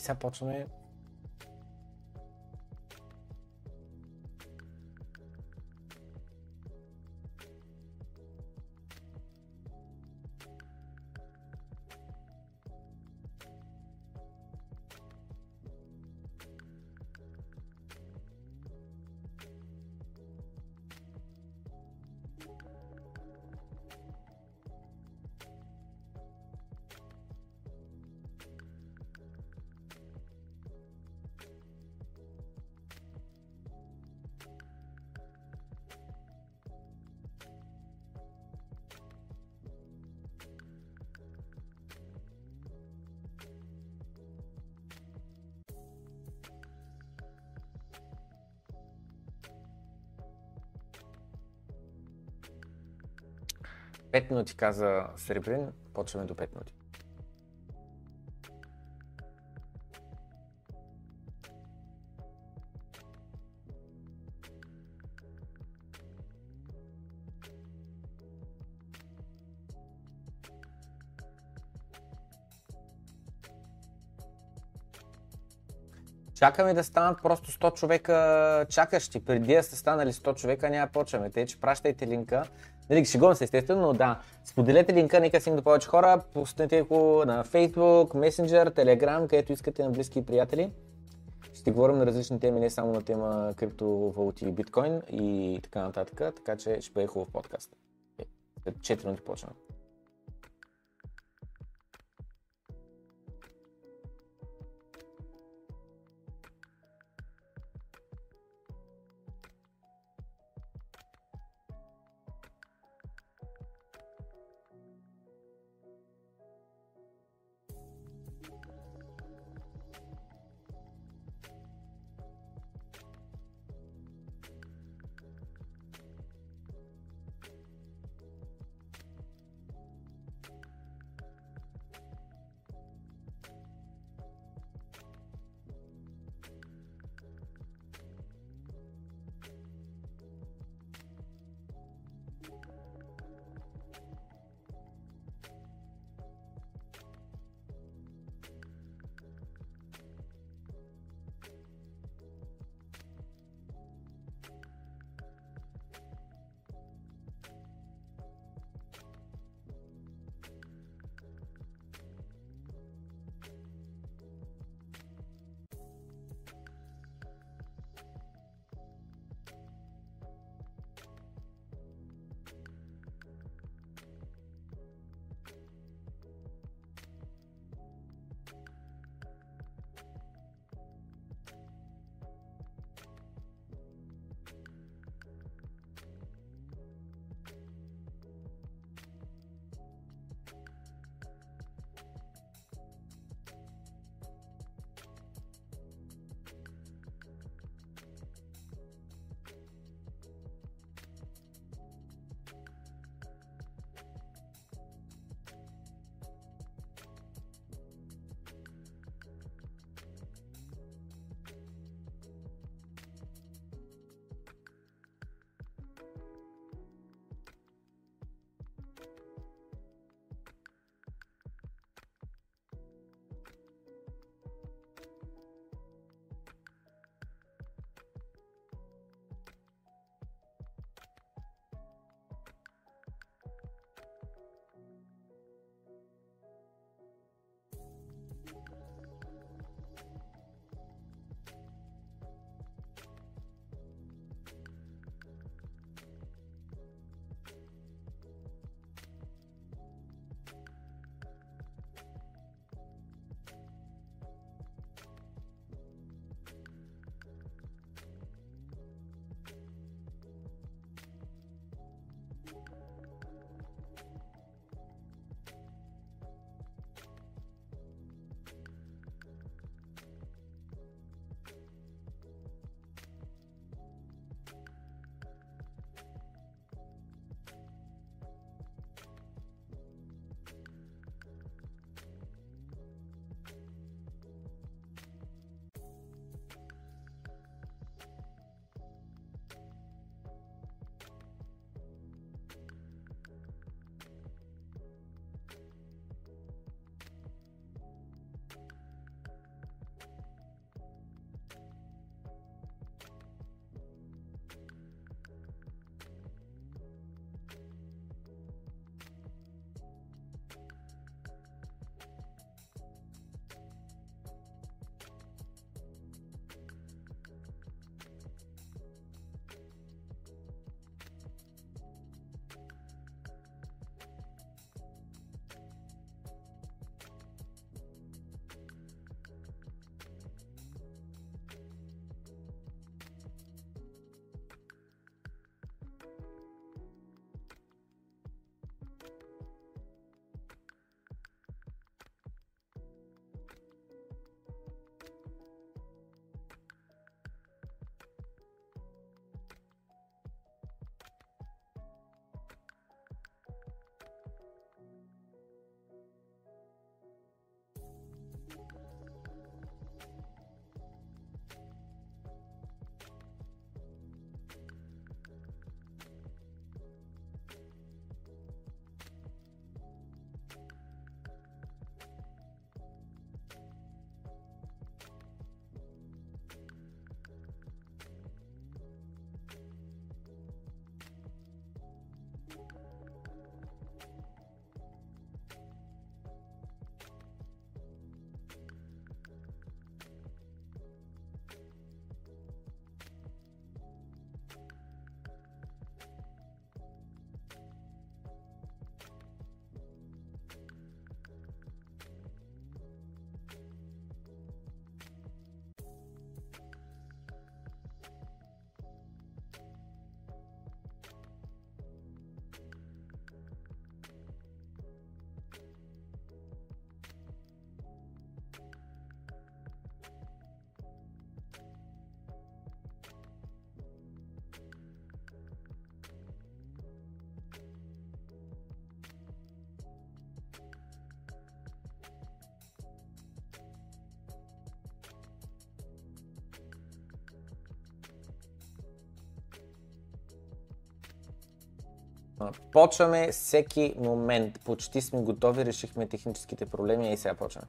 c'est important 5 минути каза Сребрин, почваме до 5 минути. Чакаме да станат просто 100 човека чакащи. Преди да сте станали 100 човека, няма почваме. Те, че пращайте линка. Нали, шегувам се естествено, но да. Споделете линка, нека стигне до повече хора. Пуснете го на Facebook, Messenger, Telegram, където искате на близки приятели. Ще говорим на различни теми, не само на тема криптовалути биткоин и така нататък, така че ще бъде хубав подкаст. След 4 минути почваме. Почваме всеки момент. Почти сме готови, решихме техническите проблеми и сега почваме.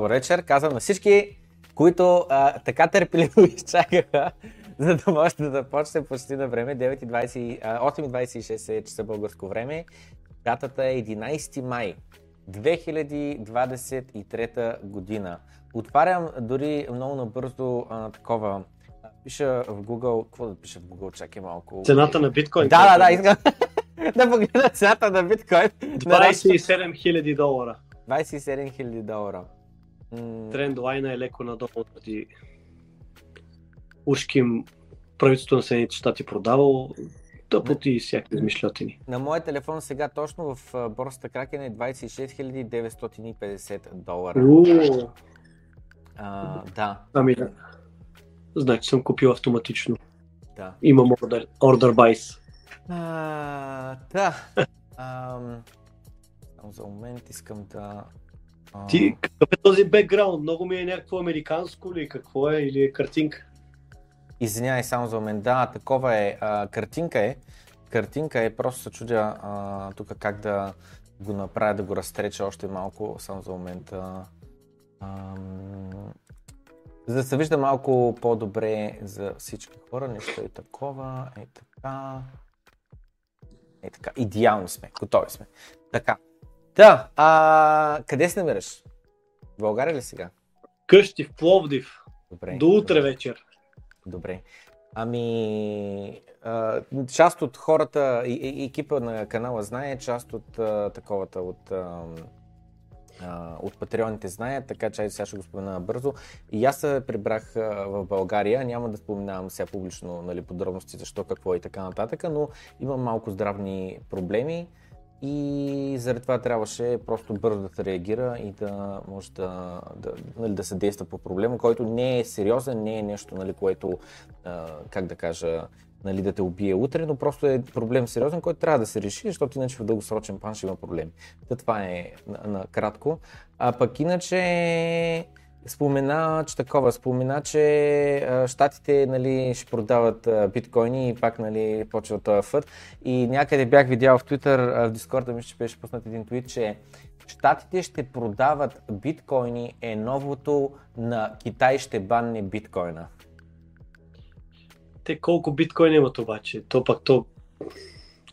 Добър вечер, казвам на всички, които а, така търпеливо изчакаха, за да можете да започне почти на време. 9.20, а, 8.26 е часа българско време. Датата е 11 май 2023 година. Отварям дори много набързо а, такова. Пиша в Google, какво да пиша в Google, чакай малко. Цената на биткоин. Да, да, да, искам да погледна цената на биткоин. 27 000 долара. 27 000 долара. М, Тренд лайна е леко надолу заради ушким правителството на Съединените щати продавало тъпоти и всякакви измишлятини. На моя телефон сега точно в борсата Кракен е 26 950 долара. Уу, А, да, Ами да. Значи съм купил автоматично. да. Имам order, order buys. А, да. Ам, за момент искам да... а, Ти, какъв е този бекграунд? Много ми е някакво американско ли? Какво е? Или е картинка? Извинявай само за момент. Да, такова е. А, картинка е. Картинка е. Просто се чудя а, тук как да го направя, да го разтреча още малко. Само за момент. А, ам, за да се вижда малко по-добре за всички хора. Нещо е такова. Е така. Е така. Идеални сме. Готови сме. Така. Да. А, къде се намираш? В България ли сега? Къщи в Пловдив. Добре. До утре вечер. Добре. Ами, а, част от хората и, и екипа на канала знае, част от а, таковата, от, а, от патреоните знаят, така че сега ще го спомена бързо. И аз се прибрах в България, няма да споменавам сега публично нали, подробности, защо, какво и така нататък, но имам малко здравни проблеми и заради това трябваше просто бързо да се реагира и да може да, да, нали, да се действа по проблема, който не е сериозен, не е нещо, нали, което, а, как да кажа, нали, да те убие утре, но просто е проблем сериозен, който трябва да се реши, защото иначе в дългосрочен план ще има проблеми. Та това е на, на кратко. А пък иначе спомена, че такова, спомена, че щатите нали, ще продават биткоини и пак нали, почва този фът. И някъде бях видял в Twitter, в Дискорда мисля, че беше пуснат един твит, че щатите ще продават биткоини е новото на Китай ще банне биткоина. Те колко биткоин имат обаче? То пак то...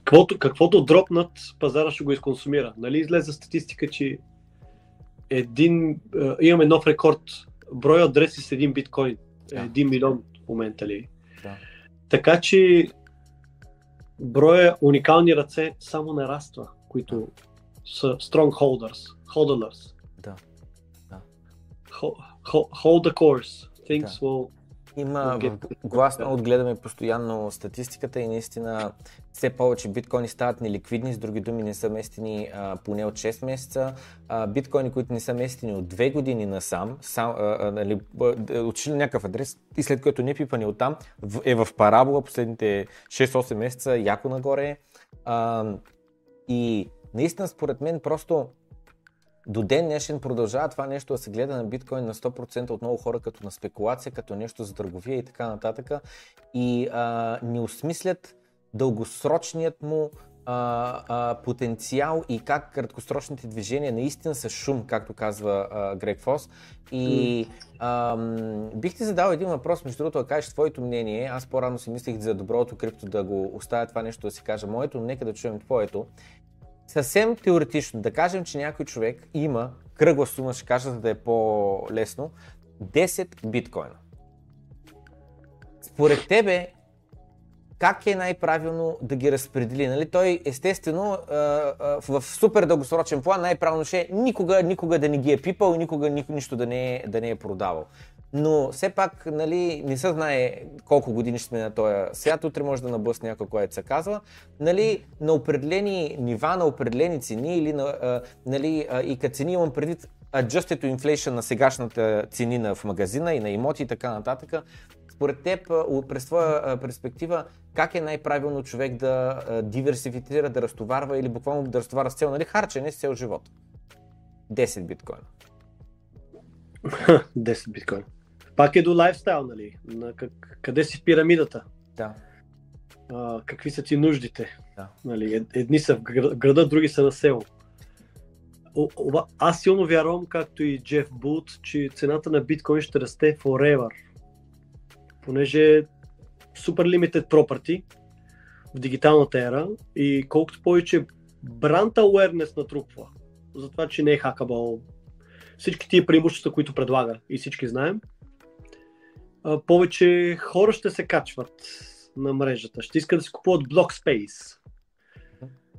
Каквото, каквото дропнат, пазара ще го изконсумира. Нали излезе статистика, че един, е, имаме нов рекорд. Брой адреси с един биткоин. Да. Е, един милион в момента ли. Да. Така че броя уникални ръце само нараства, които са strongholders, hodlers. Да. Да. Ho- ho- Hold the course. Things Да. will Има гласно отгледаме постоянно статистиката и наистина все повече биткоини стават неликвидни, с други думи не са местени а, поне от 6 месеца. А, биткоини, които не са местени от 2 години насам, сам, а, а, нали, някакъв адрес и след което не е пипани оттам, в- е в парабола последните 6-8 месеца, яко нагоре. А, и наистина според мен просто до ден днешен продължава това нещо да се гледа на биткоин на 100% от много хора като на спекулация, като нещо за търговия и така нататък. И а, не осмислят дългосрочният му а, а, потенциал и как краткосрочните движения наистина са шум, както казва а, Грег Фос. И ам, бих ти задал един въпрос, между другото, да кажеш твоето мнение. Аз по-рано си мислех за доброто крипто да го оставя това нещо да си кажа моето, но нека да чуем твоето. Съвсем теоретично, да кажем, че някой човек има кръгла сума, ще кажа, за да е по-лесно, 10 биткоина. според тебе, как е най-правилно да ги разпредели? Нали? Той естествено в супер дългосрочен план най-правилно ще е никога, никога да не ги е пипал и никога нищо да не е, да не е продавал. Но все пак нали, не се знае колко години ще сме на този свят, утре може да наблъсне някой, което се казва. Нали, на определени нива, на определени цени или на, а, нали, а, и като цени имам предвид adjusted to inflation на сегашната цени на в магазина и на имоти и така нататък. Според теб, през твоя перспектива, как е най-правилно човек да диверсифицира, да разтоварва или буквално да разтоварва с цел, нали, харчене с цел живот? 10 биткоина. 10 биткоина. Пак е до лайфстайл, нали? На как, къде си пирамидата? Да. А, какви са ти нуждите? Да. Нали, едни са в града, други са на село. Аз силно вярвам, както и Джеф Бут, че цената на биткоин ще расте forever. Понеже е супер limited property в дигиталната ера и колкото повече бранд awareness натрупва, за това, че не е хакабъл, всички тия преимущества, които предлага и всички знаем, повече хора ще се качват на мрежата. Ще искат да си купуват Block Space.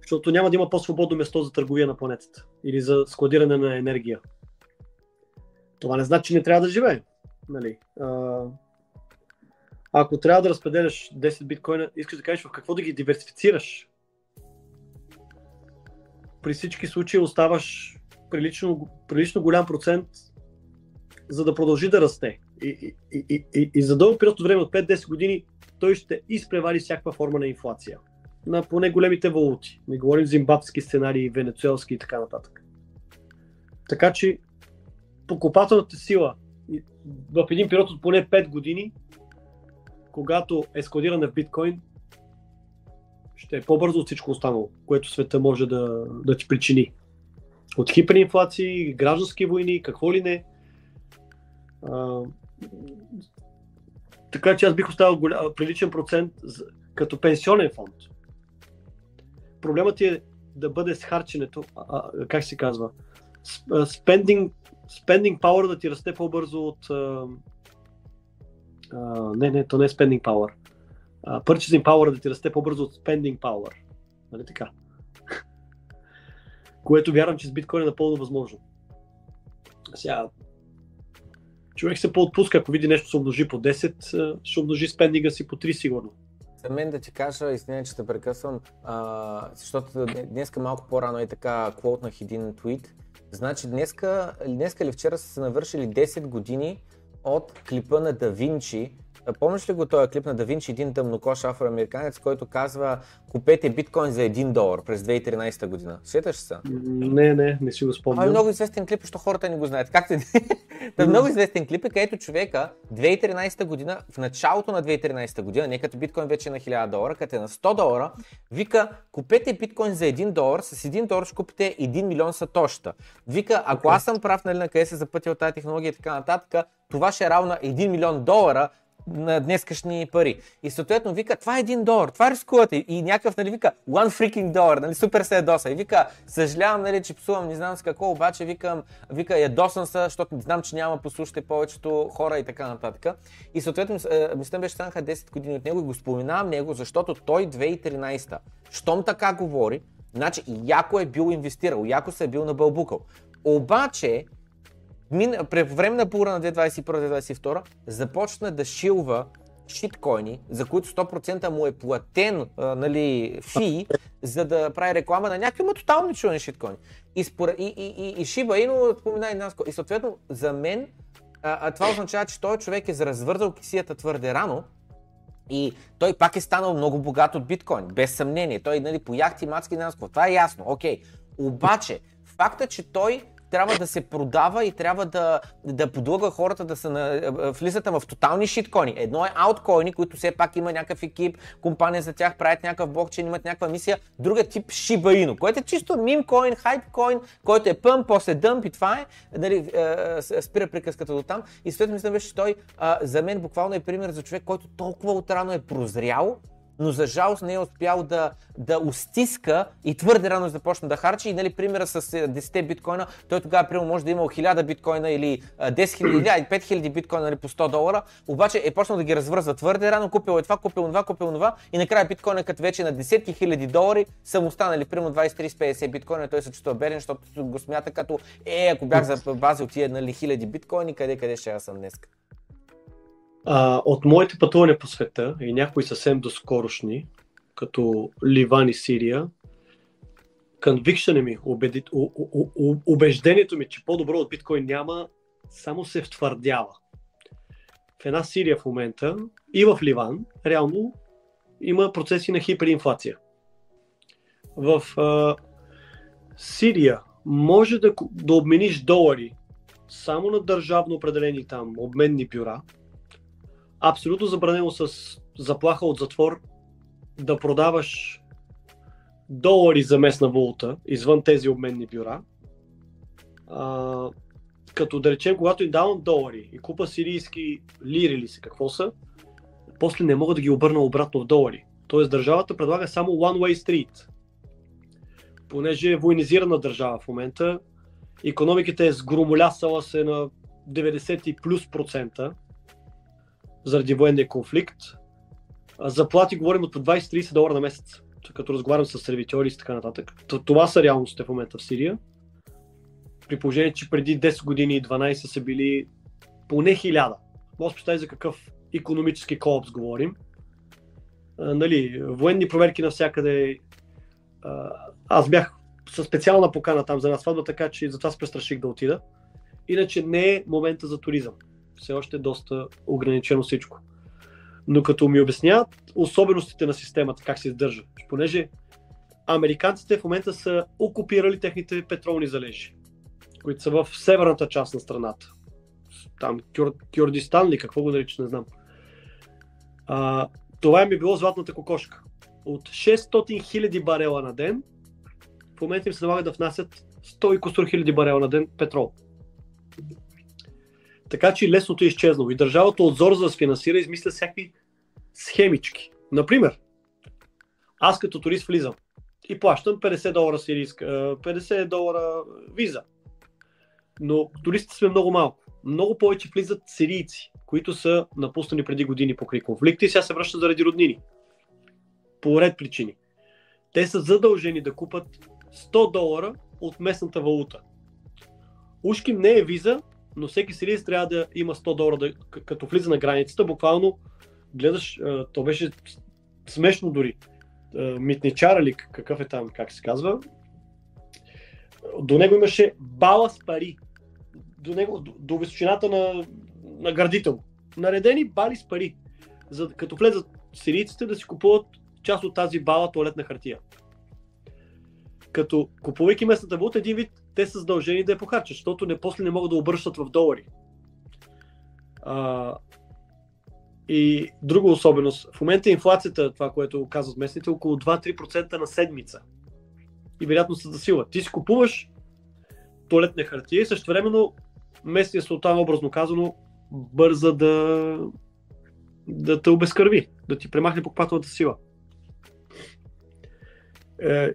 Защото няма да има по-свободно место за търговия на планетата или за складиране на енергия. Това не значи, че не трябва да живеем. Нали? А, ако трябва да разпределяш 10 биткоина, искаш да кажеш в какво да ги диверсифицираш. При всички случаи оставаш прилично, прилично голям процент, за да продължи да расте. И, и, и, и, и за дълъг период от време, от 5-10 години, той ще изпревари всякаква форма на инфлация. На поне големите валути. Не говорим зимбабски сценарии, венецуелски и така нататък. Така че покупателната сила в един период от поне 5 години, когато е складирана в биткоин, ще е по-бързо от всичко останало, което света може да, да ти причини. От хиперинфлации, граждански войни, какво ли не. Така че аз бих оставил голям, приличен процент като пенсионен фонд. Проблемът е да бъде схарченето, а, а, как се казва, spending, spending power да ти расте по-бързо от... А, а, не, не, то не е spending power. Uh, purchasing power да ти расте по-бързо от spending power. Нали така? Което вярвам, че с биткоин е напълно възможно. Сега, човек се поотпуска, ако види нещо се умножи по 10, ще умножи спендинга си по 3 сигурно. За мен да ти кажа, извиня, че те прекъсвам, а, защото днеска малко по-рано е така квотнах един твит. Значи днеска, днеска или вчера са се навършили 10 години от клипа на Да Винчи, Помниш ли го този клип на Да Винчи, един тъмнокош афроамериканец, който казва купете биткоин за 1 долар през 2013 година? Сеташ се? Не, не, не си го спомням. Това е много известен клип, защото хората не го знаят. Как те... Та много известен клип е, където човека 2013 година, в началото на 2013 година, не като биткоин вече е на 1000 долара, като е на 100 долара, вика купете биткоин за 1 долар, с 1 долар ще купите 1 милион сатоща. Вика, ако аз съм прав, нали, на къде се запътил тази технология и така нататък, това ще е равно 1 милион долара, на днескашни пари. И съответно вика, това е един долар, това рискувате. И някакъв, нали, вика, one freaking dollar, нали, супер се ядоса. И вика, съжалявам, нали, че псувам, не знам с какво, обаче викам, вика, ядосан се, защото знам, че няма послушате повечето хора и така нататък. И съответно, мисля, беше станаха 10 години от него и го споменавам него, защото той 2013, щом така говори, значи яко е бил инвестирал, яко се е бил набълбукал. Обаче, Мин, по време на бура на 2021-2022 започна да шилва шиткоини, за които 100% му е платен а, нали, фи, за да прави реклама на някакви, ма тотално чувани шиткоини. И, спор... и, и, и, и Шиба Ино спомена и нас. И съответно, за мен а, а, това означава, че този човек е развързал кисията твърде рано, и той пак е станал много богат от биткоин, без съмнение. Той нали, по яхти, мацки, нанско. Това е ясно, окей. Обаче, факта, че той трябва да се продава и трябва да, да подлага хората да са на, влизат в тотални шиткоини. Едно е ауткоини, които все пак има някакъв екип, компания за тях правят някакъв блокчейн, имат някаква мисия. Друга тип Shiba Inu, който е чисто мимкоин, хайпкоин, който е пъм, после дъмп и това е. Нали, спира приказката до там. И след мисля, че той за мен буквално е пример за човек, който толкова отрано е прозрял, но за жалост не е успял да, да устиска и твърде рано започна да харчи. И нали, примера с 10 биткоина, той тогава примерно може да е имал 1000 биткоина или 10 000, или 5000 биткоина нали, по 100 долара, обаче е почнал да ги развързва твърде рано, купил е това, купил това, купил това и накрая биткоина като вече на десетки хиляди долари са му станали примерно 20-30-50 биткоина, той се чувства беден, защото го смята като е, ако бях запазил тия нали, хиляди биткоини, къде къде ще аз съм днес. А, от моите пътувания по света и някои съвсем доскорошни, като Ливан и Сирия, конвикшена ми, убеди, у, у, у, убеждението ми, че по-добро от биткоин няма, само се втвърдява. В една Сирия в момента и в Ливан, реално има процеси на хиперинфлация. В а, Сирия може да, да обмениш долари само на държавно определени там обменни бюра, абсолютно забранено с заплаха от затвор да продаваш долари за местна валута извън тези обменни бюра. А, като да речем, когато им давам долари и купа сирийски лири или си какво са, после не мога да ги обърна обратно в долари. Тоест държавата предлага само one way street. Понеже е военизирана държава в момента, економиката е сгромолясала се на 90 плюс процента, заради военния конфликт. Заплати говорим от по 20-30 долара на месец, като разговарям с сервитьори и така нататък. Това са реалностите в момента в Сирия. При положение, че преди 10 години и 12 са били поне 1000. Може представи за какъв економически колапс говорим. Нали, военни проверки навсякъде. Аз бях със специална покана там за една сватба, така че затова се престраших да отида. Иначе не е момента за туризъм все още е доста ограничено всичко. Но като ми обясняват особеностите на системата, как се издържа, понеже американците в момента са окупирали техните петролни залежи, които са в северната част на страната. Там Кюр, Кюрдистан ли, какво го нарича, не знам. А, това им е било златната кокошка. От 600 000 барела на ден, в момента им се налага да внасят 100 и хиляди барела на ден петрол. Така че лесното е изчезнало. И държавата от зор за да се финансира измисля всякакви схемички. Например, аз като турист влизам и плащам 50 долара сирийска, 50 долара виза. Но туристите сме много малко. Много повече влизат сирийци, които са напуснали преди години покрай конфликти и сега се връщат заради роднини. По ред причини. Те са задължени да купат 100 долара от местната валута. Ушким не е виза, но всеки сириец трябва да има 100 долара, да, като влиза на границата, буквално гледаш, то беше смешно дори. Митничара ли, какъв е там, как се казва, до него имаше бала с пари. До, него, до, до височината на, на градител. Наредени бали с пари. За, като влезат сирийците да си купуват част от тази бала туалетна хартия. Като купувайки местната валута, един вид те са задължени да я похарчат, защото не, после не могат да обръщат в долари. А, и друга особеност. В момента инфлацията, това, което казват местните, е около 2-3% на седмица. И вероятно се засилва. Ти си купуваш туалетна хартия и също времено местния султан, образно казано, бърза да, да те обезкърви, да ти премахне покупателната сила. Е,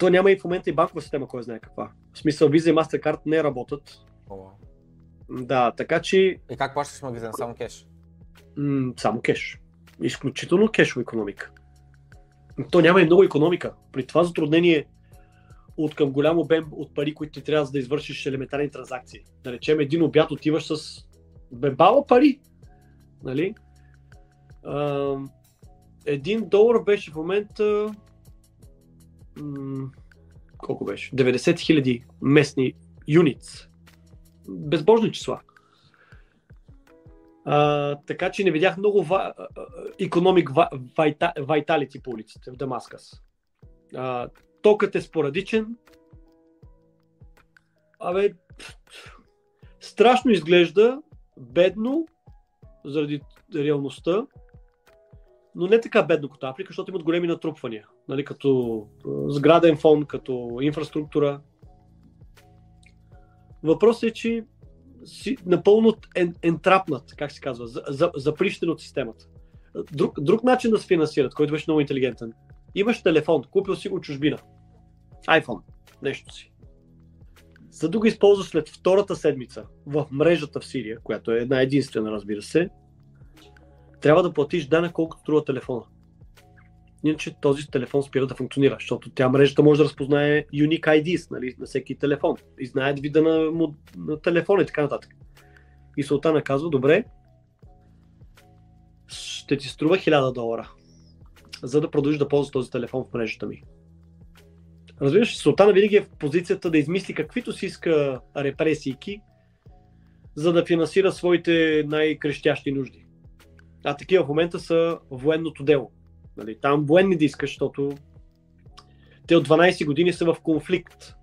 то няма и в момента и банкова система, кой знае каква. В смисъл, Visa и MasterCard не работят. О. Да, така че... И как плащаш в магазин? Само кеш? М- само кеш. Изключително кешова економика. То няма и много економика. При това затруднение от към голям обем от пари, които ти трябва да извършиш елементарни транзакции. Да речем, един обяд отиваш с бебала пари. Нали? А, един долар беше в момента колко беше? 90 хиляди местни юниц. Безбожни числа. А, така че не видях много економик вайталити по улиците в Дамаскас. А, токът е спорадичен. Абе, страшно изглежда, бедно, заради реалността, но не така бедно като Африка, защото имат големи натрупвания, нали, като сграден фонд, като инфраструктура. Въпросът е, че си напълно ен, ентрапнат, как се казва, за, за, заприщен от системата. Друг, друг начин да се финансират, който беше много интелигентен. Имаш телефон, купил си го чужбина. iPhone, нещо си. За да го използваш след втората седмица в мрежата в Сирия, която е една единствена, разбира се, трябва да платиш данък колкото струва телефона. Иначе този телефон спира да функционира, защото тя мрежата може да разпознае unique IDs нали, на всеки телефон и знае вида на, на телефона и така нататък. И Султана казва, добре, ще ти струва 1000 долара, за да продължиш да ползваш този телефон в мрежата ми. Разбираш, Султана винаги е в позицията да измисли каквито си иска репресийки, за да финансира своите най-крещящи нужди. А такива в момента са военното дело. Нали, там военни да искаш, защото те от 12 години са в конфликт.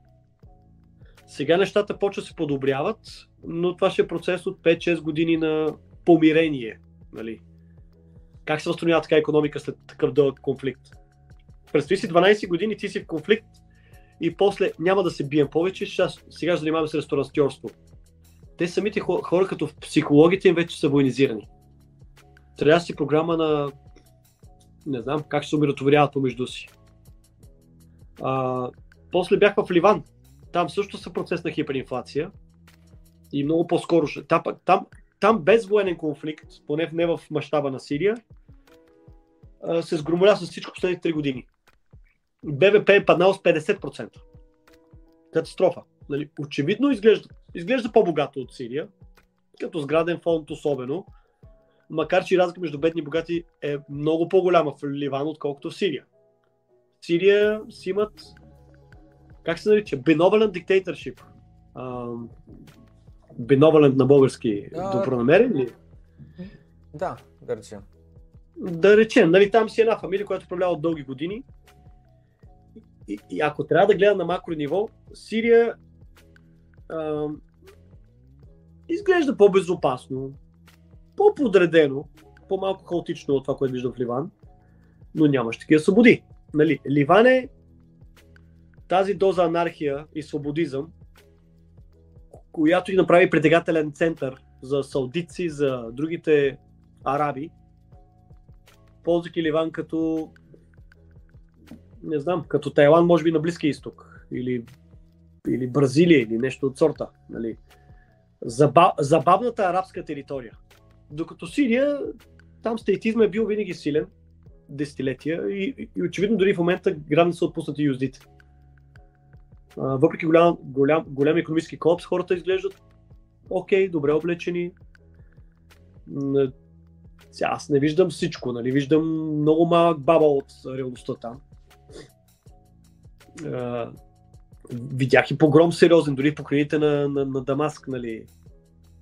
Сега нещата почва се подобряват, но това ще е процес от 5-6 години на помирение. Нали. Как се възстановява така економика след такъв дълъг конфликт? Представи си 12 години, ти си в конфликт и после няма да се бием повече, сега, сега занимаваме с ресторантьорство. Те самите хора, като психологите им вече са военизирани. Трябва да си програма на не знам как ще се умиротворяват помежду си. А, после бях в Ливан. Там също са процес на хиперинфлация. И много по-скоро. Там, там, там без военен конфликт, поне не в мащаба на Сирия, се сгромоля с всичко последните 3 години. БВП е паднал с 50%. Катастрофа. Нали, очевидно изглежда, изглежда по-богато от Сирия, като сграден фонд особено, макар че разлика между бедни и богати е много по-голяма в Ливан, отколкото в Сирия. В Сирия си имат, как се нарича, benevolent dictatorship. Uh, benevolent на български, uh, добронамерен ли? Да, да речем. Да речем, нали, там си една фамилия, която управлява от дълги години. И, и ако трябва да гледа на макро ниво, Сирия а, изглежда по-безопасно, по-подредено, по-малко хаотично от това, което виждам в Ливан, но нямаш такива свободи. Нали, Ливан е тази доза анархия и свободизъм, която ти направи притегателен център за саудици, за другите араби, ползвайки Ливан като не знам, като Тайланд, може би на Близкия изток, или, или Бразилия, или нещо от сорта. Нали. Забав, забавната арабска територия. Докато Сирия, там стейтизма е бил винаги силен, десетилетия и, и очевидно дори в момента грани са отпуснати юздите. Въпреки голям, голям, голям економически колапс, хората изглеждат окей, добре облечени. Аз не виждам всичко, нали? виждам много малък баба от реалността там. А, видях и погром сериозен, дори по краите на, на, на Дамаск, нали?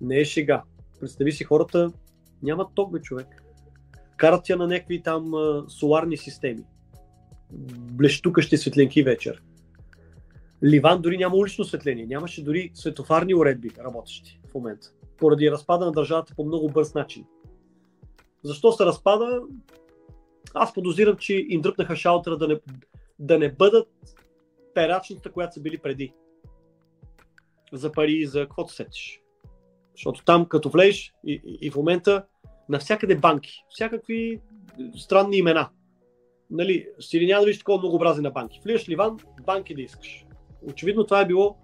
Не е шега. Представи си хората, нямат ток, бе, човек. Карат я на някакви там а, соларни системи. Блещукащи светленки вечер. Ливан дори няма улично осветление. Нямаше дори светофарни уредби работещи в момента. Поради разпада на държавата по много бърз начин. Защо се разпада? Аз подозирам, че им дръпнаха шалтера да не, да не бъдат перачната, която са били преди. За пари и за каквото сетиш. Защото там, като влезеш и, и, в момента навсякъде банки, всякакви странни имена. Нали, си няма да виж такова многообразие на банки. Влизаш Ливан, банки да искаш. Очевидно това е било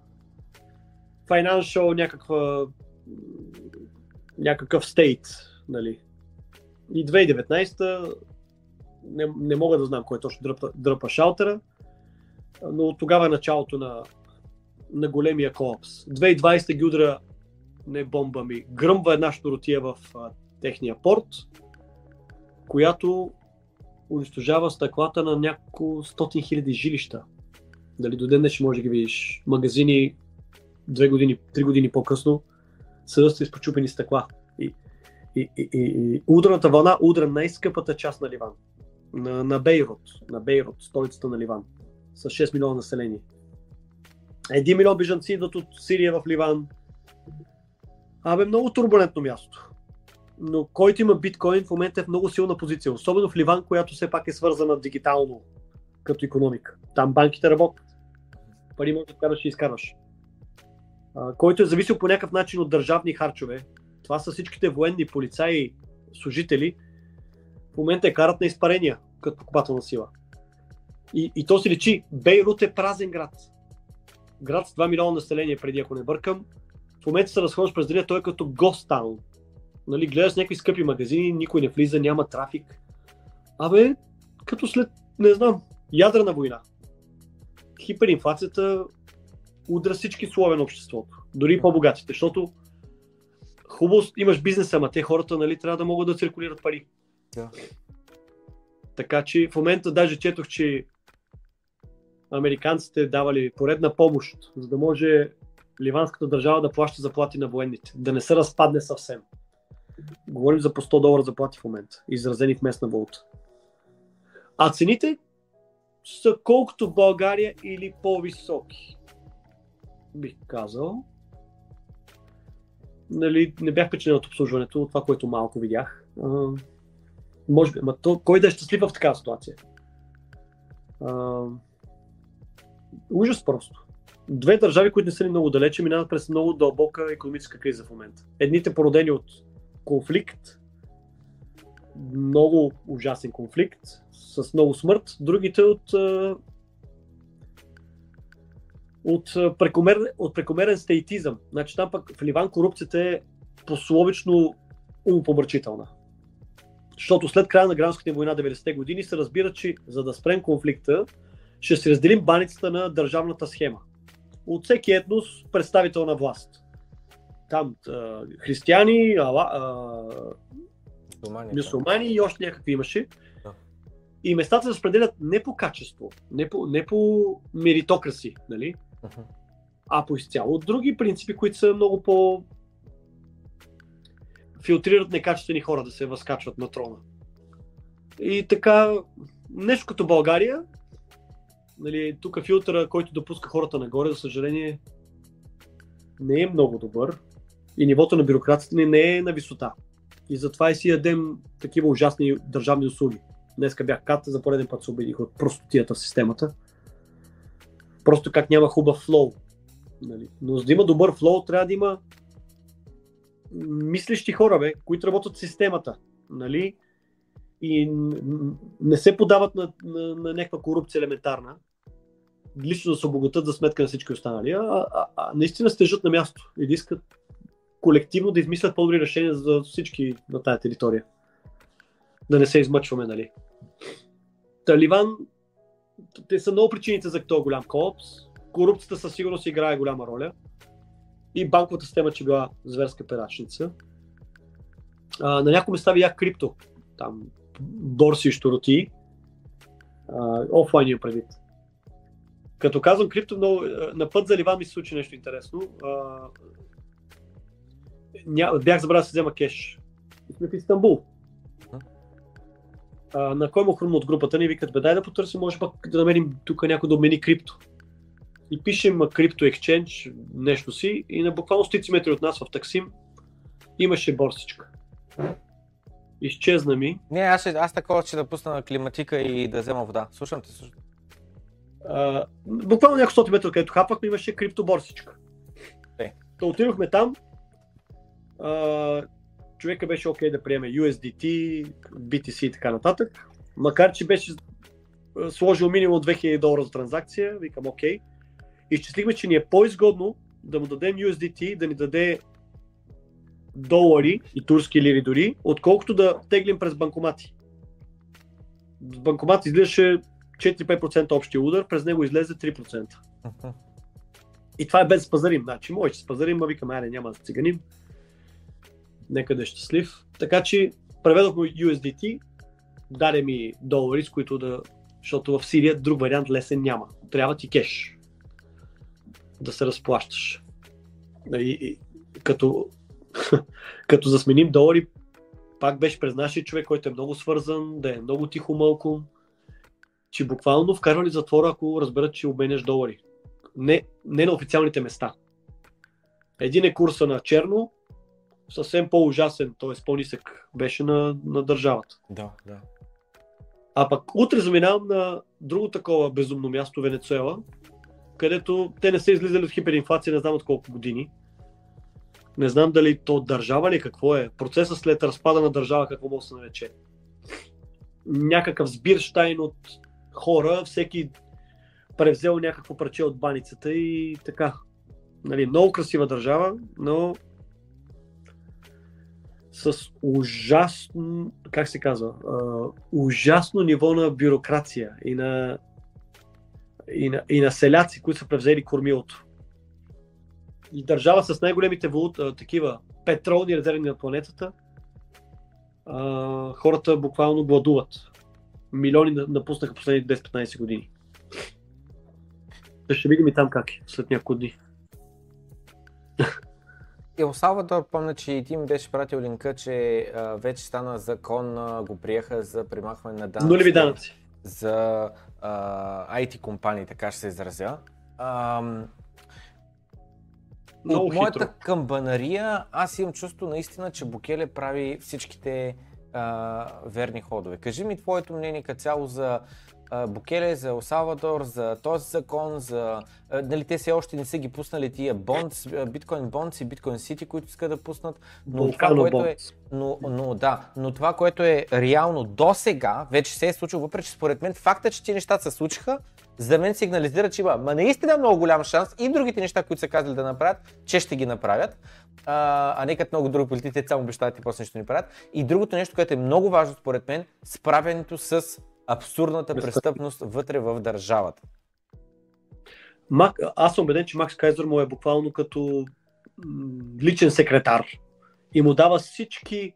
financial някаква някакъв стейт, нали. И 2019 не, не мога да знам кой точно дръпа, дръпа шалтера, но тогава е началото на, на големия колапс. 2020 ги удра не бомба ми, гръмва една щуротия в а, техния порт, която унищожава стъклата на няколко стотин хиляди жилища. Дали до ден ще може да ги видиш. Магазини две години, три години по-късно са с изпочупени стъкла. И, и, и, и, и ударната вълна удра най-скъпата част на Ливан. На, на Бейрут, на Бейрут, столицата на Ливан, с 6 милиона население. Един милион бежанци идват от Сирия в Ливан, Абе, много турбулентно място. Но който има биткоин в момента е в много силна позиция, особено в Ливан, която все пак е свързана дигитално като економика. Там банките работят. Пари може да вкараш и изкараш. А, който е зависел по някакъв начин от държавни харчове. Това са всичките военни, полицаи, служители. в момента е карат на изпарения като покупателна сила. И, и то си лечи. Бейрут е празен град. Град с 2 милиона население, преди ако не бъркам. В момента се разходиш през деня, той е като гостаун. Нали, гледаш някакви скъпи магазини, никой не влиза, няма трафик. Абе, като след, не знам, ядрена война. Хиперинфлацията удра всички слове на обществото, дори по-богатите, защото хубаво имаш бизнес, ама те хората нали, трябва да могат да циркулират пари. Да. Така че в момента даже четох, че американците давали поредна помощ, за да може ливанската държава да плаща заплати на военните, да не се разпадне съвсем. Говорим за по 100 долара заплати в момента, изразени в местна валута. А цените са колкото в България или по-високи. Бих казал. Нали, не бях впечатлен от обслужването, от това, което малко видях. А, може би, ама то, кой да е щастлив в такава ситуация? А, ужас просто. Две държави, които не са ни много далече, минават през много дълбока економическа криза в момента. Едните породени от конфликт, много ужасен конфликт, с много смърт, другите от, от, прекомер, от прекомерен стейтизъм. Значи там пък в Ливан корупцията е пословично умопомрачителна. Защото след края на гражданската война 90-те години се разбира, че за да спрем конфликта, ще се разделим баницата на държавната схема. От всеки етнос представител на власт. Там а, християни, ала, а, мусулмани и още някакви имаше. Да. И местата се разпределят не по качество, не по, не по меритокраси, нали? Uh-huh. а по изцяло от други принципи, които са много по филтрират некачествени хора да се възкачват на трона. И така, нещо като България, нали, тук филтъра, който допуска хората нагоре, за съжаление, не е много добър и нивото на бюрокрацията ни не е на висота. И затова и си ядем такива ужасни държавни услуги. Днеска бях кат, за пореден път се убедих от простотията в системата. Просто как няма хубав флоу. Нали? Но за да има добър флоу, трябва да има мислещи хора, бе, които работят в системата. Нали? И не се подават на, на, на някаква корупция елементарна, лично да се обогатят за сметка на всички останали, а, а, а наистина стежат на място и да искат колективно да измислят по-добри решения за всички на тази територия. Да не се измъчваме, нали. Таливан, те са много причините за този голям колапс. Корупцията със сигурност играе голяма роля. И банковата система, че била зверска перачница. А, на някои места видях крипто. Там борси и штороти. офлайн имам предвид. Като казвам крипто, много, на път за Ливан ми се случи нещо интересно. А, ня, бях забравил да се взема кеш. Сме в Истанбул. А, на кой му хрумно от групата ни викат, бе дай да потърсим, може пък да намерим тук някой да обмени крипто. И пишем крипто екченж, нещо си, и на буквално стици метри от нас в Таксим имаше борсичка. Изчезна ми. Не, аз, аз такова ще да пусна на климатика и да взема вода. Слушам те, слушам. А, буквално няколко стоти метра, където хапахме, имаше криптоборсичка. Hey. То отидохме там, а, човека беше окей okay да приеме USDT, BTC и така нататък. Макар, че беше сложил минимум 2000 долара за транзакция, викам окей. Okay. Изчислихме, че ни е по-изгодно да му дадем USDT, да ни даде долари и турски лири дори, отколкото да теглим през банкомати. Банкомат излизаше 4-5% общия удар, през него излезе 3%. И това е без спазарим. Значи, може да спазарим, а викам, айде, няма да циганим. Нека да е щастлив. Така че преведох му USDT, даде ми долари, с които да... Защото в Сирия друг вариант лесен няма. Трябва ти кеш да се разплащаш. И, и, като, като засменим долари, пак беше през нашия човек, който е много свързан, да е много тихо мълко, че буквално вкарвали затвора, ако разберат, че обменяш долари. Не, не на официалните места. Един е курса на черно, съвсем по-ужасен, т.е. по-нисък беше на, на държавата. Да, да. А пък утре заминавам на друго такова безумно място, Венецуела, където те не са излизали от хиперинфлация, не знам от колко години. Не знам дали то държава ли какво е. Процесът след разпада на държава, какво може да се нарече. някакъв сбирштайн от хора, всеки превзел някакво парче от баницата и така. Нали, много красива държава, но с ужасно, как се казва, ужасно ниво на бюрокрация и на, и на, и на селяци, които са превзели кормилото. И държава с най-големите валут, а, такива петролни резерви на планетата, хората буквално гладуват. Милиони напуснаха последните 10-15 години. Ще видим и там как е след няколко дни. Ел Салвадор, помня, че и ти ми беше пратил линка, че а, вече стана закон, а, го приеха за примахване на данъци. Нулеви данъци. За а, IT компании, така ще се изразя. А, Много от моята хитро. камбанария, аз имам чувство наистина, че Букеле прави всичките а, верни ходове. Кажи ми твоето мнение като цяло за а, Букеле, за Ел Салвадор, за този закон, за... А, нали, те все още не са ги пуснали тия бонс, биткоин бонс и биткоин сити, които искат да пуснат, но това, което е, но, но да, но това, което е реално до сега, вече се е случило, въпреки че според мен факта, че тези нещата се случиха, за мен сигнализира, че има ма наистина много голям шанс и другите неща, които са казали да направят, че ще ги направят, а, а не като много други политици, само обещават и после нищо не правят. И другото нещо, което е много важно според мен, справянето с абсурдната престъпност вътре в държавата. Мак, аз съм убеден, че Макс Кайзер му е буквално като личен секретар и му дава всички,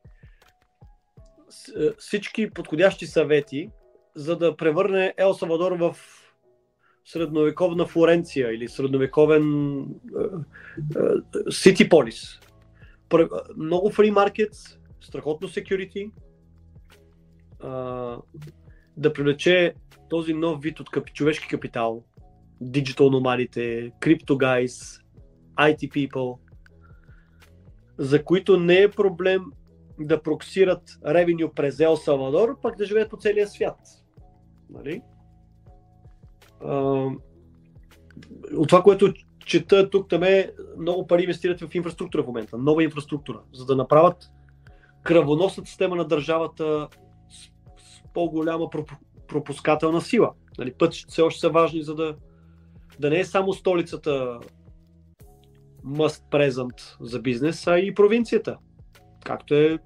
е, всички подходящи съвети, за да превърне Ел Салвадор в средновековна Флоренция или средновековен Сити Полис. Много free markets, страхотно security, да привлече този нов вид от човешки капитал, digital номадите, crypto guys, IT people, за които не е проблем да проксират ревеню през Ел Салвадор, пък да живеят по целия свят. Нали? От това, което чета тук, там е много пари инвестират в инфраструктура в момента, нова инфраструктура, за да направят кръвоносната система на държавата с, с по-голяма проп- пропускателна сила. Нали, пътищата все още са важни, за да, да не е само столицата must present за бизнес, а и провинцията. Както е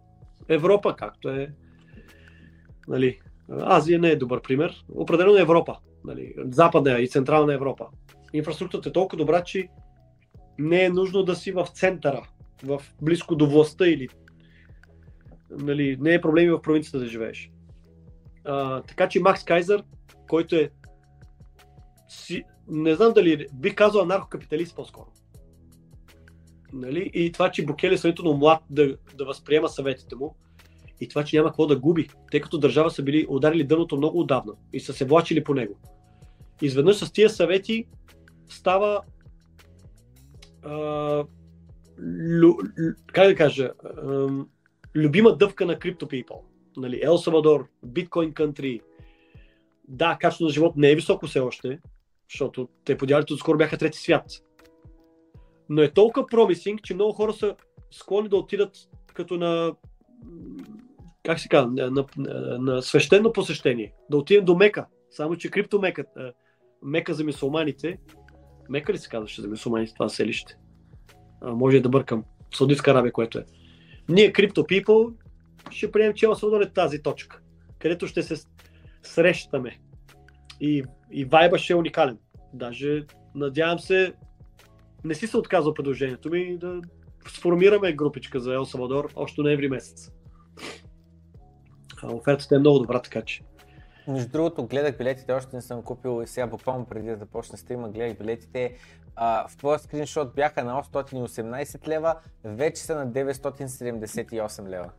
Европа, както е нали, Азия не е добър пример. Определено е Европа. Нали, Западна и Централна Европа. Инфраструктурата е толкова добра, че не е нужно да си в центъра, в близко до властта или нали, не е проблеми в провинцията да живееш. А, така че Макс Кайзер, който е си, не знам дали, бих казал анархокапиталист по-скоро. Нали? И това, че Букеле е сравнително млад да, да възприема съветите му и това, че няма какво да губи, тъй като държава са били ударили дъното много отдавна и са се влачили по него. Изведнъж с тия съвети става а, лю, лю, как да кажа, а, любима дъвка на крипто people. Нали, Ел Салвадор, биткоин country. Да, качеството на живот не е високо все още, защото те подялите скоро бяха трети свят. Но е толкова промисинг, че много хора са склонни да отидат като на как се казва, на, на, на, свещено посещение. Да отидем до Мека. Само, че крипто Мека, за мусулманите, Мека ли се казваше за мусулманите това селище? А, може и да бъркам. Саудитска Арабия, което е. Ние, крипто people, ще приемем, че Салвадор е тази точка, където ще се срещаме. И, и вайба ще е уникален. Даже, надявам се, не си се отказал предложението ми да сформираме групичка за Ел Салвадор още ноември месец. А, офертата е много добра, така че. Между другото, гледах билетите, още не съм купил и сега буквално преди да започне стрима, гледах билетите. А, в твоя скриншот бяха на 818 лева, вече са на 978 лева.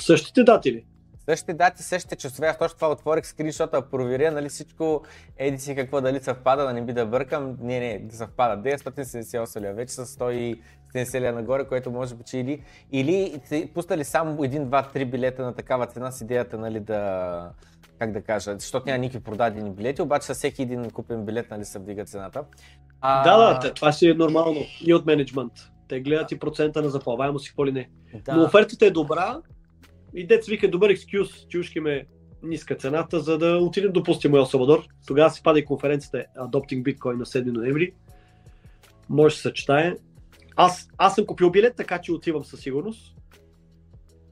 Същите дати ли? Същите дати, същите часове, аз точно това отворих скриншота, проверя нали всичко, еди си какво дали съвпада, да не би да бъркам. Не, не, да съвпада. 978 лева, вече са 170 лева нагоре, което може би че или, или си пуснали само един, два, три билета на такава цена с идеята, нали, да, как да кажа, защото няма никакви продадени билети, обаче с всеки един купен билет, нали, се вдига цената. А... Да, да, това си е нормално и от менеджмент. Те гледат и процента на заплаваемост и какво ли не. Да. Но офертата е добра и дец вика добър екскюз, чушки ме ниска цената, за да отидем допустимо Ел Салвадор. Тогава се пада и конференцията Adopting Bitcoin на 7 ноември. Може да се съчетае. Аз, аз съм купил билет, така че отивам със сигурност.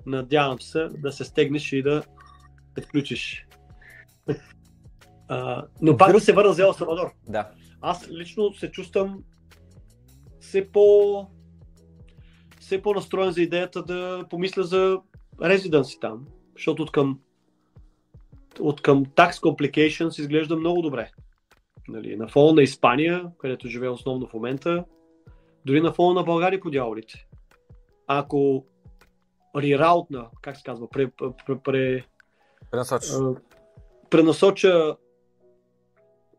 Надявам се да се стегнеш и да те включиш. А, но пак да се върна за Ел Салвадор. Да. Аз лично се чувствам все по все по-настроен за идеята да помисля за резиденси там, защото от към от към Tax Complications изглежда много добре. Нали, на фона на Испания, където живее основно в момента, дори на фона на България по дяволите. Ако рираутна, как се казва, пре, пре, пре, Пренасочиш. а, пренасоча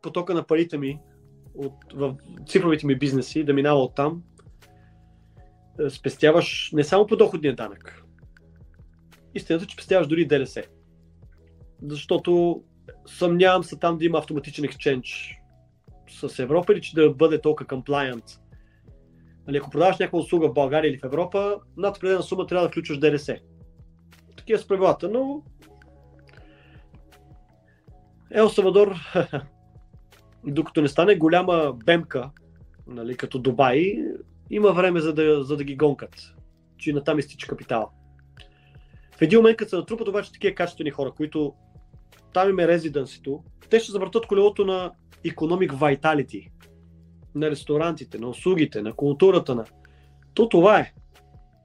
потока на парите ми от, в цифровите ми бизнеси, да минава от там, е, спестяваш не само подоходния данък. Истината, че спестяваш дори ДДС. Защото съмнявам се там да има автоматичен екшенч с Европа или че да бъде толкова compliant. Нали, ако продаваш някаква услуга в България или в Европа, над определена сума трябва да включваш ДДС. Такива са правилата, но Ел Савадор, докато не стане голяма бемка, нали, като Дубай, има време за да, за да ги гонкат, че натам изтича капитала. В един момент, като се натрупат обаче такива качествени хора, които там им е резиденсито, те ще завъртат колелото на economic vitality, на ресторантите, на услугите, на културата, на... То това е.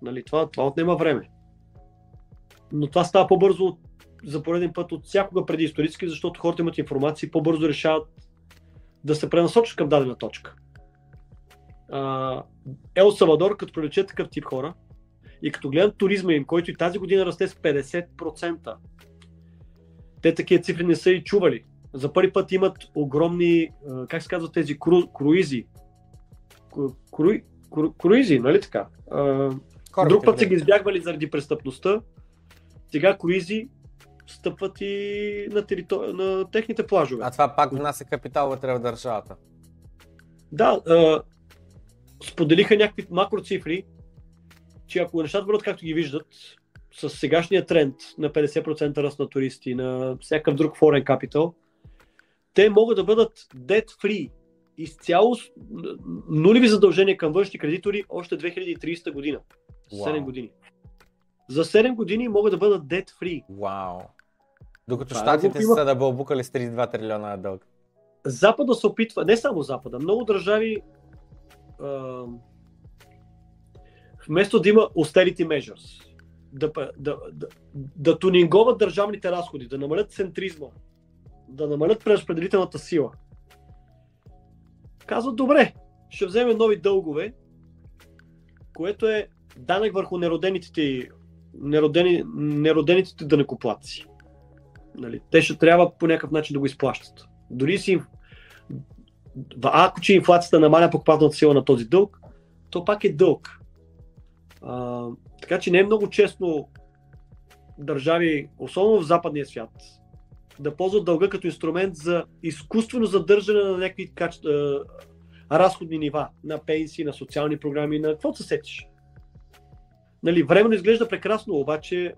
Нали, това, това отнема време. Но това става по-бързо за пореден път от всякога преди исторически, защото хората имат информация и по-бързо решават да се пренасочат към дадена точка. Ел Салвадор, като привлече такъв тип хора и като гледат туризма им, който и тази година расте с 50%, те такива цифри не са и чували. За първи път имат огромни, как се казват тези кру, круизи. Кру, кру, круизи, нали така? Корабите, Друг път са да. ги избягвали заради престъпността. Сега круизи стъпват и на, територи... на техните плажове. А това пак внася капитал вътре в държавата. Да, а, споделиха някакви макроцифри, че ако нещата бъдат както ги виждат, с сегашния тренд на 50% ръст на туристи, на всякакъв друг foreign capital, те могат да бъдат debt free, изцяло нулеви задължения към външни кредитори още 2030 година. 7 Вау. години. За 7 години могат да бъдат debt free. Вау. Докато Това е щатите са да бълбукали с 32 трилиона дълг. Запада се опитва, не само Запада, много държави а, вместо да има austerity measures, да, да, да, да тунинговат държавните разходи, да намалят центризма, да намалят преразпределителната сила, казват, добре, ще вземем нови дългове, което е данък върху неродените, ти- неродени, неродените данъкоплатци. Нали? Те ще трябва по някакъв начин да го изплащат. Дори си ако че инфлацията намаля покупателната сила на този дълг, то пак е дълг. А, така че не е много честно държави, особено в западния свят, да ползват дълга като инструмент за изкуствено задържане на някакви каче... разходни нива, на пенсии, на социални програми, на какво се сетиш. Нали, временно изглежда прекрасно, обаче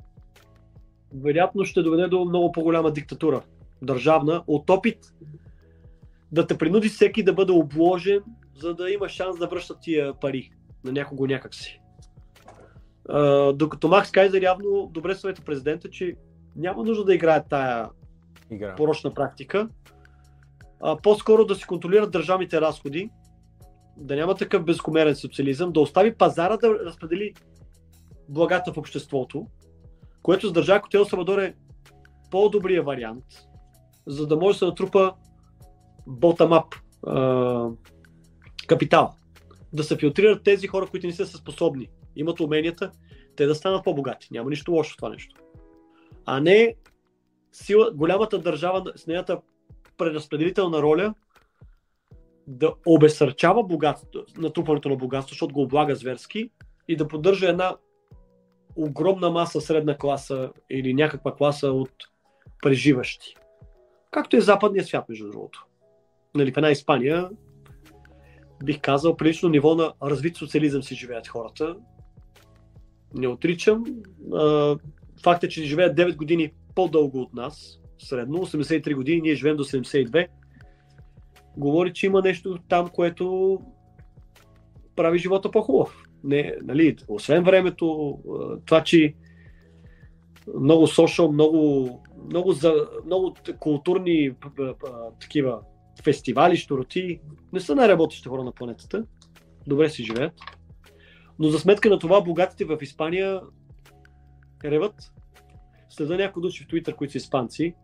вероятно ще доведе до много по-голяма диктатура държавна от опит да те принуди всеки да бъде обложен, за да има шанс да връща тия пари на някого някакси. Докато Макс Кайзер явно добре съвета президента, че няма нужда да играе тая Игра. порочна практика, а по-скоро да си контролират държавните разходи, да няма такъв безкомерен социализъм, да остави пазара да разпредели благата в обществото, което с държава като Салвадор е по-добрия вариант, за да може да се натрупа bottom-up капитал. Да се филтрират тези хора, които не са способни, имат уменията, те да станат по-богати. Няма нищо лошо в това нещо. А не сила, голямата държава с нейната преразпределителна роля да обесърчава богатство, натрупването на богатство, защото го облага зверски и да поддържа една огромна маса средна класа или някаква класа от преживащи. Както е западния свят, между другото. Нали, в една Испания, бих казал, прилично ниво на развит социализъм си живеят хората. Не отричам. Факт е, че живеят 9 години по-дълго от нас, средно 83 години, ние живеем до 72, говори, че има нещо там, което прави живота по-хубав. Не, нали, освен времето, това, че много сошъл, много, много, за, много културни такива фестивали, штороти, не са най-работещите хора на планетата. Добре си живеят. Но за сметка на това, богатите в Испания реват. Следа някои души в Твитър, които са испанци,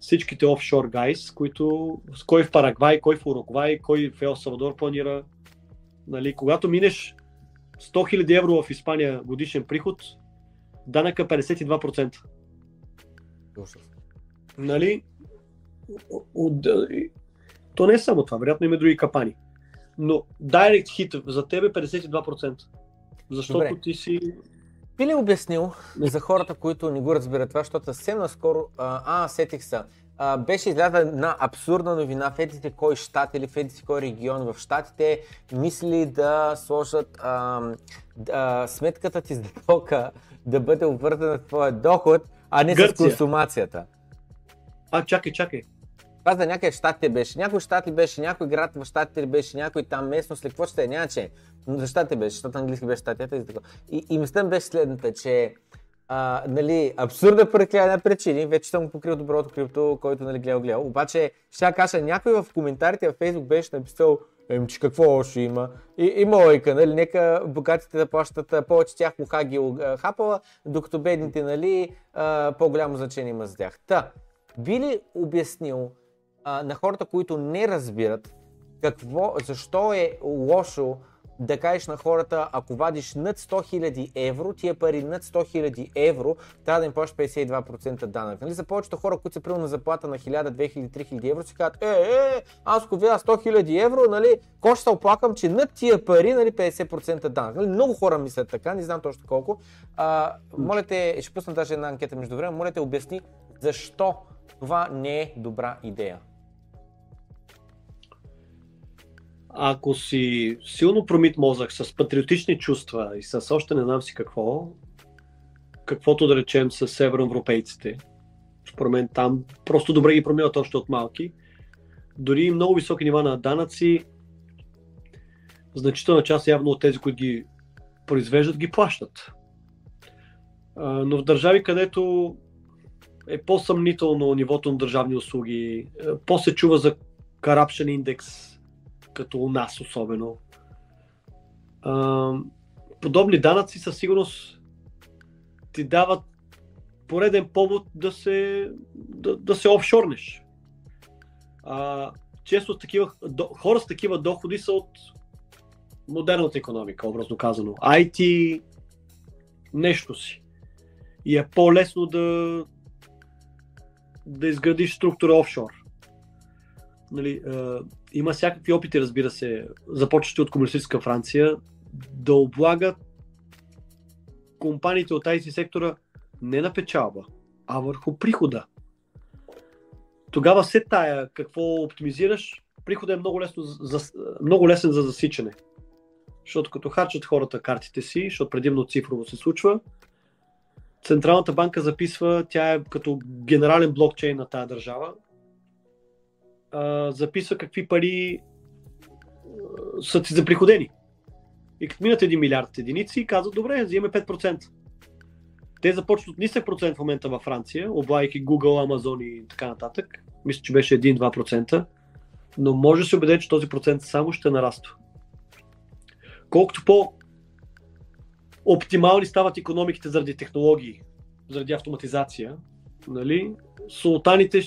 всичките офшор гайс, които с кой в Парагвай, кой в Уругвай, кой в Ел Салвадор планира. Нали, когато минеш 100 000 евро в Испания годишен приход, данъка 52%. Нали? От, то не е само това, вероятно има други капани. Но direct hit за тебе 52%. Защото Добре. ти си би ли обяснил за хората, които не го разбират това, защото съвсем наскоро, а, а сетих се, а, беше излязла една абсурдна новина в едите кой щат или в едите кой регион в щатите мисли да сложат а, а, сметката ти за тока да бъде обвързана с твоя доход, а не Гърция. с консумацията. А, чакай, чакай. Това за някъде в щатите беше. Някой щат ли беше, някой град в щатите ли беше, някой там местност ли, какво ще е, няма че. Но за щатите беше, защото английски беше щатите и така. И, и мислям беше следната, че а, нали, абсурда поради една причини, вече съм покрил доброто крипто, който нали, гледал, гледал. Обаче, ще кажа, някой в коментарите в Facebook беше написал, Ем, че какво още има? И, има лойка, нали? Нека богатите да плащат повече тях луха ги хапала, докато бедните, нали, по-голямо значение има за тях. Та, би ли обяснил на хората, които не разбират какво, защо е лошо да кажеш на хората, ако вадиш над 100 000 евро, тия пари над 100 000 евро, трябва да им плащаш 52% данък. Нали? За повечето хора, които са приели на заплата на 1000, 2000, 3000 евро, си казват, е, е, аз ако видя 100 000 евро, нали, ко ще се оплакам, че над тия пари, нали, 50% данък. Нали? Много хора мислят така, не знам точно колко. А, моля те, ще пусна даже една анкета между време, моля те обясни защо това не е добра идея. Ако си силно промит мозък, с патриотични чувства и с още не знам си какво, каквото да речем с североевропейците, според мен там просто добре ги промиват още от малки, дори и много високи нива на данъци, значителна част явно от тези, които ги произвеждат, ги плащат. Но в държави, където е по-съмнително нивото на държавни услуги, по-се чува за corruption индекс, като у нас особено. А, подобни данъци със сигурност ти дават пореден повод да се, да, да се офшорнеш. А, често с такива, до, хора с такива доходи са от модерната економика, образно казано. IT, нещо си. И е по-лесно да, да изградиш структура офшор. Нали, има всякакви опити, разбира се, започващи от комунистическа Франция, да облагат компаниите от IT сектора не на печалба, а върху прихода. Тогава се тая какво оптимизираш, прихода е много, лесно за, много лесен за засичане. Защото като харчат хората картите си, защото предимно цифрово се случва, Централната банка записва, тя е като генерален блокчейн на тази държава, а, записва какви пари а, са ти заприходени. И като минат 1 милиард единици, казват, добре, взимаме 5%. Те започват от нисък процент в момента във Франция, облайки Google, Amazon и така нататък. Мисля, че беше 1-2%. Но може да се убеде, че този процент само ще нараства. Колкото по оптимални стават економиките заради технологии, заради автоматизация, нали, султаните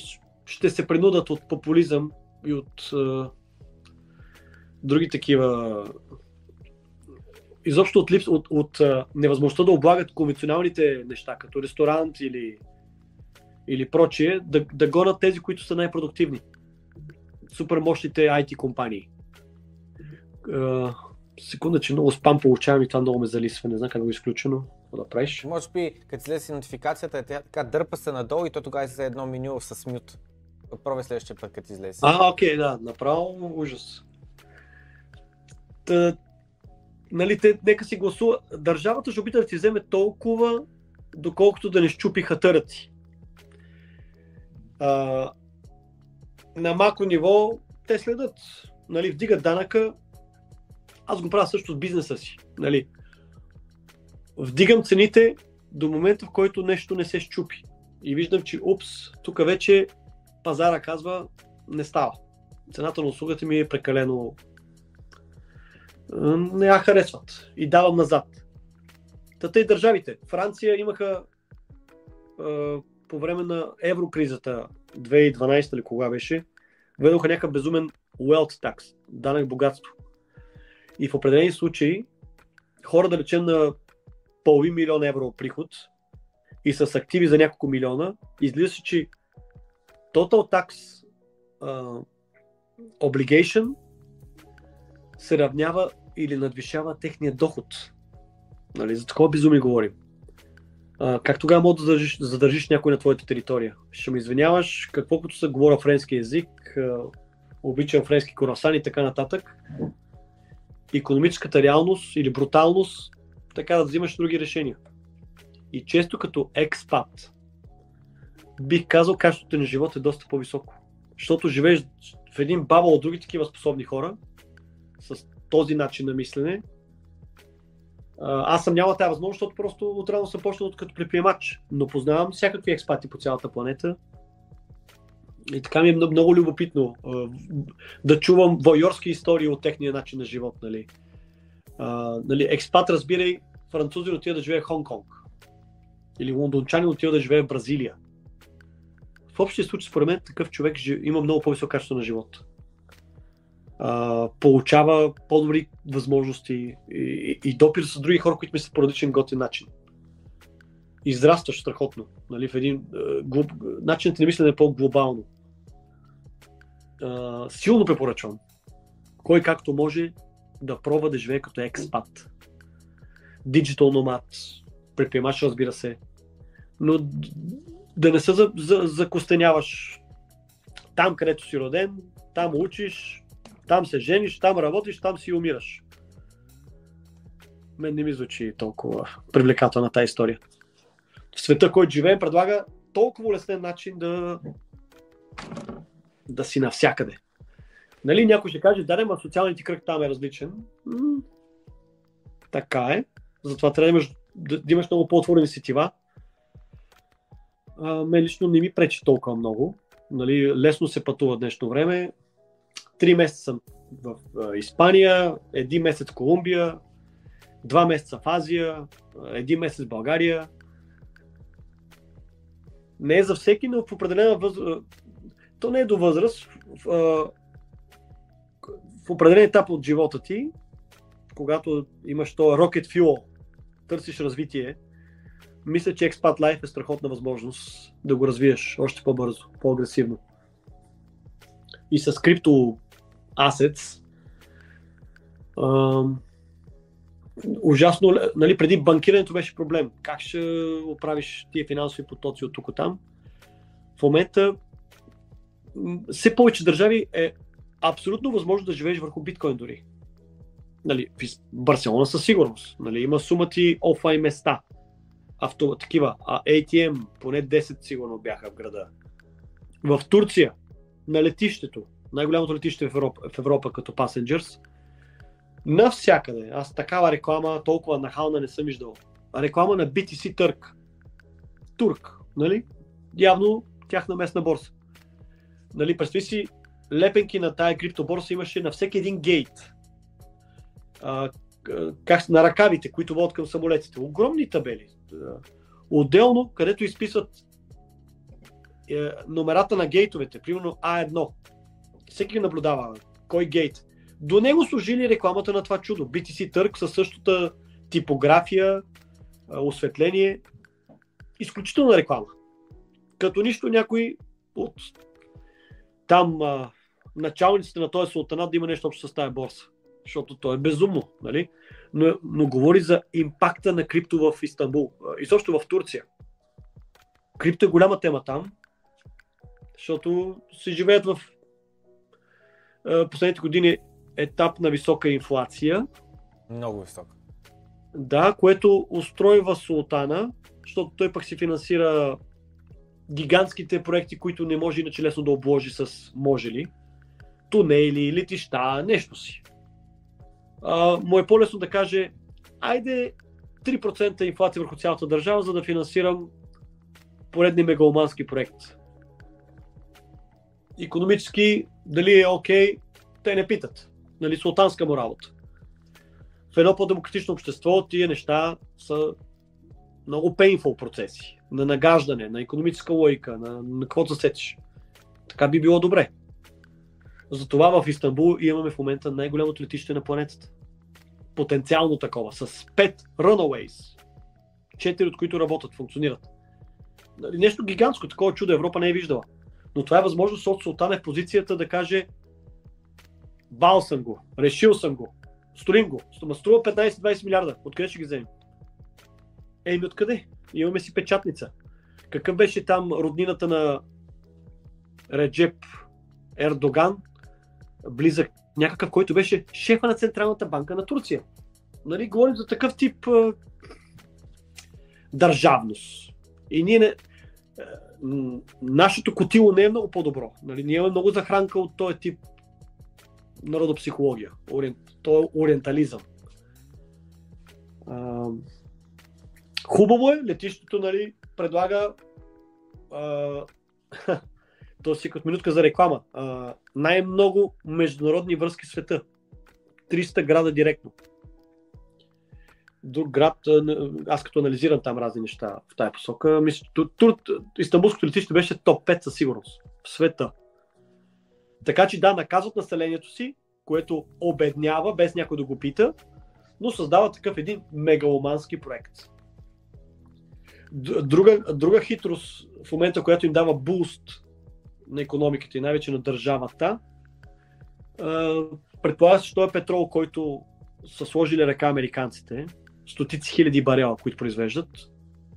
ще се принудат от популизъм и от а, други такива изобщо от, липс, от, от а, невъзможността да облагат конвенционалните неща, като ресторант или, или прочие, да, да гонат тези, които са най-продуктивни. Супер мощните IT компании. А, секунда, че много спам получавам и това много ме залисва. Не знам как го изключено. Да правиш? Може би, като слезе нотификацията, е така дърпа се надолу и то тогава е едно меню с мют. Пробвай следващия път, като излезе. А, окей, да, направо ужас. Та, нали, те, нека си гласува. Държавата ще опита да ти вземе толкова, доколкото да не щупи хатъра ти. А, на макро ниво те следят, нали, вдигат данъка. Аз го правя също с бизнеса си. Нали. Вдигам цените до момента, в който нещо не се щупи. И виждам, че упс, тук вече пазара казва, не става. Цената на услугата ми е прекалено не я харесват и давам назад. Тата и държавите. Франция имаха по време на еврокризата 2012 или кога беше, введоха някакъв безумен wealth tax, данък богатство. И в определени случаи хора да речем на половин милион евро приход и с активи за няколко милиона, излиза се, че total tax uh, obligation се равнява или надвишава техния доход. Нали, за такова безумие говорим. А, как тогава мога да задържиш, задържиш някой на твоята територия? Ще ме извиняваш, какво като се говоря френски язик, обичам френски корасан и така нататък. Економическата реалност или бруталност, така да взимаш други решения. И често като експат, бих казал, качеството на живот е доста по-високо. Защото живееш в един бабъл от други такива способни хора, с този начин на мислене. Аз съм нямал тази възможност, защото просто отрано съм почнал като предприемач, но познавам всякакви експати по цялата планета. И така ми е много, любопитно да чувам войорски истории от техния начин на живот. Нали. Нали, експат, разбирай, французи отива да живее в Хонг-Конг. Или лондончани отива да живее в Бразилия. В общия случай, според мен, такъв човек има много по-високо качество на живота а, получава по-добри възможности и, и, и с други хора, които мислят по различен готин начин. Израстваш страхотно. Нали, в един, глоб... Начинът на мислене е по-глобално. А, силно препоръчвам. Кой както може да пробва да живее като експат. Диджитал номад, предприемач, разбира се. Но да не се за, за, закостеняваш там, където си роден, там учиш, там се жениш, там работиш, там си умираш. Мен не ми звучи толкова привлекателна тази история. Света, който живеем, предлага толкова лесен начин да, да си навсякъде. Нали, някой ще каже, да, ма социалният ти кръг там е различен. М- така е. Затова трябва да имаш, да, да имаш много по-отворени сетива. А, мен лично не ми пречи толкова много. Нали, лесно се пътува днешно време. Три месеца съм в Испания, един месец в Колумбия, два месеца в Азия, един месец в България. Не е за всеки, но в определена възраст. То не е до възраст. В, в определен етап от живота ти, когато имаш то rocket fuel, търсиш развитие, мисля, че Expat Life е страхотна възможност да го развиеш още по-бързо, по-агресивно. И с крипто assets. Ужасно, нали, преди банкирането беше проблем. Как ще оправиш тия финансови потоци от тук там? В момента все повече държави е абсолютно възможно да живееш върху биткоин дори. Нали, в Барселона със сигурност. Нали, има сумати офлайн места. Авто, такива. А ATM, поне 10 сигурно бяха в града. В Турция, на летището, най-голямото летище в Европа, в Европа като Passengers. Навсякъде. Аз такава реклама толкова нахална не съм виждал. Реклама на BTC Търк. Турк, нали? Явно тяхна местна борса. Нали, представи си, лепенки на тая криптоборса имаше на всеки един гейт. А, как на ръкавите, които водят към самолетите. Огромни табели. Отделно, където изписват е, номерата на гейтовете, примерно А1, всеки наблюдава кой гейт. До него служили рекламата на това чудо. BTC Търк със същата типография, осветление. Изключителна реклама. Като нищо някой от там а, началниците на този султанат да има нещо общо с тази борса. Защото то е безумно, нали? Но, но говори за импакта на крипто в Истанбул. И също в Турция. Крипто е голяма тема там, защото се живеят в последните години етап на висока инфлация. Много висока. Да, което устройва султана, защото той пък си финансира гигантските проекти, които не може иначе лесно да обложи с може ли, тунели, летища, нещо си. Му е по-лесно да каже, айде 3% инфлация върху цялата държава, за да финансирам поредния мегаломански проект. Економически, дали е окей, okay, те не питат. Нали, султанска му работа. В едно по-демократично общество тия неща са много painful процеси. На нагаждане, на економическа логика, на, на какво да сетиш. Така би било добре. Затова в Истанбул имаме в момента най-голямото летище на планетата. Потенциално такова, с 5 runaways. Четири от които работят, функционират. Нали, нещо гигантско, такова чудо Европа не е виждала. Но това е възможно, защото Султан е в позицията да каже бал съм го, решил съм го, строим го, ма струва 15-20 милиарда, откъде ще ги вземем? Еми откъде? Имаме си печатница. Какъв беше там роднината на Реджеп Ердоган, близък някакъв, който беше шефа на Централната банка на Турция. Нали, говорим за такъв тип а, държавност. И ние не, нашето котило не е много по-добро. Нали? Ние имаме много захранка от този тип народопсихология. Ориент, то е ориентализъм. А, хубаво е, летището нали, предлага а, то си като минутка за реклама. А, най-много международни връзки в света. 300 града директно друг град, аз като анализирам там разни неща в тази посока, мисля, тур, Истанбулското летище беше топ 5 със сигурност в света. Така че да, наказват населението си, което обеднява без някой да го пита, но създава такъв един мегаломански проект. Друга, друга хитрост в момента, която им дава буст на економиката и най-вече на държавата, предполага се, че той е петрол, който са сложили ръка американците, стотици хиляди барела, които произвеждат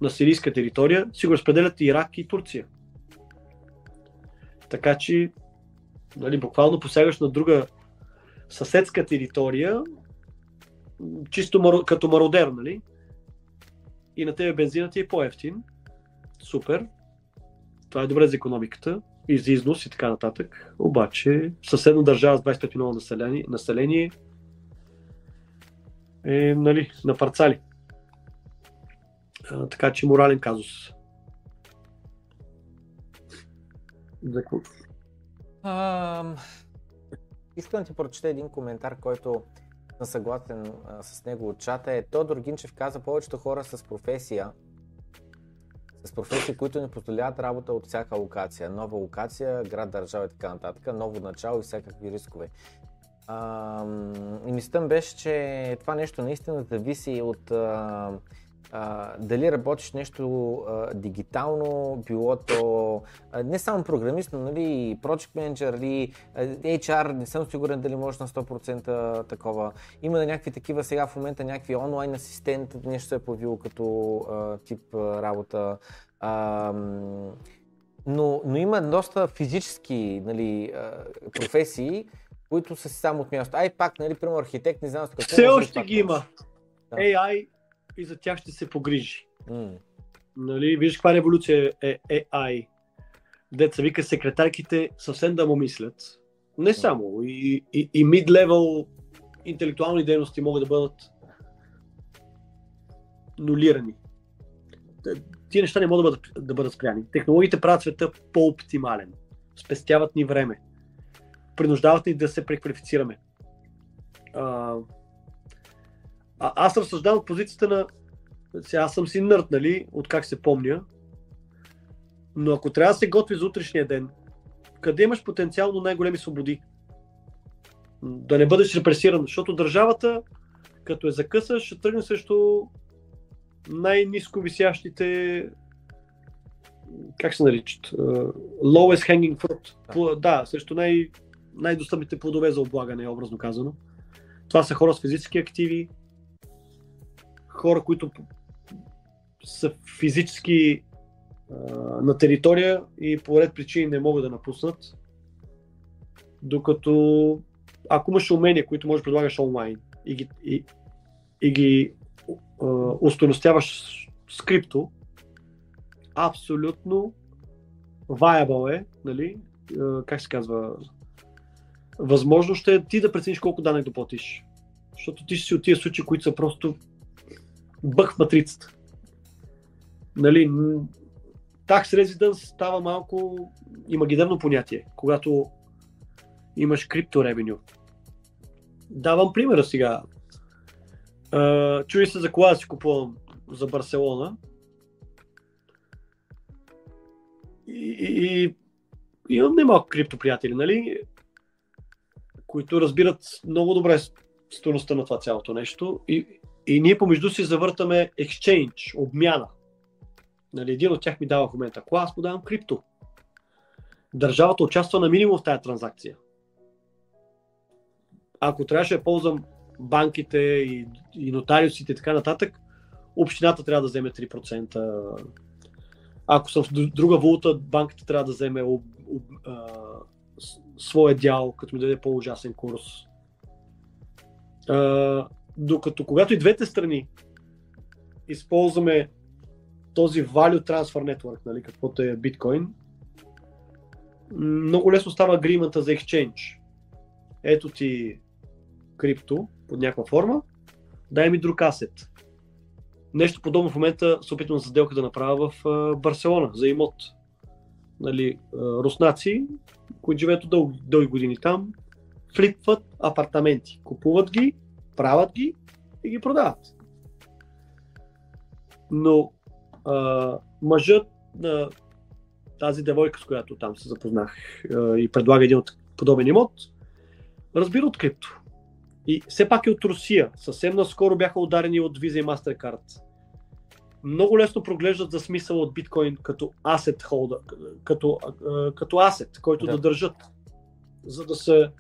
на сирийска територия, си го разпределят и Ирак и Турция. Така че, нали, буквално посягаш на друга съседска територия, чисто като мародер, нали? И на тебе бензинът ти е по-ефтин. Супер. Това е добре за економиката и за износ и така нататък. Обаче, съседна държава с 25 милиона население, население е нали, на парцали. А, така че морален казус. За а, искам да ти прочета един коментар, който съм съгласен а, с него от чата. Е, Тодор Гинчев каза, повечето хора с професия, с професии, които не позволяват работа от всяка локация. Нова локация, град, държава и така нататък, ново начало и всякакви рискове. А, и мислям беше, че това нещо наистина зависи от а, а, дали работиш нещо а, дигитално, било то а, не само програмист, но нали, project manager или HR, не съм сигурен дали може на 100% такова. Има да някакви такива сега в момента, някакви онлайн асистент, нещо се е появило като а, тип а, работа. А, но, но има доста физически нали, професии, които са само от място. Ай пак, нали, примерно архитект, не знам с какво. Все още ги има. Да. AI и за тях ще се погрижи. Mm. Нали, виж каква революция е AI. Деца вика секретарките съвсем да му мислят. Не само. И, и, и mid-level интелектуални дейности могат да бъдат нулирани. Тия неща не могат да бъдат, да бъдат спряни. Технологиите правят света по-оптимален. Спестяват ни време принуждават ни да се преквалифицираме. А, а, аз разсъждавам от позицията на... Сега аз съм си нърд, нали, от как се помня. Но ако трябва да се готви за утрешния ден, къде имаш потенциално най-големи свободи? Да не бъдеш репресиран, защото държавата, като е закъса, ще тръгне срещу най-низко висящите как се наричат? Uh, lowest hanging fruit. Да, срещу най- най-достъпните плодове за облагане, образно казано. Това са хора с физически активи, хора, които са физически а, на територия и по ред причини не могат да напуснат. Докато ако имаш умения, които можеш да предлагаш онлайн и ги, и, и ги а, устойностяваш с крипто, абсолютно viable е, нали, как се казва, възможно ще е ти да прецениш колко данък да платиш. Защото ти ще си от тия случаи, които са просто бъх в матрицата. Нали, tax residence става малко имагинерно понятие, когато имаш крипто ревеню. Давам примера сега. Чуй се за кола да си купувам за Барселона. И, и, и имам немалко крипто приятели, нали? които разбират много добре стоеността на това цялото нещо. И, и ние помежду си завъртаме exchange, обмяна. Нали, един от тях ми дава в момента, ако аз му давам крипто. Държавата участва на минимум в тази транзакция. Ако трябваше да ползвам банките и, и нотариусите и така нататък, общината трябва да вземе 3%. Ако съм в друга валута, банката трябва да вземе об, об, а, своя дял, като ми даде по-ужасен курс. А, докато когато и двете страни използваме този Value Transfer Network, нали, каквото е биткоин, много лесно става агримента за exchange. Ето ти крипто под някаква форма, дай ми друг асет. Нещо подобно в момента се опитвам за сделка да направя в Барселона за имот. Нали, руснаци, които живеят дълги, дълги години там, флипват апартаменти, купуват ги, правят ги и ги продават. Но а, мъжът на тази девойка, с която там се запознах а, и предлага един от подобен имот, разбира от крипто. И все пак е от Русия. Съвсем наскоро бяха ударени от Visa и MasterCard. Много лесно проглеждат за смисъл от биткоин като асет холда, като, като асет, който да. да държат, за да се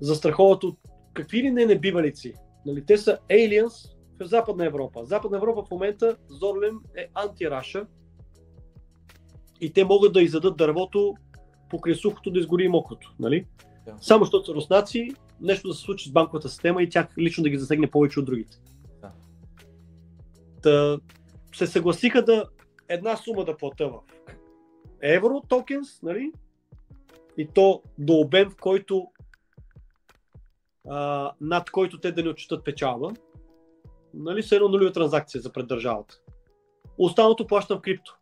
застраховат от какви ли не небивалици. Нали, те са aliens в Западна Европа. Западна Европа в момента Зорлем е антираша и те могат да издадат дървото покрай сухото да изгори мокрото. Нали? Да. Само защото са руснаци, нещо да се случи с банковата система и тях лично да ги засегне повече от другите. Да. Та, се съгласиха да една сума да плата в евро токенс, нали? И то до обем, в който над който те да не отчитат печалба. Нали, са едно нулева транзакция за преддържавата. Останалото плащам в крипто.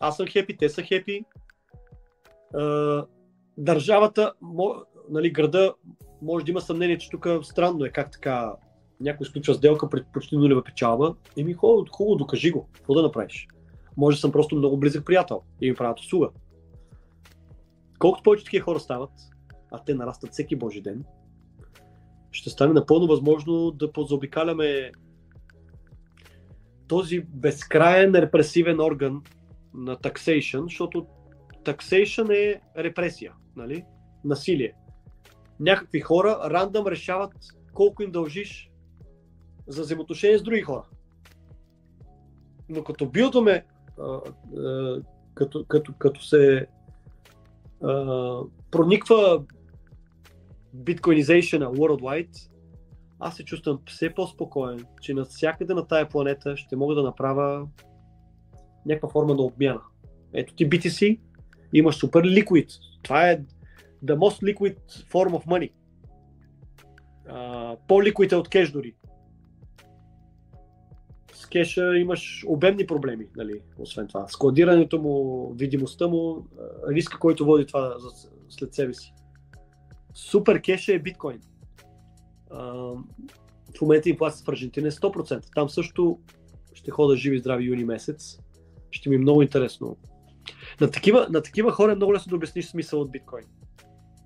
Аз съм хепи, те са хепи. Държавата, нали, града, може да има съмнение, че тук странно е как така някой сключва сделка пред почти нулева печалба. Еми хубаво, хубаво, докажи го. Какво да направиш? Може да съм просто много близък приятел и ми правят услуга. Колкото повече такива хора стават, а те нарастват всеки божи ден, ще стане напълно възможно да подзаобикаляме този безкраен репресивен орган на taxation, защото taxation е репресия, нали? насилие. Някакви хора рандъм решават колко им дължиш за взаимоотношение с други хора. Но като билдваме, като, като, като се а, прониква биткоинизейшена worldwide, аз се чувствам все по-спокоен, че навсякъде на тая планета ще мога да направя някаква форма на обмяна. Ето ти BTC, имаш супер ликвид. Това е the most liquid form of money. Uh, по-ликвид е от кеш дори. С кеша имаш обемни проблеми, нали, освен това. Складирането му, видимостта му, риска, който води това след себе си супер кеша е биткоин. А, в момента инфлацията в Аржентина е 100%. Там също ще хода живи здрави юни месец. Ще ми е много интересно. На такива, на такива хора е много лесно да обясниш смисъл от биткоин.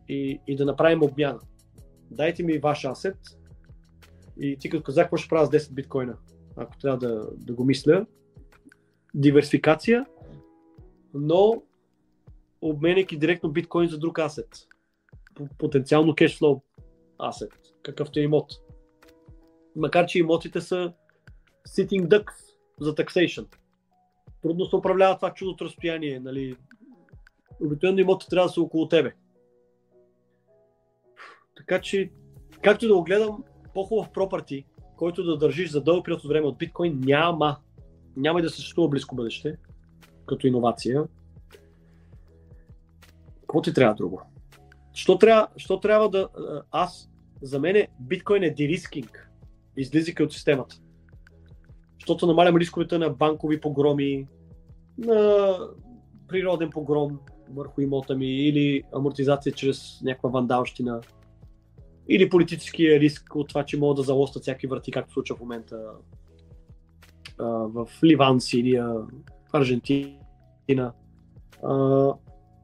И, и да направим обмяна. Дайте ми ваш асет и ти като казах, какво ще правя с 10 биткоина, ако трябва да, да го мисля. Диверсификация, но обменяйки директно биткоин за друг асет потенциално кешфлоу асет, какъвто е имот. Макар, че имотите са sitting ducks за taxation. Трудно се управлява това чудото разстояние. Нали? Обикновено имотите трябва да са около тебе. Така че, както да го гледам, по-хубав пропарти, който да държиш за дълъг период от време от биткоин, няма. Няма и да съществува близко бъдеще, като иновация. Какво ти трябва друго? Що трябва, що трябва да... Аз, за мен биткоин е дерискинг. Излизайки от системата. Защото намалям рисковете на банкови погроми, на природен погром върху имота ми или амортизация чрез някаква вандалщина или политическия риск от това, че могат да залостят всяки врати, както случва в момента в Ливан, Сирия, в Аржентина.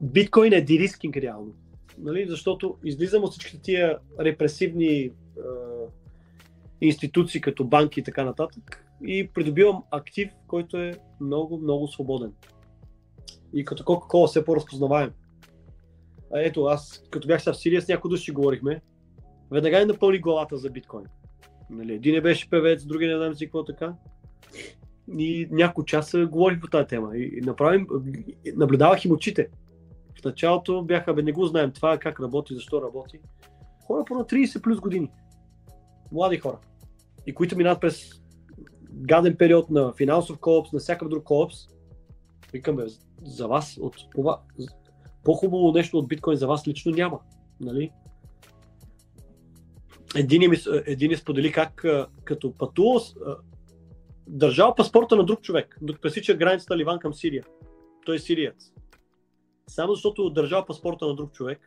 Биткоин е дерискинг реално. Нали? Защото излизам от всичките тия репресивни а, институции, като банки и така нататък, и придобивам актив, който е много, много свободен. И като Coca-Cola все по-разпознаваем. Ето, аз като бях в Сирия с някои души говорихме, веднага ни напълни главата за биткоин. Нали, един не беше певец, другия не знам си какво така. И няколко часа говорих по тази тема. И направим, наблюдавах им очите. В началото бяха, бе, не го знаем това, как работи, защо работи. Хора по на 30 плюс години. Млади хора. И които минат през гаден период на финансов колапс, на всякакъв друг колапс. Викаме, за вас от това, по-хубаво нещо от биткоин за вас лично няма. Нали? Един ми, един сподели как като пътувал, държал паспорта на друг човек, докато пресича границата Ливан към Сирия. Той е сириец. Само защото държал паспорта на друг човек,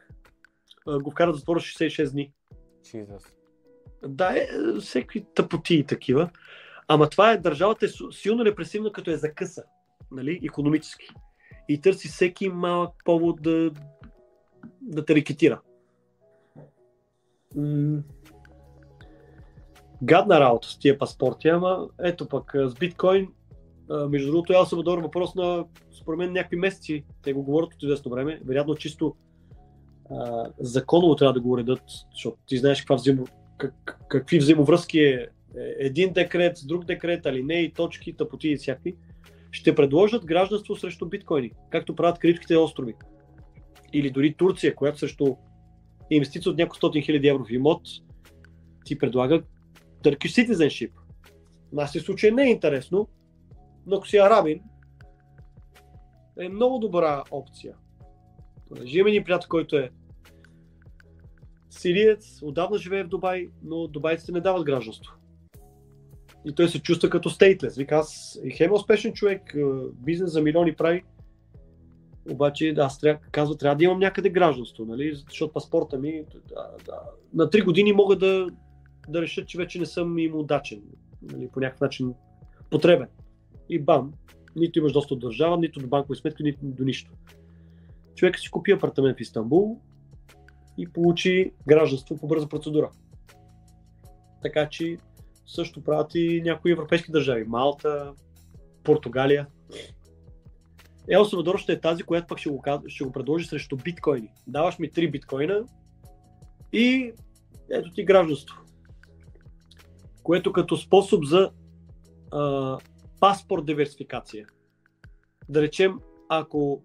го вкара да затвора 66 дни. Jesus. Да, е, всеки тъпоти и такива. Ама това е, държавата е силно репресивна, като е закъса, нали, економически. И търси всеки малък повод да, да те рекетира. М- гадна работа с тия паспорти, ама ето пък с биткоин, между другото, Ел Салвадор въпрос на, според мен, някакви месеци, те го говорят от известно време, вероятно чисто а, законово трябва да го уредат, защото ти знаеш каква взаимо, как, какви взаимовръзки е, е един декрет с друг декрет, алинеи, точки, тъпоти и всякакви, ще предложат гражданство срещу биткоини, както правят Карибските острови. Или дори Турция, която срещу инвестиция от няколко стотин хиляди евро в имот, ти предлага Turkish citizenship. На нашия случай не е интересно, но ако си арабин, е много добра опция. Понеже имаме един приятел, който е сириец, отдавна живее в Дубай, но дубайците не дават гражданство. И той се чувства като стейтлес. Вика, аз и хем успешен човек, е, бизнес за милиони прави, обаче аз трябва, казва, трябва да имам някъде гражданство, нали? защото паспорта ми да, да, на 3 години мога да, да решат, че вече не съм им удачен, нали? по някакъв начин потребен. И бам, нито имаш доста от държава, нито до банкови сметки, нито до нищо. Човек си купи апартамент в Истанбул и получи гражданство по бърза процедура. Така че също правят и някои европейски държави. Малта, Португалия. Ел Салвадор ще е тази, която пък ще го, ще го предложи срещу биткоини. Даваш ми 3 биткоина и ето ти гражданство. Което като способ за а, паспорт диверсификация. Да речем, ако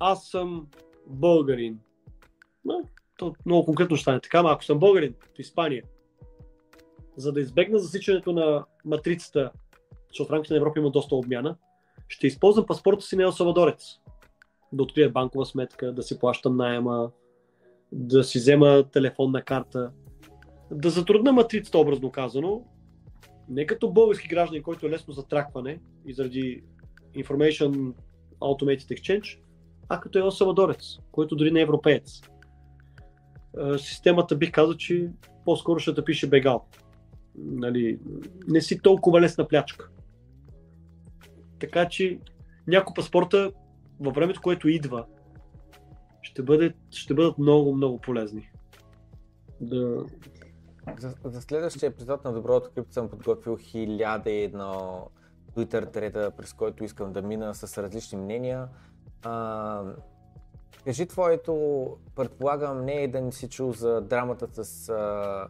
аз съм българин, но, то много конкретно ще стане така, но ако съм българин в Испания, за да избегна засичането на матрицата, защото в рамките на Европа има доста обмяна, ще използвам паспорта си на Ел. Да открия банкова сметка, да си плащам найема, да си взема телефонна карта, да затрудна матрицата, образно казано, не като български граждан, който е лесно за тракване и заради Information Automated Exchange, а като Ел Салвадорец, който дори не е европеец. Системата бих казал, че по-скоро ще да пише бегал нали, не си толкова лесна плячка. Така че някои паспорта във времето, което идва, ще, бъде, ще бъдат много, много полезни. Да... За, за следващия епизод на Доброто крипто съм подготвил хиляда и едно Twitter треда, през който искам да мина с различни мнения. А, кажи твоето, предполагам, не е да не си чул за драмата с а,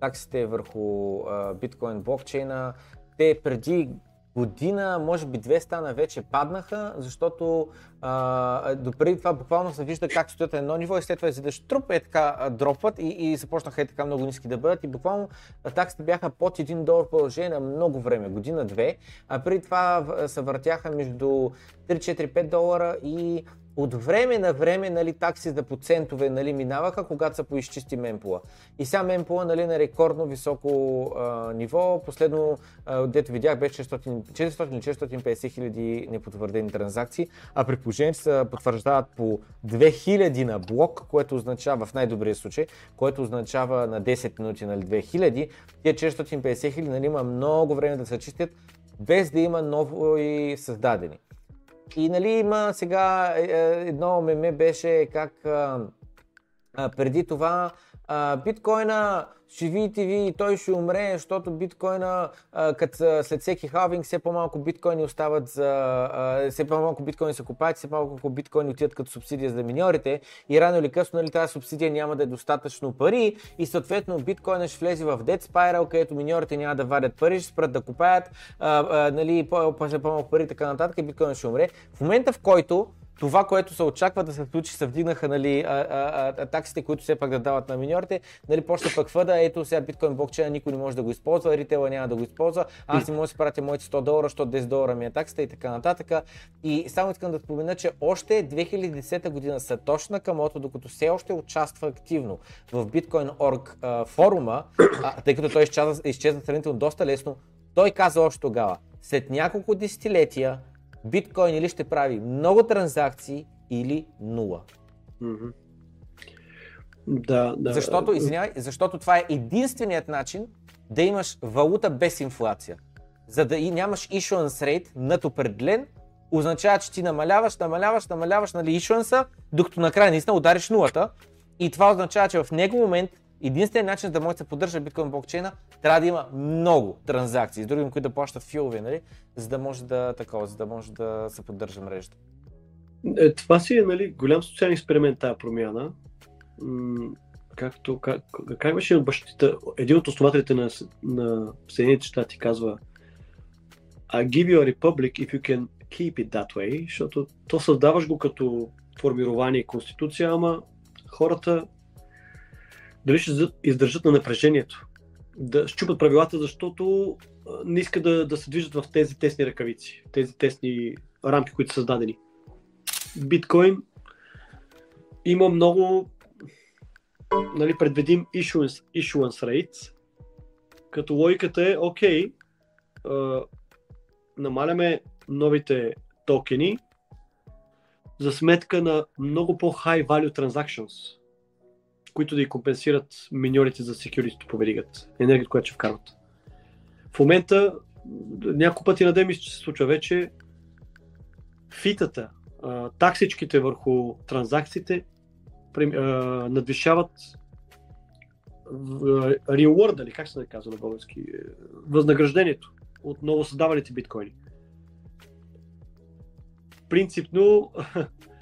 таксите върху биткоин блокчейна, те преди година, може би две стана вече паднаха, защото а, допреди това буквално се вижда как стоят едно ниво и след това изведнъж труп е така дропват и, и започнаха е така много ниски да бъдат. И буквално таксите бяха под 1 долар продължение на много време, година-две, а преди това се въртяха между 3-4-5 долара и от време на време нали, такси за по центове нали, минаваха, когато се поизчисти мемпула. И сега мемпула нали, на рекордно високо а, ниво, последно, а, дето видях, беше 400-450 хиляди непотвърдени транзакции, а при положение, се потвърждават по 2000 на блок, което означава в най-добрия случай, което означава на 10 минути нали, 2000, тия 450 хиляди нали, има много време да се чистят, без да има ново и създадени. И нали има сега е, е, едно меме беше как а, а, преди това а, биткоина ще видите ви, той ще умре, защото биткоина, като след всеки халвинг, все по-малко биткоини остават за, все по-малко биткоини се купаят, все по-малко биткоини отиват като субсидия за миньорите и рано или късно нали, тази субсидия няма да е достатъчно пари и съответно биткоина ще влезе в dead spiral, където миньорите няма да вадят пари, ще спрат да купаят, нали, по-малко пари и така нататък и биткоина ще умре. В момента в който това, което се очаква да се случи, се вдигнаха нали, а, а, а, таксите, които все пак да дават на миньорите, нали, почта пък фъда, ето сега биткоин блокчейна никой не може да го използва, ритейла няма да го използва, аз не мога да си пратя моите 100 долара, защото 10 долара ми е таксата и така нататък. И само искам да спомена, че още 2010 година Сатош Накамото, докато все още участва активно в Bitcoin.org форума, а, тъй като той изчезна, изчезна сравнително доста лесно, той каза още тогава, след няколко десетилетия биткоин или ще прави много транзакции или нула. Mm-hmm. Да, да. Защото, извинявай, защото това е единственият начин да имаш валута без инфлация. За да и нямаш issuance rate над определен, означава, че ти намаляваш, намаляваш, намаляваш нали, issuance докато накрая наистина удариш нулата. И това означава, че в него момент единственият начин да може да се поддържа биткоин блокчейна, трябва да има много транзакции, с другим, които да плащат филове, нали, за да може да, такова, за да може да се поддържа мрежата. Е, това си е нали, голям социален експеримент тази промяна. Както, как, как беше бащите, един от основателите на, на Съединените щати казва I give you a republic if you can keep it that way, защото то създаваш го като формирование и конституция, ама хората дали ще издържат на напрежението, да щупат правилата, защото не искат да, да се движат в тези тесни ръкавици, тези тесни рамки, които са създадени. Биткоин има много нали, предвидим issuance, issuance rates, като логиката е, окей, okay, намаляме новите токени за сметка на много по-high value transactions които да и компенсират миньорите за security по веригата, енергията, която ще вкарват. В момента, няколко пъти на ден че се случва вече, фитата, таксичките върху транзакциите надвишават reward, или как се казва на български, възнаграждението от новосъздаваните биткоини. Принципно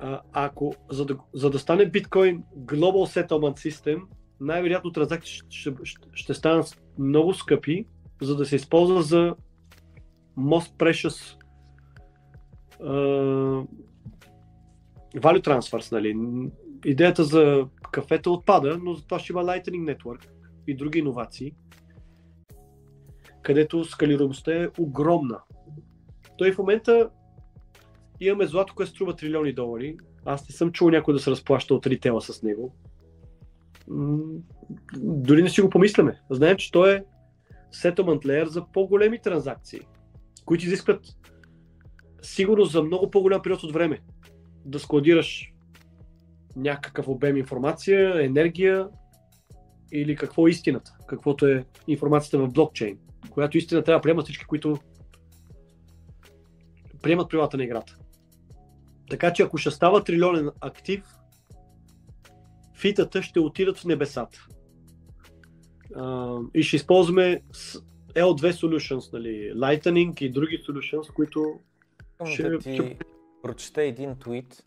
а, ако за да, за да стане биткоин Global Settlement System, най-вероятно транзакции ще, ще, ще станат много скъпи, за да се използва за most precious uh, value transfers. Нали. Идеята за кафета отпада, но за това ще има Lightning Network и други иновации, където скалируемостта е огромна. Той в момента имаме злато, което струва трилиони долари. Аз не съм чул някой да се разплаща от ритейла с него. Дори не си го помисляме. Знаем, че той е settlement layer за по-големи транзакции, които изискват сигурно за много по-голям период от време да складираш някакъв обем информация, енергия или какво е истината, каквото е информацията в блокчейн, която истина трябва да приемат всички, които приемат правилата на играта. Така че ако ще става трилионен актив, фитата ще отидат в небесата. Uh, и ще използваме L2 Solutions, нали, Lightning и други solutions, които ще... Да ти прочета един твит,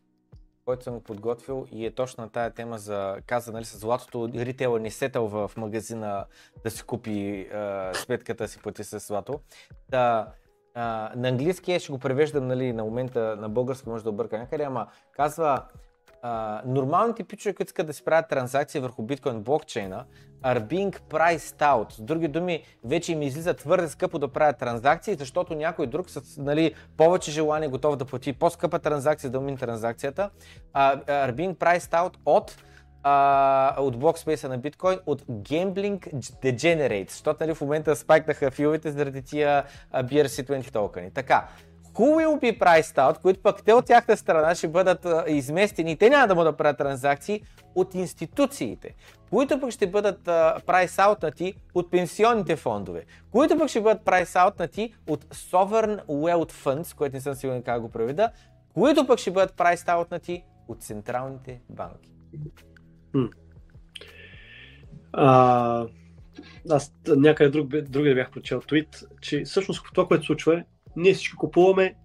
който съм подготвил и е точно на тая тема за, каза, нали, с златото, ритейла не сетъл в магазина да си купи uh, сметката си плати с злато. Да, а, на английски ще го превеждам нали, на момента, на български може да обърка някъде, ама казва а, нормалните пичове, които искат да си правят транзакции върху биткоин блокчейна, are being priced out. С други думи, вече им излиза твърде скъпо да правят транзакции, защото някой друг с нали, повече желание готов да плати по-скъпа транзакция, да умин транзакцията, uh, are being priced out от uh, от блокспейса на биткоин, от Gambling Degenerates, защото нали, в момента спайкнаха филовете заради тия uh, BRC20 токени. Така, who will be priced out, които пък те от тяхна страна ще бъдат а, изместени, те няма да могат да правят транзакции от институциите, които пък ще бъдат прайс прайс-аутнати от пенсионните фондове, които пък ще бъдат прайс прайс-аутнати от Sovereign Wealth Funds, което не съм сигурен как го преведа, които пък ще бъдат прайс прайс-аутнати от централните банки. А, аз някъде друг, друг да бях прочел твит, че всъщност това, което случва е, ние всички купуваме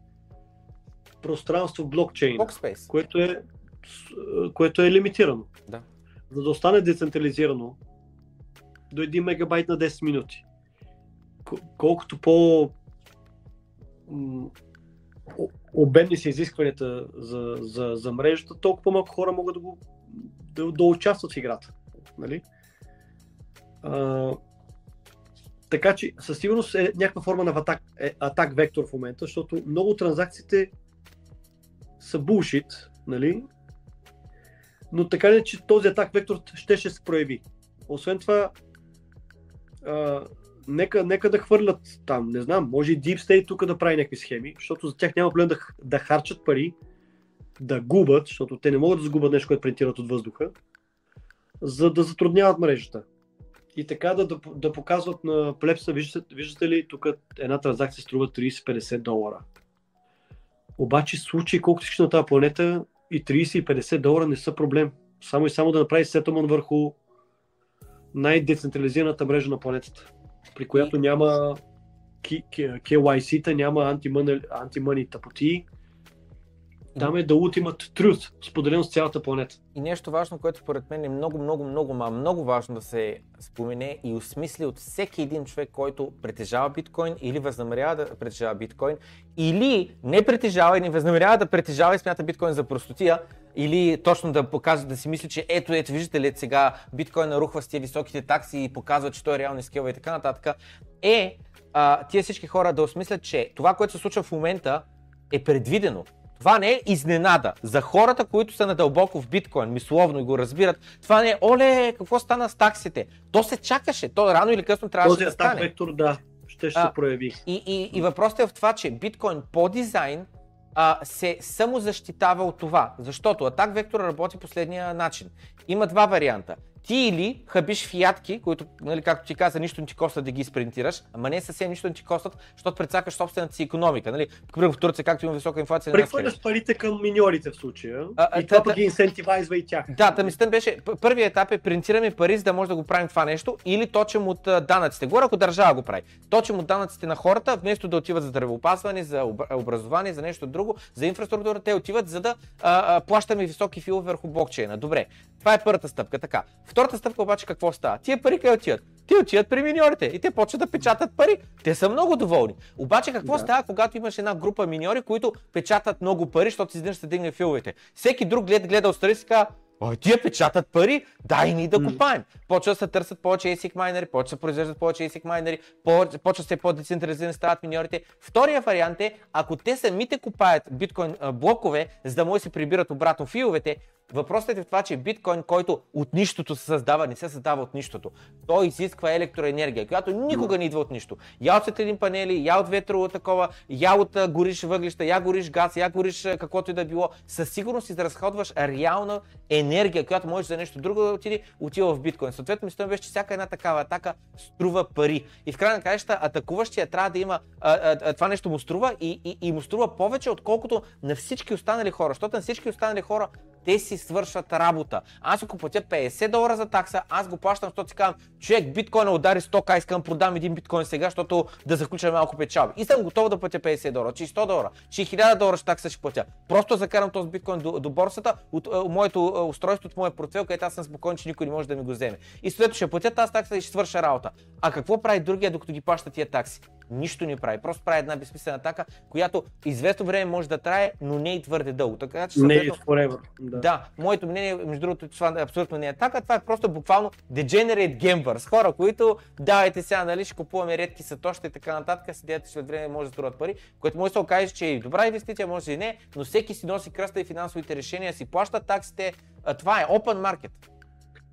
пространство в блокчейн, което е, което е лимитирано. Да. За да остане децентрализирано до 1 мегабайт на 10 минути. Колкото по обемни са изискванията за, за, за мрежата, толкова по-малко хора могат да, го, да, да участват в играта. Нали? А, така че със сигурност е някаква форма на атак, е, атак вектор в момента, защото много транзакциите са булшит, нали? Но така не, че този атак вектор ще, ще се прояви. Освен това, а, нека, нека да хвърлят там, не знам, може и Deep State тук да прави някакви схеми, защото за тях няма проблем да, да харчат пари, да губят, защото те не могат да загубят нещо, което принтират от въздуха, за да затрудняват мрежата и така да, да, да показват на плепса, виждате, виждате ли, тук една транзакция струва 30-50 долара. Обаче случаи колкото всички на тази планета и 30 и 50 долара не са проблем. Само и само да направи сетълман върху най-децентрализираната мрежа на планетата, при която няма KYC-та, няма антимъни тъпоти, там е да ultimate truth, споделен с цялата планета. И нещо важно, което според мен е много, много, много, ма много важно да се спомене и осмисли от всеки един човек, който притежава биткоин или възнамерява да притежава биткоин, или не притежава и не възнамерява да притежава и смята биткоин за простотия, или точно да показва, да си мисли, че ето, ето, виждате ли сега биткоин нарухва с тия високите такси и показва, че той е реални скилва и така нататък, е а, тия всички хора да осмислят, че това, което се случва в момента е предвидено. Това не е изненада. За хората, които са надълбоко в биткоин, мисловно и го разбират, това не е, оле, какво стана с таксите? То се чакаше, то рано или късно трябваше да стане. Този вектор, да, ще, ще а, се прояви. И, и, и въпросът е в това, че биткоин по дизайн а, се самозащитава от това. Защото атак вектор работи последния начин. Има два варианта ти или хабиш фиатки, които, нали, както ти каза, нищо не ти коста да ги спринтираш, ама не съвсем нищо не ти костат, защото прецакаш собствената си економика. Нали? Примерно в Турция, както има висока инфлация. Прехвърляш парите към миньорите в случая а, и това пък ги инсентивайзва и тях. Да, мислята беше, първият етап е принтираме пари, за да може да го правим това нещо или точим от данъците. Горе, ако държава го прави. Точим от данъците на хората, вместо да отиват за здравеопазване, за образование, за нещо друго, за инфраструктура, те отиват за да а, а, плащаме високи филове върху блокчейна. Добре, това е първата стъпка. Така. Втората стъпка обаче какво става? Тия пари къде отиват? Ти отиват при миньорите и те почват да печатат пари. Те са много доволни. Обаче какво да. става, когато имаш една група миньори, които печатат много пари, защото си изведнъж се дигне филовете? Всеки друг глед, гледа отстрани и казва, Ой, тия печатат пари, дай ни да купаем. Почва да се търсят повече ASIC майнери, почва да се произвеждат повече ASIC майнери, почва се по-децентрализирани стават миньорите. Втория вариант е, ако те самите купаят биткоин блокове, за да може да се прибират обратно филовете, Въпросът е в това, че биткоин, който от нищото се създава, не се създава от нищото. Той изисква електроенергия, която никога не идва от нищо. Я от светлини панели, я от ветрово такова, я от гориш въглища, я гориш газ, я гориш каквото и да било. Със сигурност изразходваш реална енергия, която можеш за нещо друго да отиде, отива в биткоин. Съответно, мисля беше, че всяка една такава атака струва пари. И в крайна краища атакуващия трябва да има, а, а, а, това нещо му струва и, и, и му струва повече, отколкото на всички останали хора. Защото на всички останали хора те си свършват работа. Аз ако платя 50 долара за такса, аз го плащам, защото си казвам, човек, биткоина удари 100к, искам да продам един биткоин сега, защото да заключа малко печалби. И съм готов да платя 50 долара, че 100 долара, че 1000 долара ще такса ще платя. Просто закарам този биткоин до, до борсата, от, от, моето устройство, от моя портфел, където аз съм спокоен, че никой не може да ми го вземе. И след ще платя тази такса и ще свърша работа. А какво прави другия, докато ги плаща тия такси? Нищо не прави. Просто прави една безсмислена атака, която известно време може да трае, но не и твърде дълго. Така че Не е forever. Да. да, моето мнение, между другото, това абсолютно не е така. Това е просто буквално degenerate gamers. Хора, които давайте сега, нали, ще купуваме редки сатощи и така нататък, седят след време може да струват пари, което може да се окаже, че е и добра инвестиция, може и не, но всеки си носи кръста и финансовите решения, си плаща таксите. А, Това е open market.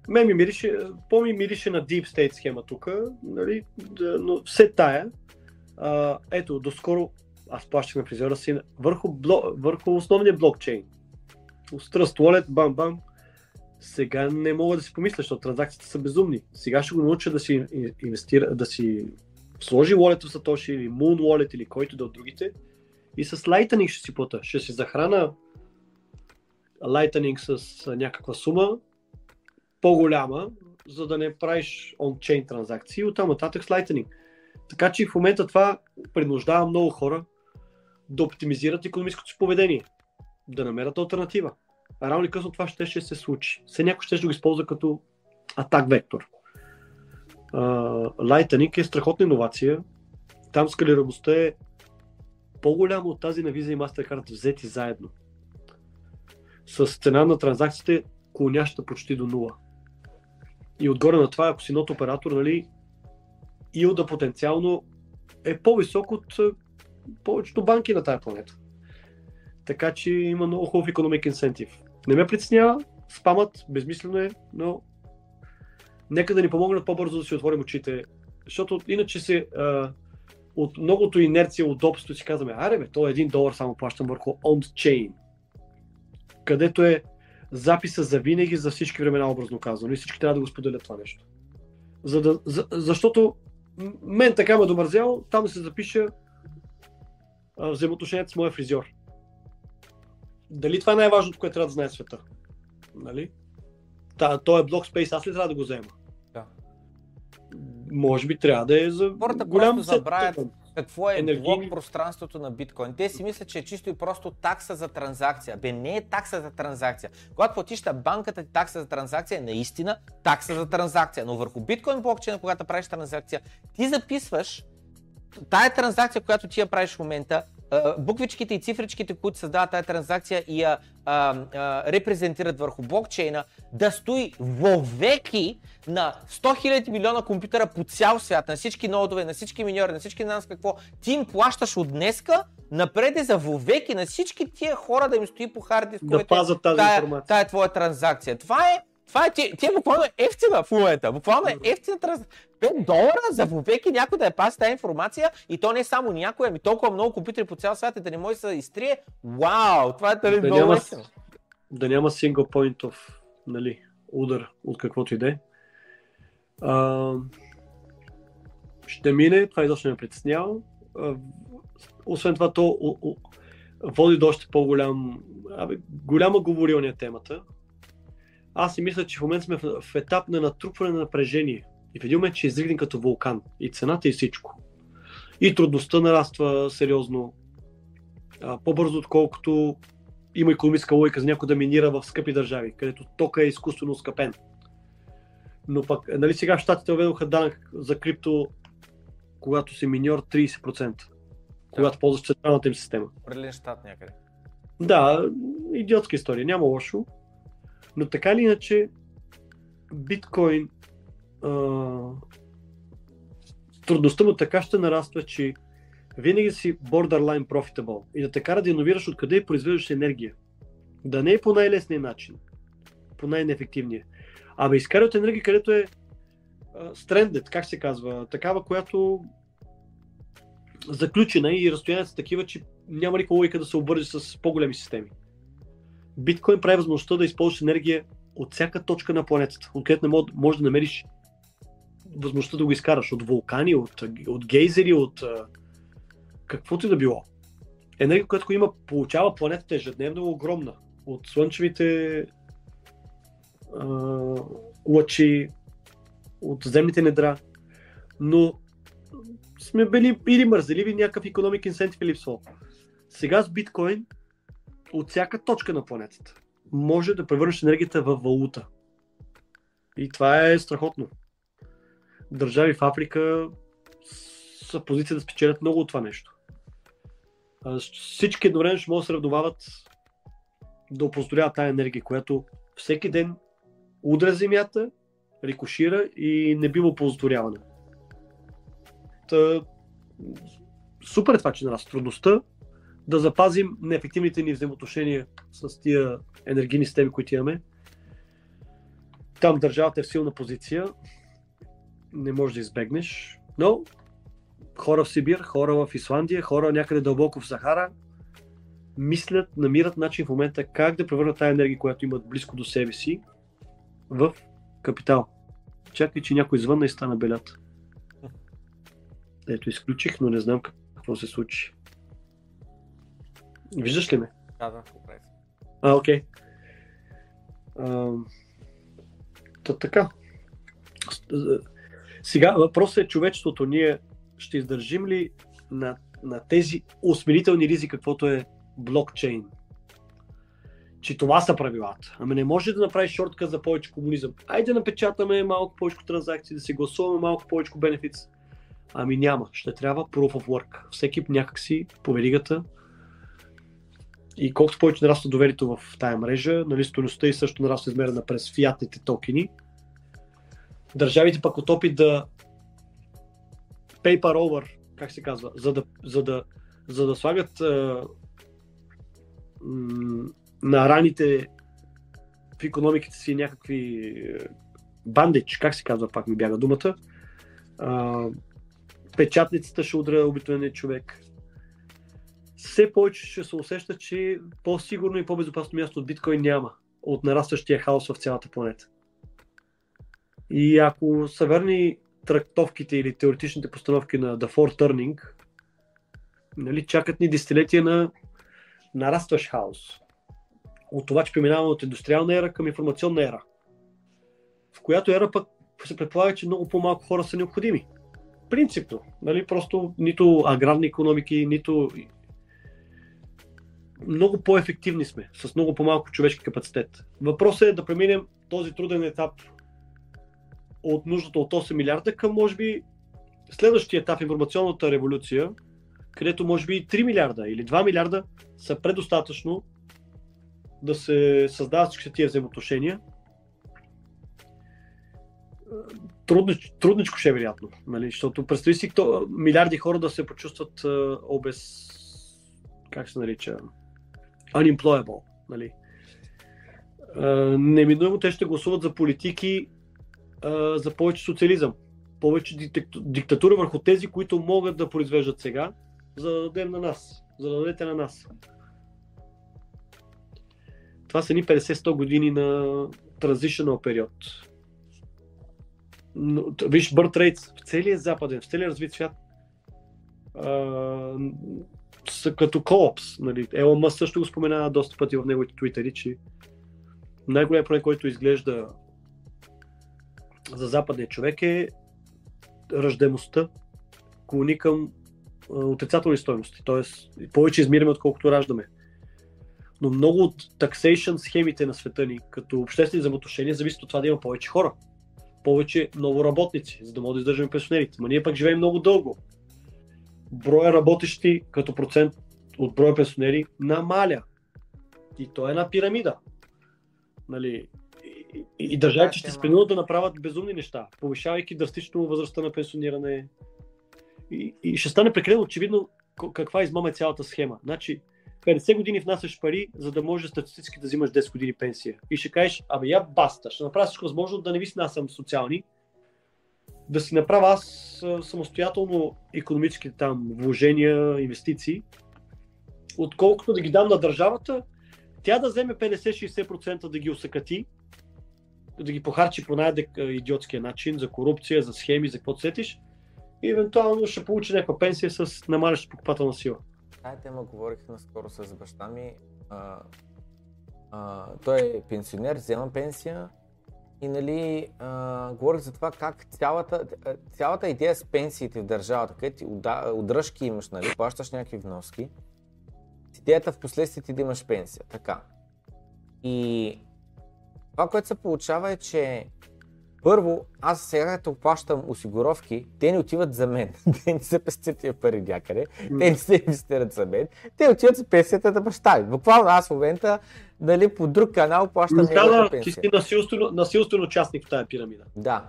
Мен ми мирише, по-ми мирише на Deep State схема тук, нали, да, но все тая. А, ето, доскоро аз плащах на фризьора си върху, бло, върху основния блокчейн. Trust Wallet, бам бам. Сега не мога да си помисля, защото транзакциите са безумни. Сега ще го науча да си ин- инвестира, да си сложи wallet в Satoshi или Moon Wallet или който да от другите и с Lightning ще си плата. Ще си захрана Lightning с някаква сума, по-голяма, за да не правиш on-chain транзакции, оттам нататък с Lightning. Така че в момента това принуждава много хора да оптимизират економическото си поведение, да намерят альтернатива. А рано или късно това ще, ще се случи. Все някой ще, ще го използва като атак вектор. Uh, Lightning е страхотна иновация. Там скалираността е по-голяма от тази на Visa и MasterCard взети заедно. С цена на транзакциите клоняща почти до нула. И отгоре на това, ако си нот оператор, нали, илда потенциално е по-висок от повечето банки на тази планета. Така че има много хубав економик инсентив. Не ме притеснява, спамът, безмислено е, но нека да ни помогнат по-бързо да си отворим очите, защото иначе се а, от многото инерция, удобство си казваме, аре бе, то е един долар само плащам върху on-chain, където е записа за винаги, за всички времена, образно казано. И всички трябва да го споделят това нещо. За да, за, защото мен така ме домързял, там се запиша а, взаимоотношенията с моя фризьор. Дали това е най-важното, което трябва да знае света? Нали? Та, той е блок спейс, аз ли трябва да го взема? Да. Може би трябва да е за Хората голям просто забравят. Какво е енергийни- блок пространството на биткоин. Те си мислят, че е чисто и просто такса за транзакция. Бе, не е такса за транзакция. Когато платиш на банката ти такса за транзакция, е наистина такса за транзакция. Но върху биткоин блокчейна, когато правиш транзакция, ти записваш тая транзакция, която ти я правиш в момента, буквичките и цифричките, които създават тази транзакция и я а, а, репрезентират върху блокчейна, да стои вовеки на 100 000 милиона компютъра по цял свят, на всички нодове, на всички миньори, на всички нас какво, ти им плащаш от днеска напред е за вовеки на всички тия хора да им стои по хард диск, Да пазят тази информация. тая твоя транзакция. Това е, това е, ти, ти е буквално ефтина в момента. Буквално е ефтина транзакция. 5 долара за вовеки някой да я пази тази информация и то не само някой, ами толкова много компютри по цял свят и да не може да се изтрие. Вау, това е тали Да много няма, ефтино. да няма single point of нали, удар от каквото и да е. А, Ще мине, това изобщо не ме притеснява. Освен това, то о- о- води до още по-голям, абе, голяма говорилня е темата. Аз си мисля, че в момента сме в, в етап на натрупване на напрежение. И в един момент ще изригнем като вулкан. И цената и всичко. И трудността нараства сериозно. А, по-бързо, отколкото има економическа логика за някой да минира в скъпи държави, където тока е изкуствено скъпен. Но пък, нали сега щатите въведоха данък за крипто, когато си миньор 30%, когато ползваш централната им система. Определен щат някъде. Да, идиотска история, няма лошо. Но така или иначе, биткоин а, трудността му така ще нараства, че винаги си borderline profitable и да те кара да иновираш откъде и произвеждаш енергия. Да не е по най-лесния начин, по най-неефективния. Абе, изкарай от енергия, където е а, stranded, как се казва, такава, която заключена и разстоянията са такива, че няма никаква логика да се обвърже с по-големи системи. Биткоин прави възможността да използваш енергия от всяка точка на планетата, откъдето не мож, може да намериш възможността да го изкараш от вулкани, от, от гейзери, от каквото и да било. Енергия, която има, получава планетата ежедневно е огромна. От слънчевите а, лъчи, от земните недра. Но сме били или мързеливи, някакъв економик инсентив е липсвал. Сега с биткоин от всяка точка на планетата може да превърнеш енергията в валута. И това е страхотно. Държави в Африка са в позиция да спечелят много от това нещо. Всички едновременно ще могат да се равновават да опозоряват тази енергия, която всеки ден удря земята, рикошира и не бива оползотворяване. Та, супер е това, че нараства трудността да запазим неефективните ни взаимоотношения с тия енергийни системи, които имаме. Там държавата е в силна позиция, не можеш да избегнеш, но хора в Сибир, хора в Исландия, хора някъде дълбоко в Сахара мислят, намират начин в момента как да превърнат тази енергия, която имат близко до себе си, в капитал. Чакай, че някой извън и стана белят. Ето, изключих, но не знам какво се случи. Виждаш ли ме? Да, да, А, окей. А, то така. Сега въпросът е човечеството. Ние ще издържим ли на, на тези осмирителни ризи, каквото е блокчейн? Че това са правилата. Ами не може да направиш шортка за повече комунизъм. Айде да напечатаме малко повече транзакции, да се гласуваме малко повече бенефиц. Ами няма. Ще трябва proof of work. Всеки някакси по веригата и колкото повече нараства доверието в тая мрежа, нали, стоеността и също нараства измерена през фиатните токени, държавите пък от опит да paper over, как се казва, за да, за да, за да слагат а, на раните в економиките си някакви бандич, как се казва, пак ми бяга думата, а, печатницата ще удря обикновения човек, все повече ще се усеща, че по-сигурно и по-безопасно място от биткоин няма от нарастващия хаос в цялата планета. И ако са верни трактовките или теоретичните постановки на The Four Turning, нали, чакат ни десетилетия на нарастващ хаос. От това, че преминаваме от индустриална ера към информационна ера, в която ера пък се предполага, че много по-малко хора са необходими. Принципно. Нали, просто нито аграрни економики, нито много по-ефективни сме, с много по-малко човешки капацитет. Въпросът е да преминем този труден етап от нуждата от 8 милиарда към, може би, следващия етап информационната революция, където може би 3 милиарда или 2 милиарда са предостатъчно да се създават всички тия взаимоотношения. Труднич, трудничко ще е вероятно, нали? защото представи си милиарди хора да се почувстват обез, как се нарича, unemployable. Нали? неминуемо те ще гласуват за политики за повече социализъм, повече диктатура върху тези, които могат да произвеждат сега, за да дадем на нас, за да дадете на нас. Това са ни 50-100 години на transitional период. Но, виж, birth rates в целия западен, в целия развит свят са като коопс. Нали. Елон Мъс също го споменава доста пъти в неговите твитери, че най-големият проблем, който изглежда за западния човек е ръждемостта клони към отрицателни стоености, т.е. повече измираме, отколкото раждаме. Но много от taxation схемите на света ни, като обществени взаимоотношения, зависят от това да има повече хора, повече новоработници, за да могат да издържаме пенсионерите. Ма ние пък живеем много дълго броя работещи като процент от броя пенсионери намаля. И то е една пирамида. Нали, и, и, държавите ще се принудят да направят безумни неща, повишавайки драстично възрастта на пенсиониране. И, и ще стане прекалено очевидно каква измама е цялата схема. Значи, 50 години внасяш пари, за да можеш статистически да взимаш 10 години пенсия. И ще кажеш, абе я баста, ще направя всичко възможно да не ви снасям социални, да си направя аз самостоятелно економическите там вложения, инвестиции, отколкото да ги дам на държавата, тя да вземе 50-60% да ги усъкати, да ги похарчи по най-идиотския начин за корупция, за схеми, за какво сетиш и евентуално ще получи някаква пенсия с намаляща покупателна сила. Тая тема говорих наскоро с баща ми. А, а, той е пенсионер, взема пенсия, и нали, а, говорих за това как цялата, цялата идея с пенсиите в държавата, където ти удръжки имаш, нали, плащаш някакви вноски, идеята в последствие ти да имаш пенсия. Така. И това, което се получава е, че Първо, аз сега като плащам осигуровки, те не отиват за мен. те не са пестят тия пари някъде. Те не се инвестират за мен. Те отиват за пенсията на баща ми. Буквално аз в момента нали, по друг канал плащам да, да, пенсия. Ти си насилствено, насилствено участник в тази пирамида. Да.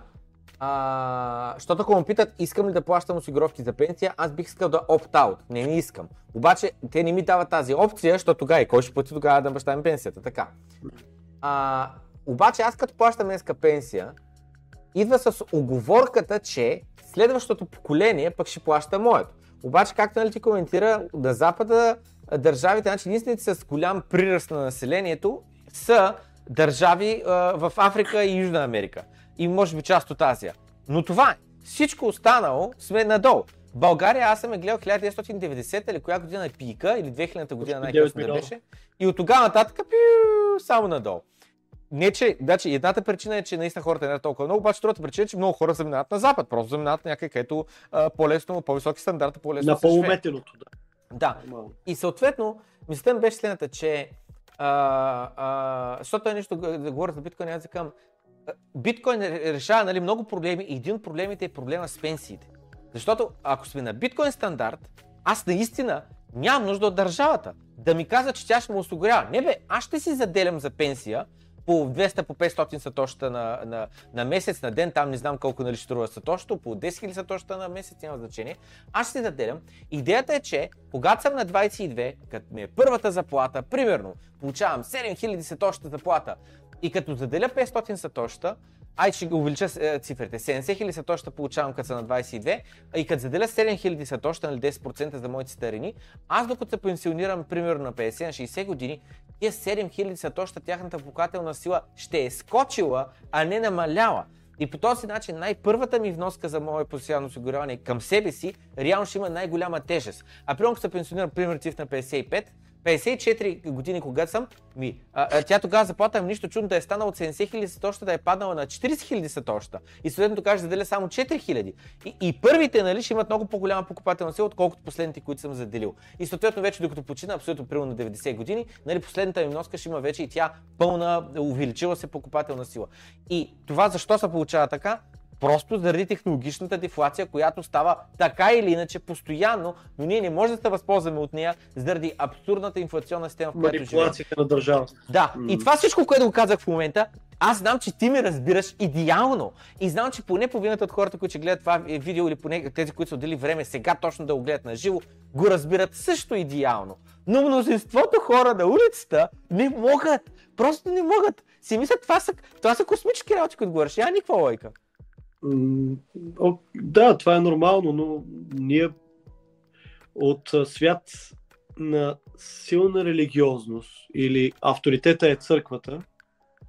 А, защото ако ме питат, искам ли да плащам осигуровки за пенсия, аз бих искал да опт-аут. Не, не искам. Обаче, те не ми дават тази опция, защото тогава и кой ще плати тогава да баща ми пенсията. Така. А, обаче, аз като плащам днеска пенсия, идва с оговорката, че следващото поколение пък ще плаща моето. Обаче, както нали ти коментира, на Запада държавите, значи единствените с голям приръст на населението са държави а, в Африка и Южна Америка. И може би част от Азия. Но това е. Всичко останало сме надолу. България, аз съм е гледал 1990 или коя година е пика, или 2000 година най-късно да беше. И от тогава нататък пиу, само надолу не, че, значи, едната причина е, че наистина хората не са толкова много, обаче другата причина е, че много хора заминават на запад. Просто заминават някъде, където по-лесно, по-високи стандарти, по-лесно. На по-уметеното, да. Да. И съответно, мисълта ми беше следната, че а, а, защото е нещо да говоря за биткоин, аз казвам, биткоин решава нали, много проблеми и един от проблемите е проблема с пенсиите. Защото ако сме на биткоин стандарт, аз наистина нямам нужда от държавата да ми казва, че тя ще ме осигурява. Не бе, аз ще си заделям за пенсия, по 200, по 500 сатоща на, на, на месец, на ден, там не знам колко нали струва сатоща, по 10 000 сатоща на месец, няма значение. Аз ще заделям. Идеята е, че когато съм на 22, като ми е първата заплата, примерно, получавам 7000 сатоща заплата и като заделя 500 сатоща, Ай, ще увелича е, цифрите. 70 хиляди сатоща получавам като са на 22, а и като заделя 7 хиляди сатоща, нали 10% за моите старини, аз докато се пенсионирам примерно на 50 на 60 години, тия 7 хиляди сатоща, тяхната покателна сила ще е скочила, а не намаляла. И по този начин най-първата ми вноска за мое постоянно осигуряване към себе си, реално ще има най-голяма тежест. А примерно, ако се пенсионирам, примерно, на 55, 54 години, когато съм, ми, а, а, тя тогава заплата ми нищо чудно да е станала от 70 хиляди сатоща да е паднала на 40 хиляди сатоща. И съответно каже, заделя само 4 хиляди. И, първите нали, ще имат много по-голяма покупателна сила, отколкото последните, които съм заделил. И съответно вече докато почина абсолютно примерно на 90 години, нали, последната ми носка ще има вече и тя пълна, увеличила се покупателна сила. И това защо се получава така? Просто заради технологичната дефлация, която става така или иначе постоянно, но ние не можем да се възползваме от нея заради абсурдната инфлационна система, в която живеем. на държава. Да, mm. и това всичко, което го казах в момента, аз знам, че ти ме разбираш идеално. И знам, че поне половината от хората, които гледат това видео или поне тези, които са отдели време сега точно да го гледат на живо, го разбират също идеално. Но мнозинството хора на улицата не могат. Просто не могат. Си мислят, това са, това са космически работи, които говориш. Няма никаква лойка. Да, това е нормално, но ние от свят на силна религиозност или авторитета е църквата,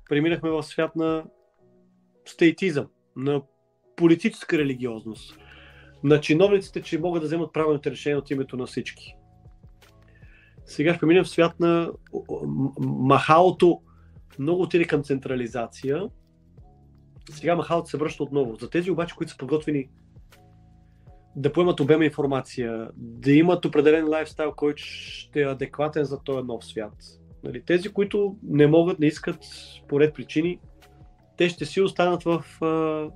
преминахме в свят на стейтизъм, на политическа религиозност, на чиновниците, че могат да вземат правилните решения от името на всички. Сега ще преминем в свят на махалото много отиде към централизация сега махалът се връща отново. За тези обаче, които са подготвени да поемат обема информация, да имат определен лайфстайл, който ще е адекватен за този нов свят. Нали, тези, които не могат, не искат по ред причини, те ще си останат в а,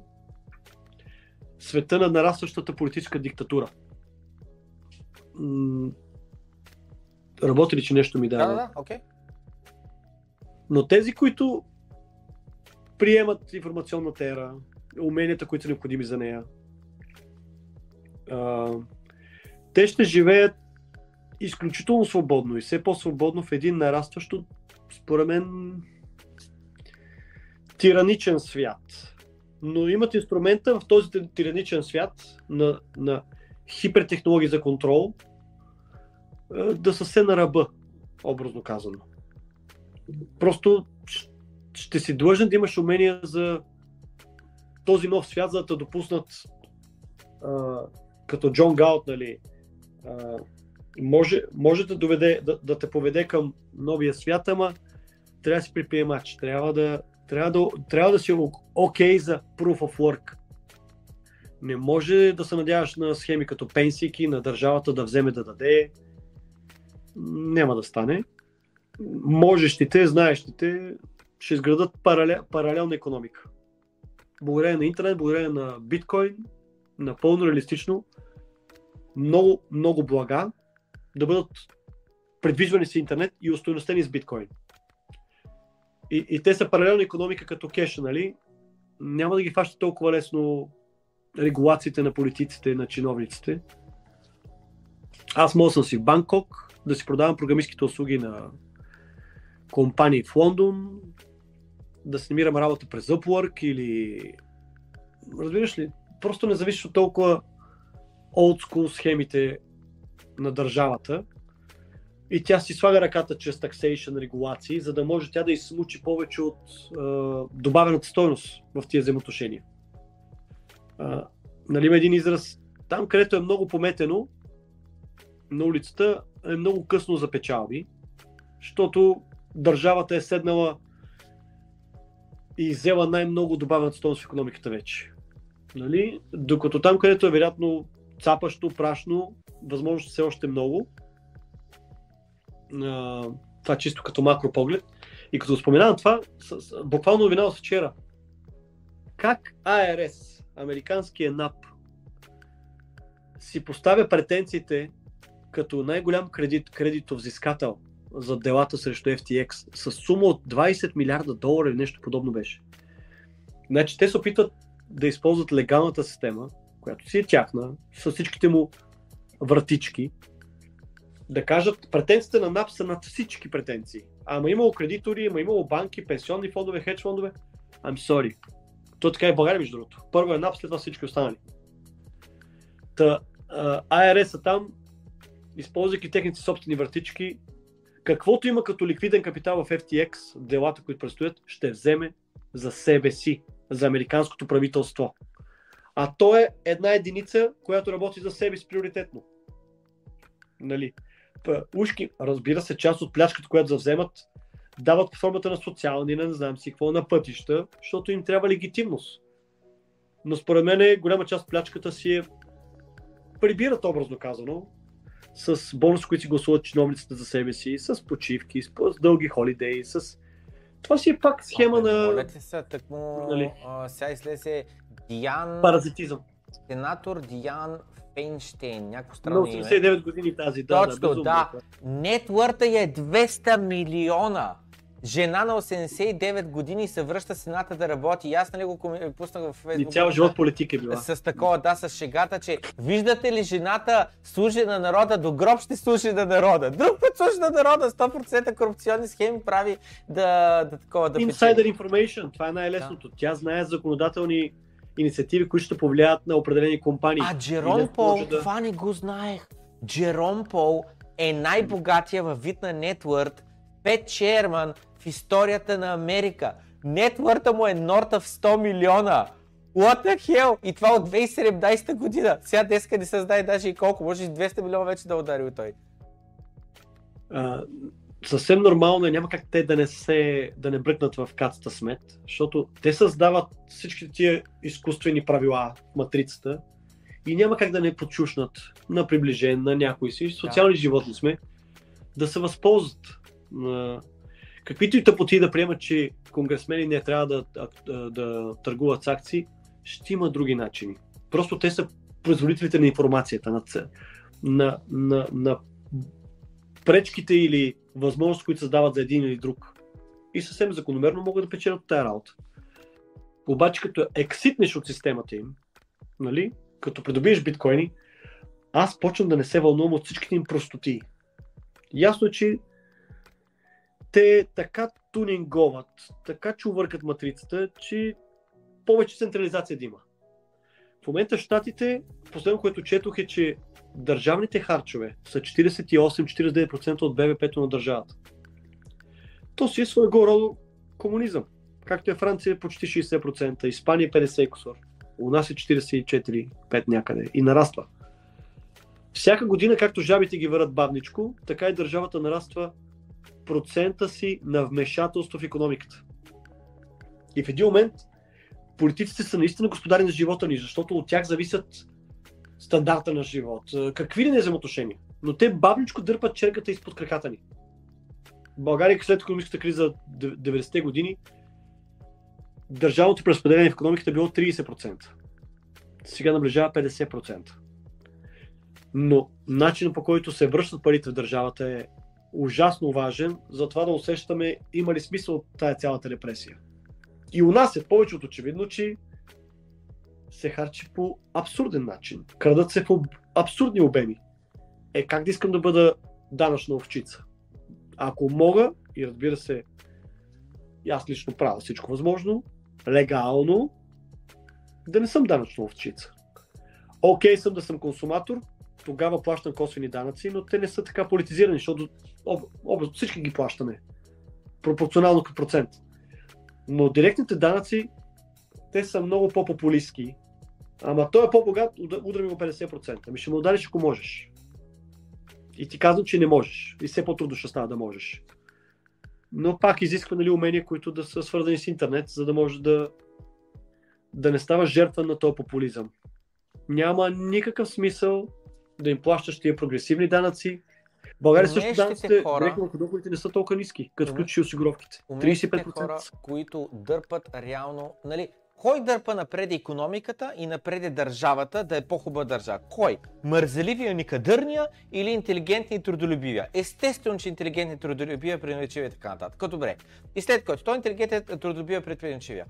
света на нарастващата политическа диктатура. М- работи ли, че нещо ми дава? Да, да, окей. Okay. Но тези, които приемат информационната ера, уменията, които са необходими за нея. Те ще живеят изключително свободно и все по-свободно в един нарастващ, според мен, тираничен свят. Но имат инструмента в този тираничен свят на, на хипертехнологии за контрол да са се на ръба, образно казано. Просто ще си длъжен да имаш умения за този нов свят, за да те допуснат а, като Джон Гаут, нали, а, може, може да, доведе, да, да те поведе към новия свят, ама трябва да си предприемач, трябва да, трябва да, трябва да си окей okay за proof of work. Не може да се надяваш на схеми като пенсийки, на държавата да вземе да даде. Няма да стане. Можещите, знаещите ще изградат паралел, паралелна економика. благодарение на интернет, благодарение на биткоин, напълно реалистично, много, много блага да бъдат предвижвани с интернет и устойностени с биткоин. И, и те са паралелна економика като кеша, нали? Няма да ги фаща толкова лесно регулациите на политиците, на чиновниците. Аз мога съм си в Банкок, да си продавам програмистските услуги на компании в Лондон, да си намирам работа през Upwork или... Разбираш ли? Просто не зависи от толкова school схемите на държавата и тя си слага ръката чрез taxation регулации, за да може тя да изсмучи повече от е, добавената стойност в тия взаимоотношения. Е, нали има един израз, там където е много пометено на улицата е много късно за печалби, защото държавата е седнала и взела най-много добавената стойност в економиката вече. Нали? Докато там, където е вероятно цапащо, прашно, възможно все още много. А, това е чисто като макро поглед. И като споменавам това, с, с, буквално новина от вчера. Как АРС, американския НАП, си поставя претенциите като най-голям кредит, кредитовзискател за делата срещу FTX с сума от 20 милиарда долара или нещо подобно беше. Значи те се опитват да използват легалната система, която си е тяхна, с всичките му вратички, да кажат, претенциите на НАП са над всички претенции. Ама имало кредитори, ама имало банки, пенсионни фондове, хедж фондове. I'm sorry. То така е в България, между другото. Първо е НАП, след това всички останали. Та, IRS-а там, използвайки техните собствени вратички, каквото има като ликвиден капитал в FTX, делата, които предстоят, ще вземе за себе си, за американското правителство. А то е една единица, която работи за себе си приоритетно. Нали? Ушки, разбира се, част от плячката, която завземат, дават формата на социални, не знам си какво, на пътища, защото им трябва легитимност. Но според мен голяма част от плячката си е прибират образно казано, с бонус, които си гласуват чиновниците за себе си, с почивки, с дълги холидеи, с... Това си е пак схема на... Моля ти се, тъкмо, нали? а, сега излезе Диан... Паразитизъм. Сенатор Диан Фейнштейн, някакво странно На 89 години тази, да. Точно, да. да. Нетвърта е 200 милиона жена на 89 години се връща сената да работи. И аз нали го пуснах в Facebook. И цял живот политика е била. С такова, да, с шегата, че виждате ли жената служи на народа, до гроб ще служи на народа. Друг път служи на народа, 100% корупционни схеми прави да, да такова да Insider information, това е най-лесното. Да. Тя знае законодателни инициативи, които ще повлият на определени компании. А Джером Пол, да... това не го знаех. Джером Пол е най-богатия във вид на нетворд Пет Шерман в историята на Америка. Нетвърта му е норта в 100 милиона. What the hell? И това от 2017 година. Сега деска не се знае даже и колко. Може и 200 милиона вече да удари той. А, съвсем нормално е, няма как те да не, се, да не бръкнат в кацата смет, защото те създават всички тия изкуствени правила в матрицата и няма как да не подчушнат на приближен, на някой си. Социални да. животни сме, да се възползват каквито и тъпоти да приемат, че конгресмени не трябва да, да, да търгуват с акции, ще има други начини. Просто те са производителите на информацията, на, на, на, на пречките или възможности, които създават за един или друг. И съвсем закономерно могат да печелят тази работа. Обаче като екситнеш от системата им, нали, като придобиеш биткоини, аз почвам да не се вълнувам от всичките им простоти. Ясно е, че те така тунинговат, така чувъркат матрицата, че повече централизация да има. В момента в Штатите, последно, което четох е, че държавните харчове са 48-49% от БВП-то на държавата. То си е своего рода комунизъм. Както е Франция почти 60%, Испания 50% кусор. У нас е 44-5 някъде и нараства. Всяка година, както жабите ги върят бавничко, така и държавата нараства процента си на вмешателство в економиката. И в един момент политиците са наистина господари на живота ни, защото от тях зависят стандарта на живот, какви ли не взаимоотношения. Но те бавничко дърпат черката изпод краката ни. България след економическата криза 90-те години държавното преразпределение в економиката е било 30%. Сега наближава 50%. Но начинът по който се връщат парите в държавата е ужасно важен, за това да усещаме има ли смисъл от тая цялата репресия. И у нас е повече от очевидно, че се харчи по абсурден начин. Крадат се по абсурдни обеми. Е, как да искам да бъда данъчна овчица? Ако мога, и разбира се, аз лично правя всичко възможно, легално, да не съм данъчна овчица. Окей okay, съм да съм консуматор, тогава плащам косвени данъци, но те не са така политизирани, защото об, всички ги плащаме. Пропорционално като процент. Но директните данъци, те са много по-популистски. Ама той е по-богат, удра ми го 50%. Ами ще му удариш, ако можеш. И ти казвам, че не можеш. И все по-трудно ще става да можеш. Но пак изисква нали, умения, които да са свързани с интернет, за да може да, да не ставаш жертва на този популизъм. Няма никакъв смисъл да им плащаш тия прогресивни данъци. В България също данъците, хора, доходите не са толкова ниски, като включиш осигуровките. 35%. хора, които дърпат реално, нали, кой дърпа напред економиката и напред държавата да е по-хубава държава? Кой? Мързеливия, никадърния или интелигентни и трудолюбивия? Естествено, че интелигентни и трудолюбивия, предначивия и така нататък. Добре. И след което той интелигентен и трудолюбивия предначивия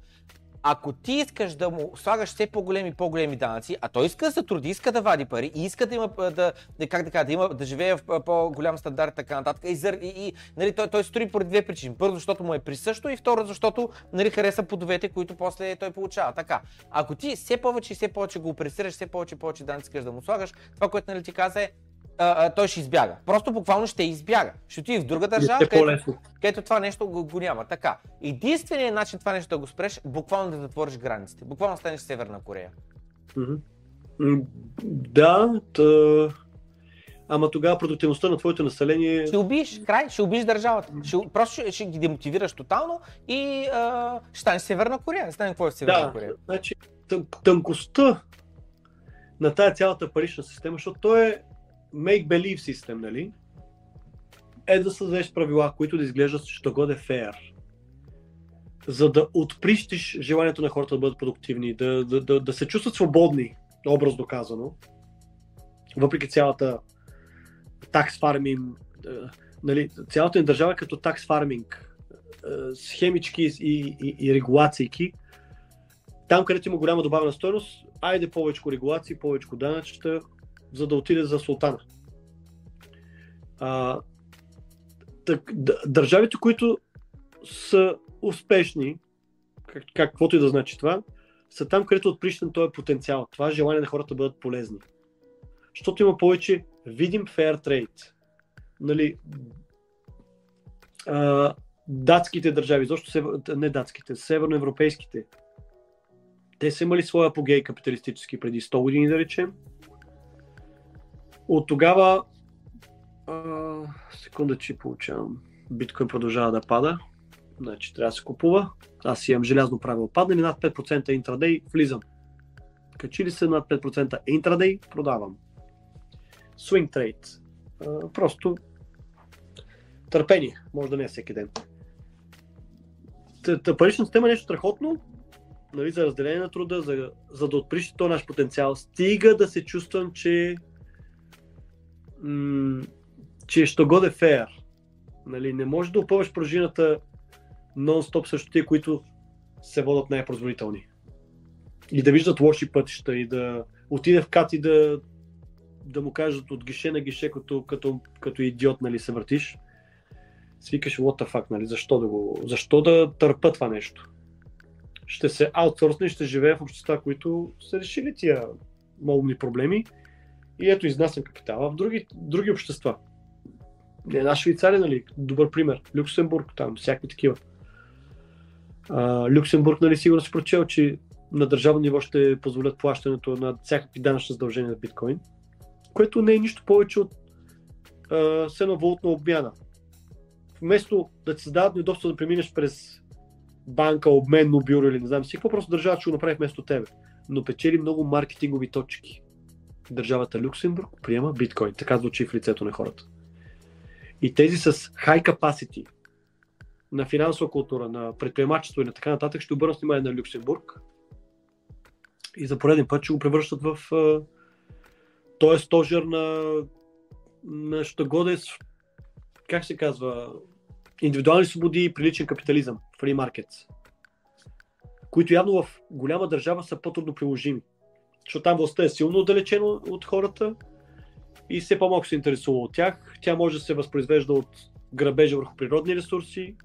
ако ти искаш да му слагаш все по-големи и по-големи данъци, а той иска да се труди, иска да вади пари и иска да има да, как да, кажа, да, има, да живее в по-голям стандарт, така нататък. И, и, и нали, той, той строи поради две причини. Първо, защото му е присъщо и второ, защото нали, хареса подовете, които после той получава. Така. Ако ти все повече и все повече го опресираш, все повече и повече данъци искаш да му слагаш, това, което нали, ти каза е, а, а, той ще избяга. Просто буквално ще избяга. Ще отиде в друга държава, е където, където това нещо го, го няма. Така. Единственият начин това нещо да го спреш, буквално да затвориш границите. Буквално станеш Северна Корея. Mm-hmm. Да, тъ... ама тогава продуктивността на твоето население... Ще убиеш, край, ще убиеш държавата. Ще, просто ще, ще ги демотивираш тотално и а, ще станеш Северна Корея. Не знам какво е Северна да, Корея. Значи, тънкостта на тая цялата парична система, защото то е make-believe систем, нали? Е да създадеш правила, които да изглеждат що годе феер. За да отприщиш желанието на хората да бъдат продуктивни, да, да, да, да се чувстват свободни, образно казано, въпреки цялата такс фарминг, нали, цялата ни държава е като такс фарминг, схемички и, и, и регулации, там където има голяма добавена стоеност, айде повече регулации, повече данъчета, за да отиде за султана. А, так, държавите, които са успешни, как, каквото и да значи това, са там, където отприщан този потенциал, това желание на хората да бъдат полезни. Защото има повече видим fair trade. Нали, а, датските държави, защо не датските, северноевропейските, те са имали своя апогей капиталистически преди 100 години, да речем. От тогава, а, секунда, че получавам. Биткоин продължава да пада. Значи трябва да се купува. Аз имам желязно правило. Падне ли над 5% интрадей, влизам. Качи ли се над 5% интрадей, продавам. Swing trade. А, просто търпение. Може да не е всеки ден. Паричната система е нещо страхотно, нали, за разделение на труда, за, за да отприщи този наш потенциал. Стига да се чувствам, че м- че ще годе феер. Нали, не можеш да опъваш пружината нон-стоп също тия, които се водят най-производителни. И да виждат лоши пътища и да отиде в кат и да, да му кажат от гише на гише, като, като, като идиот нали, се въртиш. Свикаш, what the fuck, нали? Защо да, го, защо да търпа това нещо? Ще се аутсорсне и ще живее в общества, които са решили тия малумни проблеми и ето изнасям капитала в други, други общества. Една Швейцария, нали, добър пример. Люксембург, там, всякакви такива. А, Люксембург, нали, сигурно си прочел, че на държавно ниво ще позволят плащането на всякакви данъчни задължения на биткоин, което не е нищо повече от а, валутна обмяна. Вместо да ти създават неудобство да преминеш през банка, обменно бюро или не знам си какво, просто държавата ще го направи вместо тебе. Но печели много маркетингови точки държавата Люксембург приема биткоин. Така звучи в лицето на хората. И тези с high capacity на финансова култура, на предприемачество и на така нататък, ще обърнат внимание на Люксембург. И за пореден път ще го превръщат в този стожер на, на щогодец, как се казва, индивидуални свободи и приличен капитализъм, free markets, които явно в голяма държава са по-трудно приложими. Защото там властта е силно отдалечена от хората и все по-малко се интересува от тях. Тя може да се възпроизвежда от грабежа върху природни ресурси.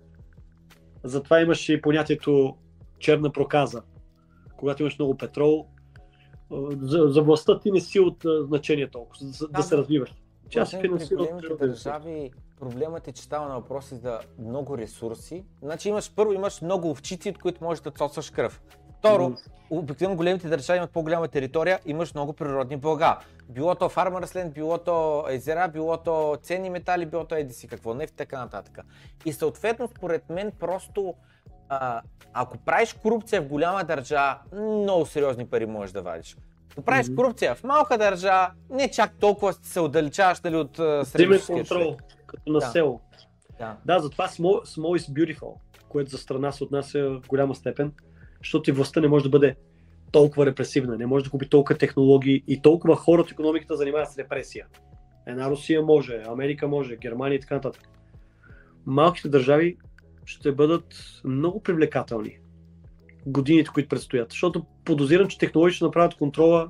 Затова имаше и понятието черна проказа. Когато имаш много петрол, за, за властта ти не си от значение толкова, за, да, да се развиваш. Тя се финансира от държави, проблемът е, че става на въпроси за много ресурси. Значи имаш, първо имаш много овчици, от които можеш да цоцаш кръв. Второ, обикновено големите държави имат по-голяма територия, имаш много природни блага. Било то фармърсленд, било то езера, било то ценни метали, било то еди си какво, нефт и така нататък. И съответно, според мен, просто а, ако правиш корупция в голяма държава, много сериозни пари можеш да вадиш. Ако правиш mm-hmm. корупция в малка държава, не чак толкова се отдалечаваш дали от средния контрол, като на да. село. Да. да, затова small, small is beautiful, което за страна се отнася в голяма степен защото и властта не може да бъде толкова репресивна, не може да купи толкова технологии и толкова хора от економиката занимават с репресия. Една Русия може, Америка може, Германия и така нататък. Малките държави ще бъдат много привлекателни годините, които предстоят. Защото подозирам, че технологии ще направят контрола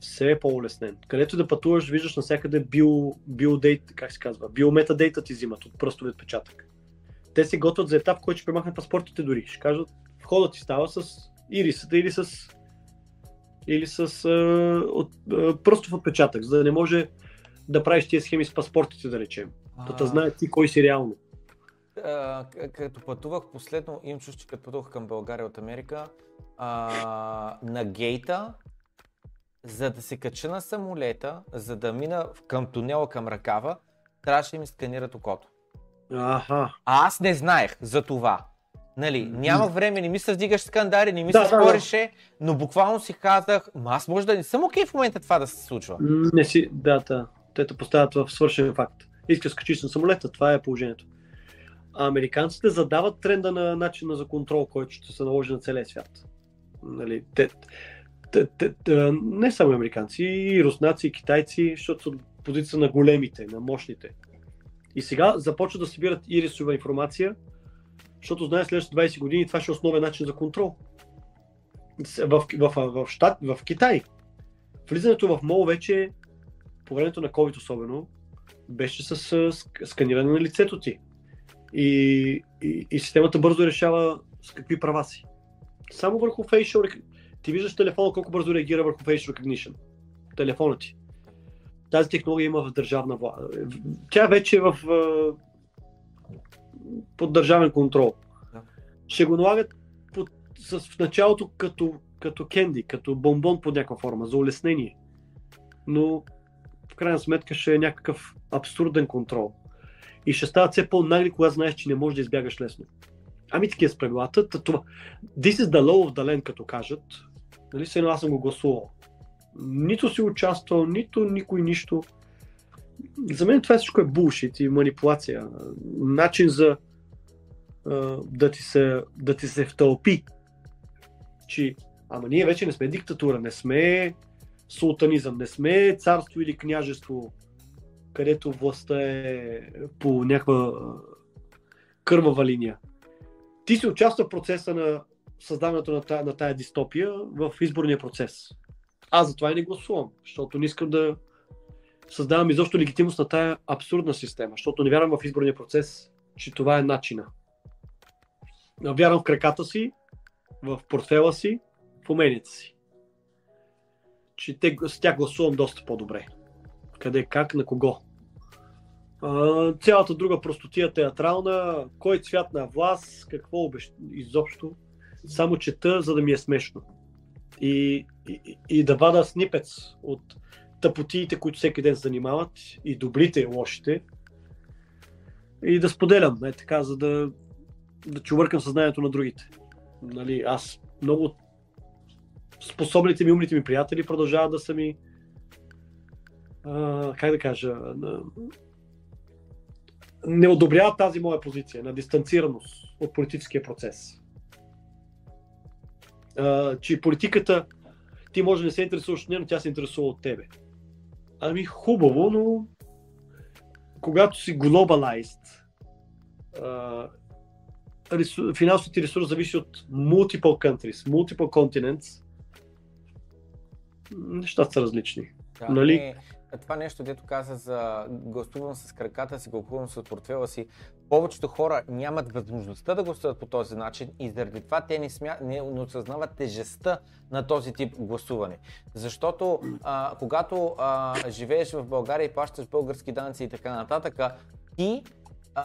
все е по-улеснен. Където да пътуваш, виждаш навсякъде био, биодейт, как се казва, биометадейта ти взимат от пръстови отпечатък. Те се готвят за етап, който ще премахнат паспортите дори. Ще кажат, входът ти става с ирисата или с или с а, от, а, пръстов отпечатък, за да не може да правиш тия схеми с паспортите, да речем. Да те знае ти кой си реално. А, като пътувах последно, имам чувство, че като пътувах към България от Америка, а, на гейта, за да се кача на самолета, за да мина към тунела към ръкава, трябваше да ми сканират окото. Аха. А аз не знаех за това. Нали, няма време, не ми се вдигаш скандари, не ми се да, спореше, да, но буквално си казах, аз може да не съм окей okay в момента това да се случва. Не си, да, да. Те те поставят в свършен факт. Искаш скачиш на самолета, това е положението. А американците задават тренда на начина за контрол, който ще се наложи на целия свят. Нали, те, те, те, те, не само американци, и руснаци, и китайци, защото са позиция на големите, на мощните. И сега започват да събират ирисова информация, защото знае следващите 20 години това ще е основен начин за контрол. В, в, в, в, щат, в Китай. Влизането в МОЛ вече, по времето на COVID особено, беше с, сканиране на лицето ти. И, и, и системата бързо решава с какви права си. Само върху facial Ти виждаш телефона колко бързо реагира върху facial recognition. Телефона ти. Тази технология има в държавна власт. Тя вече е в под държавен контрол. Да. Ще го налагат под, с, в началото като, като кенди, като бомбон под някаква форма, за улеснение. Но в крайна сметка ще е някакъв абсурден контрол. И ще стават все по-нагли, когато знаеш, че не можеш да избягаш лесно. Ами такива с правилата. Това. This is the law of the land, като кажат. Нали се аз съм го гласувал. Нито си участвал, нито никой нищо за мен това всичко е булшит и манипулация. Начин за а, да, ти се, да ти се втълпи, че ама ние вече не сме диктатура, не сме султанизъм, не сме царство или княжество, където властта е по някаква кървава линия. Ти си участва в процеса на създаването на тая, на тая дистопия в изборния процес. Аз затова и не гласувам, защото не искам да създавам изобщо легитимност на тая абсурдна система, защото не вярвам в изборния процес, че това е начина. Вярвам в краката си, в портфела си, в уменията си. Че те, с тях гласувам доста по-добре. Къде, как, на кого. А, цялата друга простотия театрална, кой цвят на власт, какво обещ... изобщо. Само чета, за да ми е смешно. И, и, и да вада снипец от тъпотиите, които всеки ден занимават, и добрите, и лошите, и да споделям, е така, за да, да чувъркам съзнанието на другите. Нали, аз много способните ми, умните ми приятели продължават да са ми а, как да кажа, на, не одобряват тази моя позиция на дистанцираност от политическия процес. А, че политиката ти може да не се интересуваш от нея, но тя се интересува от тебе. Ами хубаво, но когато си globalized, финансовият ти ресурс зависи от multiple countries, multiple continents, нещата са различни. Да, нали? не, това нещо, дето каза за гласувам с краката си, гласувам с портфела си, повечето хора нямат възможността да гласуват по този начин и заради това те не, смя... не, не осъзнават тежестта на този тип гласуване. Защото а, когато а, живееш в България и плащаш български данъци и така нататък, ти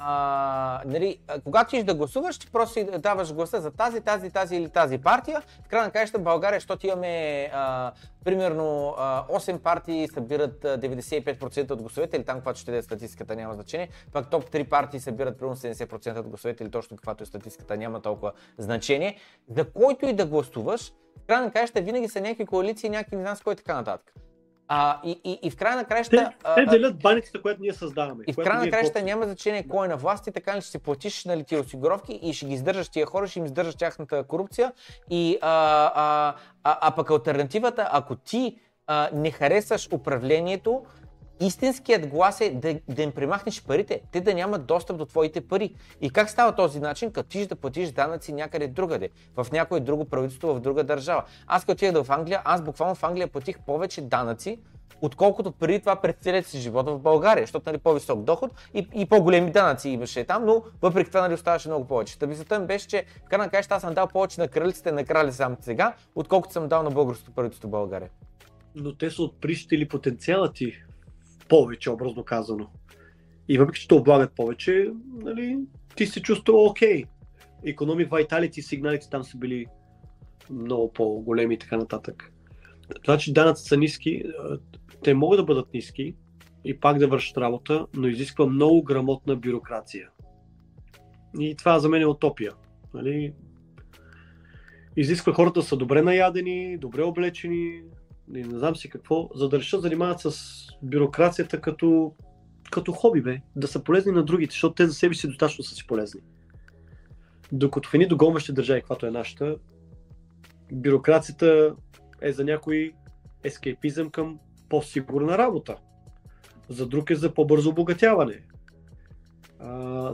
а, нали, когато ти да гласуваш, ти просто даваш гласа за тази, тази, тази или тази партия. В крайна краища България, защото имаме а, примерно а, 8 партии събират 95% от гласовете, или там каквато ще е статистиката, няма значение. Пак топ 3 партии събират примерно 70% от гласовете, или точно каквато е статистиката, няма толкова значение. За който и да гласуваш, в крайна краища винаги са някакви коалиции, някакви не знам с кой така нататък. А, и, и, и в края на краща... Те, те делят баницата, която ние създаваме. И в края на краща няма значение кой е на власт и така ли ще си платиш нали, тия осигуровки и ще ги издържаш тия хора, ще им издържаш тяхната корупция. И, а, а, а, а пък альтернативата, ако ти а, не харесаш управлението, истинският глас е да, да им примахнеш парите, те да нямат достъп до твоите пари. И как става този начин, като ти да платиш данъци някъде другаде, в някое друго правителство, в друга държава. Аз като отидах да в Англия, аз буквално в Англия платих повече данъци, отколкото преди това през целият си живот в България, защото нали, по-висок доход и, и по-големи данъци имаше там, но въпреки това нали, оставаше много повече. Та мисълта ми беше, че в крайна аз съм дал повече на кралиците на краля сам сега, отколкото съм дал на българското правителство България. Но те са отприщили потенциала ти повече, образно казано. И въпреки, че те облагат повече, нали, ти се чувства окей. Okay. Economic Vitality сигналите там са били много по-големи и така нататък. Че данъци са ниски, те могат да бъдат ниски и пак да вършат работа, но изисква много грамотна бюрокрация. И това за мен е утопия. Нали? Изисква хората да са добре наядени, добре облечени, не, не знам си какво, за да решат занимават с бюрокрацията като, като хоби, бе. Да са полезни на другите, защото те за себе си достатъчно са си полезни. Докато в едни догонващи държави, каквато е нашата, бюрокрацията е за някой ескейпизъм към по-сигурна работа. За друг е за по-бързо обогатяване.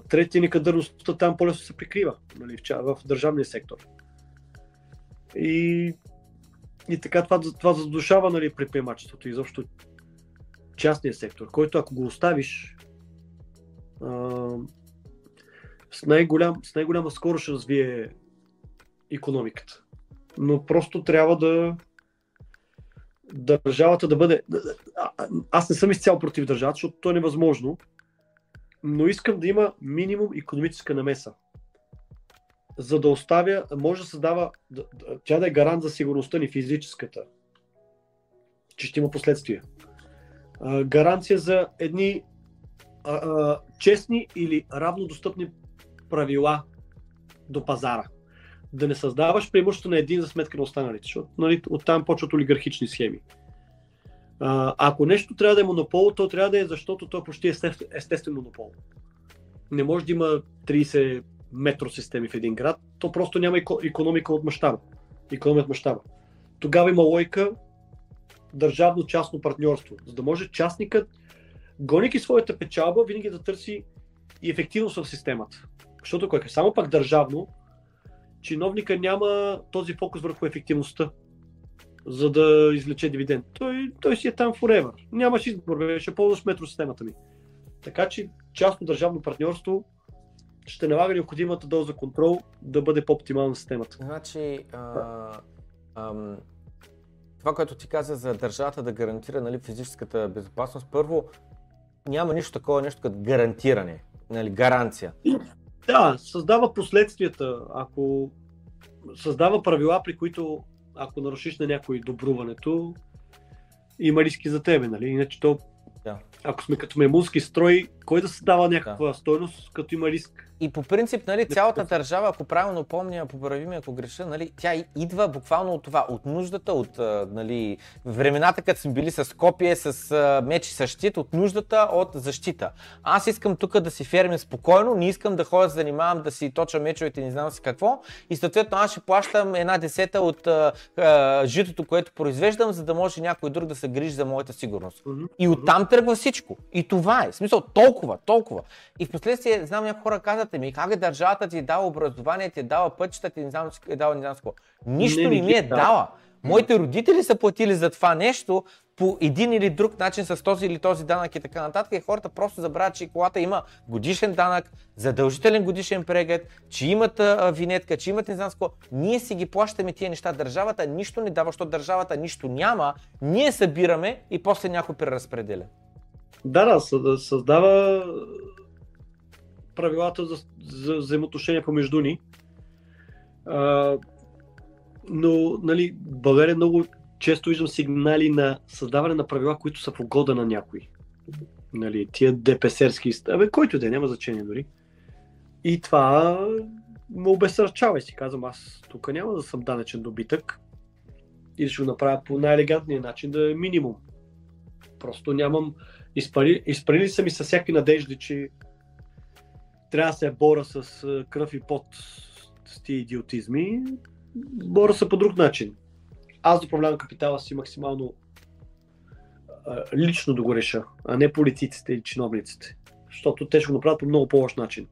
Третия ни кадърността там по-лесно се прикрива нали, в, в държавния сектор. И и така това, това задушава нали, предприемачеството и изобщо частния сектор, който ако го оставиш а, с, най-голям, с най-голяма скорост ще развие економиката. Но просто трябва да държавата да бъде... Аз не съм изцяло против държавата, защото то е невъзможно, но искам да има минимум економическа намеса за да оставя, може да създава, тя да е гарант за сигурността ни, физическата, че ще има последствия. Гаранция за едни а, а, честни или равнодостъпни правила до пазара. Да не създаваш преимущество на един за сметка на останалите, защото нали, оттам почват олигархични схеми. А, ако нещо трябва да е монопол, то трябва да е защото то е почти естествен, естествен монопол. Не може да има 30 метросистеми в един град, то просто няма економика от мащаба. Економия от мащаба. Тогава има лойка държавно-частно партньорство, за да може частникът, гоники своята печалба, винаги да търси и ефективност в системата. Защото ако е само пак държавно, чиновника няма този фокус върху ефективността, за да извлече дивиденд. Той, той си е там forever. Нямаш избор, ще ползваш метросистемата ми. Така че частно държавно партньорство ще налага необходимата доза контрол да бъде по-оптимална системата. Значи, а, ам, това, което ти каза за държавата да гарантира нали, физическата безопасност, първо няма нищо такова, нещо като гарантиране, нали, гаранция. Да, създава последствията. Ако създава правила, при които ако нарушиш на някой добруването, има риски за тебе, нали? Иначе то да. ако сме като мемунски строй, кой да създава някаква да. стойност, като има риск? И по принцип, нали, цялата държава, ако правилно помня, поправи ме ако греша, нали, тя идва буквално от това, от нуждата, от нали, времената, като сме били с копие, с меч и с щит, от нуждата от защита. Аз искам тук да си фермя спокойно, не искам да ходя да занимавам, да си точа мечовете, не знам си какво. И съответно аз ще плащам една десета от а, а, житото, което произвеждам, за да може някой друг да се грижи за моята сигурност. И оттам тръгва всичко. И това е. В смисъл, толкова, толкова. И в последствие, знам някои хора казват, ми, как е държавата ти е дава образование, ти е дава пътища, ти не знам, е дава не знам какво. Нищо не, не ми е да. дала. Моите родители са платили за това нещо по един или друг начин с този или този данък и така нататък. И хората просто забравят, че колата има годишен данък, задължителен годишен преглед, че имат а, винетка, че имат не знам какво. Ние си ги плащаме тия неща. Държавата нищо не дава, защото държавата нищо няма. Ние събираме и после някой преразпределя. Да, да, създава правилата за, за взаимоотношения помежду ни. А, но, нали, България много често виждам сигнали на създаване на правила, които са в угода на някой. Нали, тия ДПСерски, абе, който да е, няма значение дори. И това ме обесърчава и си казвам, аз тук няма да съм данъчен добитък и ще го направя по най-елегантния начин, да е минимум. Просто нямам, изпарили, са ми с всякакви надежди, че трябва да се бора с кръв и пот с тия идиотизми. Бора се по друг начин. Аз управлявам капитала си максимално лично да го реша, а не политиците и чиновниците. Защото те ще го направят по много по-лош начин.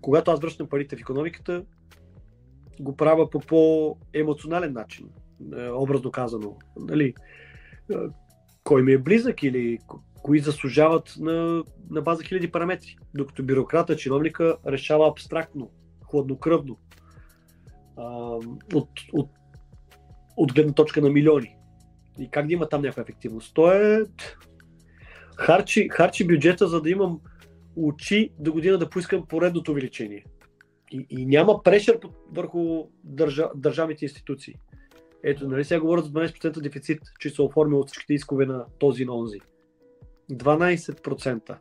Когато аз връщам парите в економиката, го правя по по-емоционален начин, е, образно казано. Нали, кой ми е близък или кои заслужават на, на база хиляди параметри, докато бюрократа, чиновника решава абстрактно, хладнокръвно, а, от, от, от гледна точка на милиони. И как да има там някаква ефективност? То е харчи, харчи бюджета, за да имам очи до година да поискам поредното увеличение. И, и няма прешър върху държа, държавните институции. Ето, нали сега говорят за 12% дефицит, че се оформя от всичките искове на този и на онзи. 12%,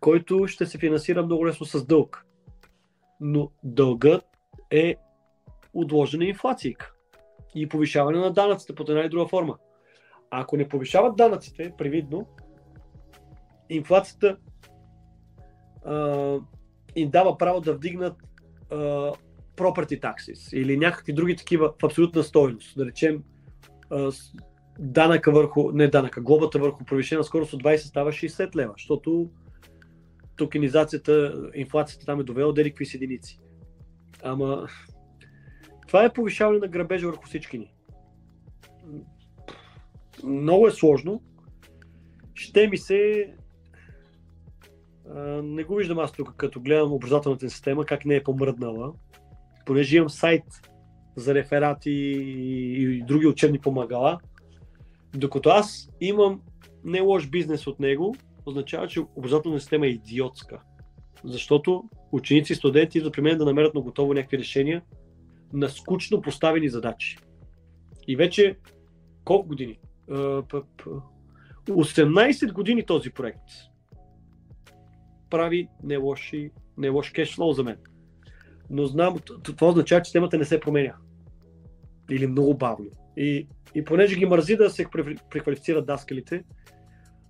който ще се финансира много лесно с дълг. Но дългът е отложена инфлация и повишаване на данъците под една или друга форма. Ако не повишават данъците, привидно, инфлацията а, им дава право да вдигнат а, property taxes или някакви други такива в абсолютна стоеност. Да речем, а, данъка върху, не данъка, глобата върху повишена скорост от 20 става 60 лева, защото токенизацията, инфлацията там е довела до какви единици. Ама това е повишаване на грабежа върху всички ни. Много е сложно. Ще ми се... не го виждам аз тук, като гледам образователната система, как не е помръднала. Понеже имам сайт за реферати и други учебни помагала, докато аз имам не лош бизнес от него, означава, че образователната система е идиотска. Защото ученици и студенти идват при мен да намерят на готово някакви решения на скучно поставени задачи. И вече колко години? 18 години този проект прави не, лоши, не лош кешфлоу за мен. Но знам, това означава, че системата не се променя. Или много бавно. И и понеже ги мързи да се преквалифицират даскалите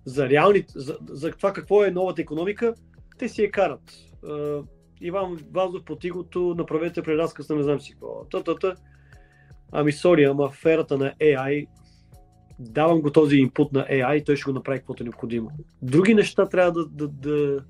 за, реални, за, за това какво е новата економика, те си я карат. Иван Вазов по тигото, направете преразказ на не знам си какво. Та-та-та. Ами, сори, ама в ерата на AI давам го този инпут на AI, той ще го направи каквото е необходимо. Други неща трябва да, да, да,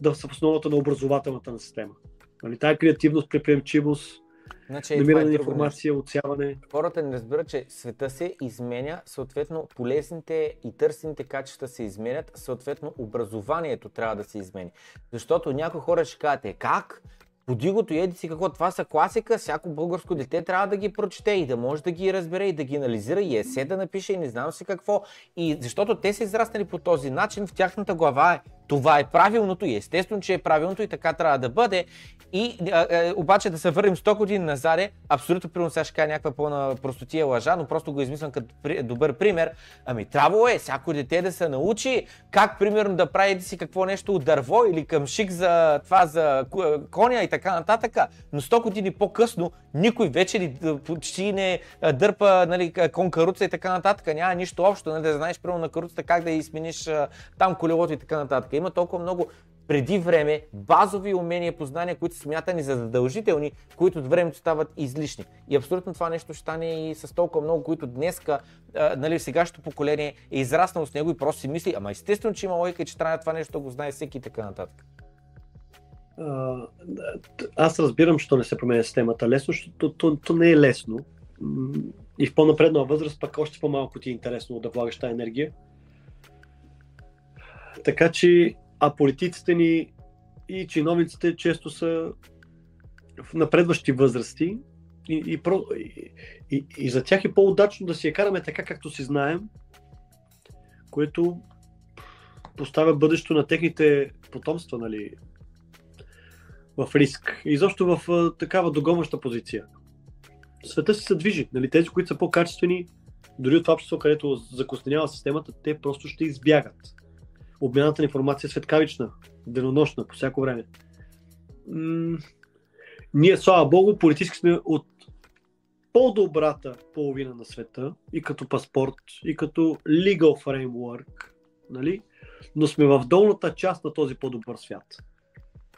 да са в основата на образователната на система. Нали, тая креативност, предприемчивост, Значи, намиране на информация, нещо. отсяване. Хората не разбират, че света се изменя, съответно полезните и търсените качества се изменят, съответно образованието трябва да се измени. Защото някои хора ще кажат, е как? Подигото и еди си какво, това са класика, всяко българско дете трябва да ги прочете и да може да ги разбере и да ги анализира и есе да напише и не знам си какво. И защото те са израснали по този начин, в тяхната глава е това е правилното и естествено, че е правилното и така трябва да бъде. И а, а, обаче да се върнем 100 години назад, абсолютно примерно сега ще кажа някаква пълна простотия лъжа, но просто го измислям като при, добър пример. Ами трябвало е всяко дете да се научи как примерно да прави си какво нещо от дърво или към шик за това за коня и така нататък. Но 100 години по-късно никой вече ли почти не дърпа нали, кон каруца и така нататък. Няма нищо общо, нали, да знаеш примерно на каруцата как да измениш там колелото и така нататък. Има толкова много преди време базови умения, познания, които са смятани за задължителни, които от времето стават излишни. И абсолютно това нещо ще стане и с толкова много, които днеска, а, нали, сегашното поколение е израснало с него и просто си мисли, ама естествено, че има логика че трябва това нещо да го знае всеки и така нататък. Аз разбирам, що не се променя системата лесно, защото то, то не е лесно. И в по-напредна възраст пък още по-малко ти е интересно да влагаш тази енергия. Така че а политиците ни и чиновниците често са в напредващи възрасти и, и, и, и, и за тях е по-удачно да си я караме така, както си знаем, което поставя бъдещето на техните потомства нали, в риск. И защо в а, такава догонваща позиция. Света си се движи. Нали, тези, които са по-качествени, дори от това общество, където закостенява системата, те просто ще избягат обмяната на информация е светкавична, денонощна, по всяко време. М- ние, слава богу, политически сме от по-добрата половина на света и като паспорт, и като legal framework, нали? но сме в долната част на този по-добър свят.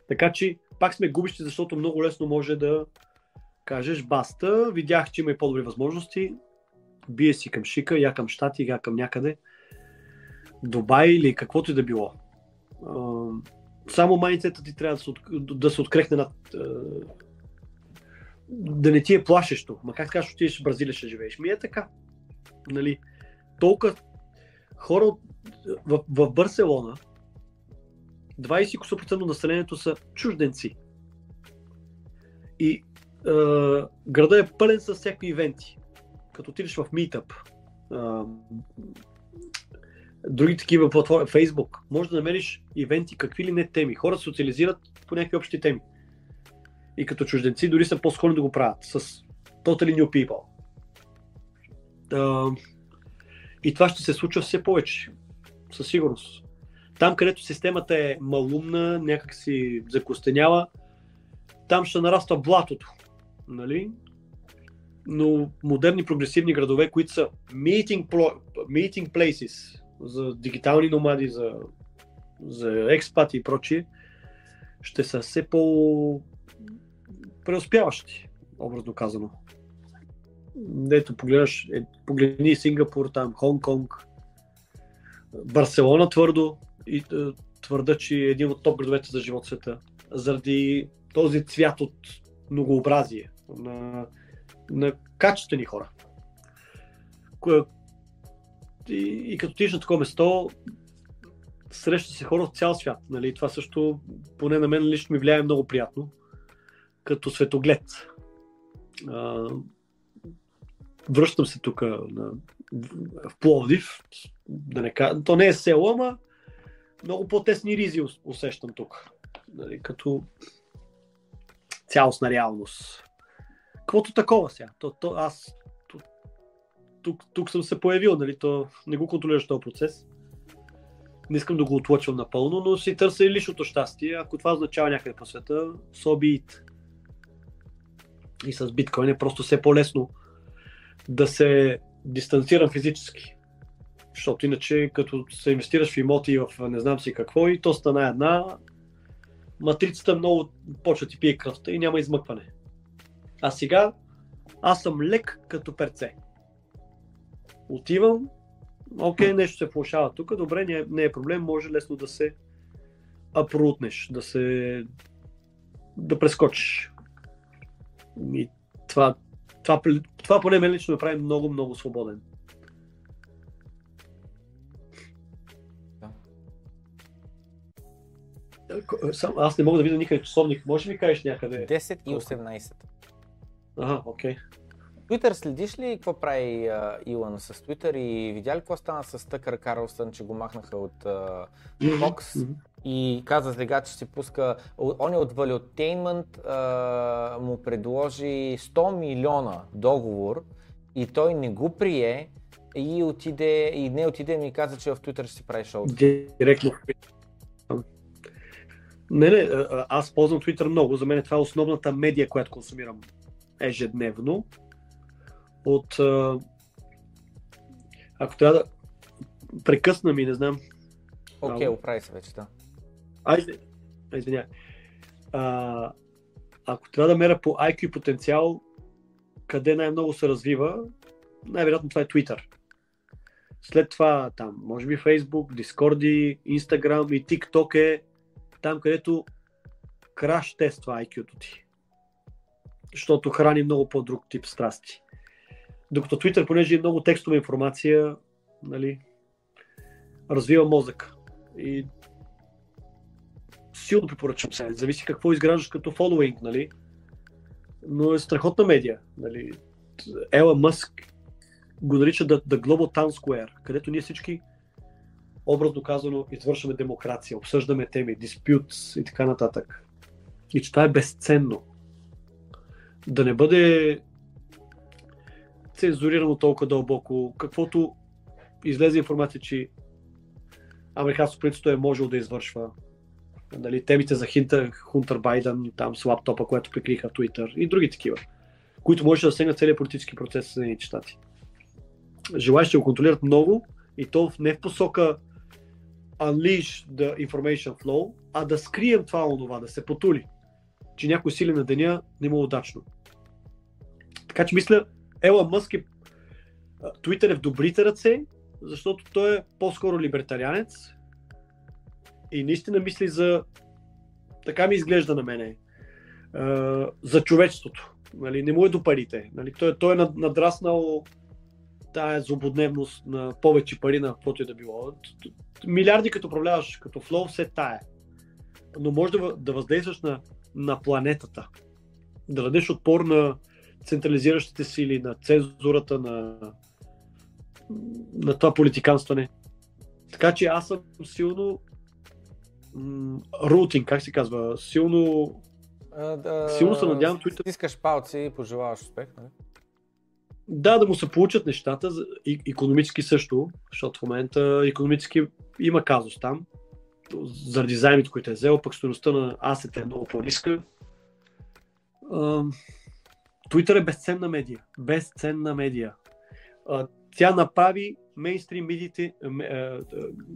Така че пак сме губищи, защото много лесно може да кажеш баста, видях, че има и по-добри възможности, бие си към Шика, я към Штати, я към някъде – Дубай или каквото и да било. Само майнцета ти трябва да се, от, да се открехне над... Да не ти е плашещо. Ма как така отидеш в Бразилия, ще живееш? Ми е така. Нали? Толкова хора в, в Барселона 20% от населението са чужденци. И е, града е пълен с всякакви ивенти. Като отидеш в Meetup, е, други такива платформи, Facebook, може да намериш ивенти, какви ли не теми. Хората социализират по някакви общи теми. И като чужденци дори са по-склонни да го правят с totally new people. Uh, и това ще се случва все повече. Със сигурност. Там, където системата е малумна, някак си закостенява, там ще нараства блатото. Нали? Но модерни прогресивни градове, които са meeting, meeting places, за дигитални номади, за, за експати и прочие, ще са все по преуспяващи, образно казано. Дето погледаш, е, погледни Сингапур, там, Хонг-Конг, Барселона твърдо и е, твърда, че е един от топ градовете за живот света. Заради този цвят от многообразие на, на качествени хора, и, и като тиш на такова место, среща се хора от цял свят. Нали? Това също, поне на мен лично ми влияе много приятно, като светоглед. А, връщам се тук на, в Пловдив. Да не, то не е село, ама много по-тесни ризи усещам тук. Нали? Като цялостна реалност. Каквото такова сега. То, то, аз тук, тук съм се появил, нали, то не го контролираш този процес. Не искам да го отлъчвам напълно, но си търся и личното щастие. Ако това означава някъде по света, so be it. И с биткоин е просто все по-лесно да се дистанцирам физически. Защото иначе, като се инвестираш в имоти в не знам си какво и то стана една, матрицата много почва ти пие кръвта и няма измъкване. А сега аз съм лек като перце отивам, окей, нещо се влушава тук, добре, не е, не е проблем, може лесно да се апрутнеш, да се да прескочиш. И това, това, това поне мен лично ме прави много, много свободен. Сам, аз не мога да видя никъде часовник. Може ли кажеш някъде? 10 и 18. Ага, окей. Okay. Twitter следиш ли какво прави а, Илон с Twitter и видя ли какво стана с Тъкър Карлсън, че го махнаха от а, Fox? и каза сега, че си пуска, он е от Valuetainment, а, му предложи 100 милиона договор и той не го прие и отиде, и не отиде ми каза, че в Twitter ще си прави шоу. Директно. Не, не, аз ползвам Twitter много. За мен това е основната медия, която консумирам ежедневно. От... Ако трябва да прекъсна ми, не знам. Окей, okay, оправи се вече, да. Айде, извиня. А, ако трябва да меря по IQ потенциал, къде най-много се развива, най-вероятно това е Twitter. След това там, може би Facebook, Discord, Instagram и TikTok е там, където краш тества IQ-то ти. Защото храни много по-друг тип страсти. Докато Twitter, понеже е много текстова информация, нали, развива мозък. И силно препоръчвам се. Зависи какво изграждаш като фолуинг, нали? Но е страхотна медия. Нали? Ела Мъск го нарича the, the Global Town Square, където ние всички образно казано извършваме демокрация, обсъждаме теми, диспют и така нататък. И че това е безценно. Да не бъде цензурирано толкова дълбоко, каквото излезе информация, че американското правителство е можело да извършва. Дали, темите за Хинтер, Хунтер Байден, там с лаптопа, което прикриха в Twitter и други такива, които може да сегнат целият политически процес в Съединените щати. Желаящи го контролират много и то не в посока unleash the information flow, а да скрием това онова, да се потули, че някой сили на деня не е удачно. Така че мисля, Ела Мъск е Twitter е в добрите ръце, защото той е по-скоро либертарианец и наистина мисли за така ми изглежда на мене за човечеството. Нали, не му е до парите. Нали, той, той е надраснал тая злободневност на повече пари на каквото и да било. Милиарди като управляваш като флоу, все тая. Но може да, да въздействаш на, на планетата. Да дадеш отпор на централизиращите сили, на цензурата, на, на това политиканстване. Така че аз съм силно рутинг, как се казва, силно а, да, силно се надявам Twitter. Искаш палци и пожелаваш успех, нали? Да, да му се получат нещата, и, економически също, защото в момента економически има казус там, заради заемите, които е взел, пък стоеността на асета е много по-ниска. Twitter е безценна медия. Безценна медия. Тя направи мейнстрим медиите,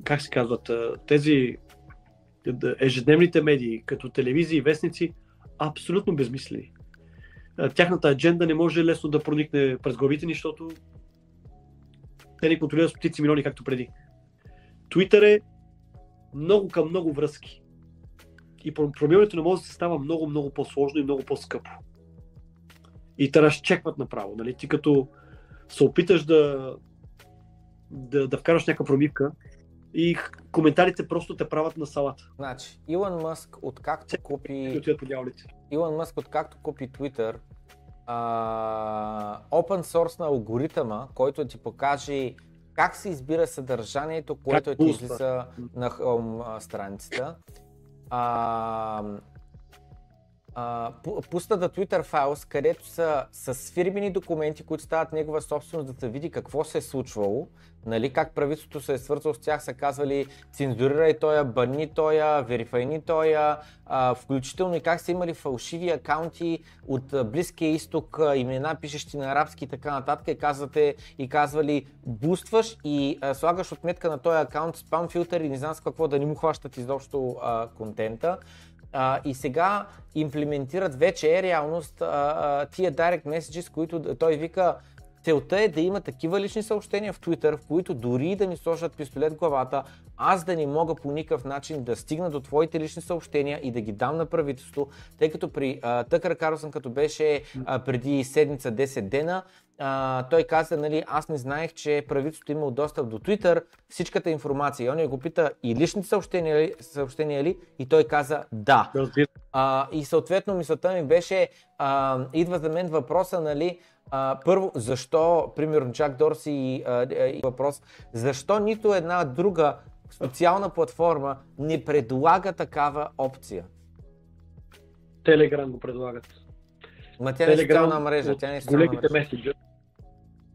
как се казват, тези ежедневните медии, като телевизии и вестници, абсолютно безмислени. Тяхната адженда не може лесно да проникне през главите ни, защото те не контролират стотици милиони, както преди. Twitter е много към много връзки. И пробиването на мозъка става много, много по-сложно и много по-скъпо. И те разчекват направо. Нали? Ти като се опиташ да, да, да вкараш някаква промивка, и коментарите просто те правят на салата. Значи, Илон Мъск, откакто купи... Илон Мъск, откакто купи Twitter, а, open source на алгоритъма, който ти покаже как се избира съдържанието, което ти излиза на home страницата. А, пусна да Twitter Files, където са с фирмени документи, които стават негова собственост, да се види какво се е случвало, нали, как правителството се е свързало с тях, са казвали цензурирай тоя, бани тоя, верифайни тоя, а, включително и как са имали фалшиви акаунти от Близкия изток, имена пишещи на арабски и така нататък и, казвате, и казвали бустваш и а, слагаш отметка на този акаунт спам филтър и не знам с какво да не му хващат изобщо а, контента. А, и сега имплементират вече е реалност а, а, тия direct messages, които той вика Целта е да има такива лични съобщения в Twitter, в които дори да ми сложат пистолет в главата, аз да не мога по никакъв начин да стигна до твоите лични съобщения и да ги дам на правителство, тъй като при Тъкър Карлсън, като беше а, преди седмица 10 дена, а, той каза, нали, аз не знаех, че правителството имало достъп до Twitter, всичката информация. И он я го пита и личните съобщения ли, съобщения ли? И той каза да. А, и съответно мисълта ми беше, а, идва за мен въпроса, нали, а, първо, защо, примерно Джак Дорси и, а, и въпрос, защо нито една друга социална платформа не предлага такава опция. Телеграм го предлагат. Ма тя не е социална мрежа, тя не е социална големите мрежа. месенджери.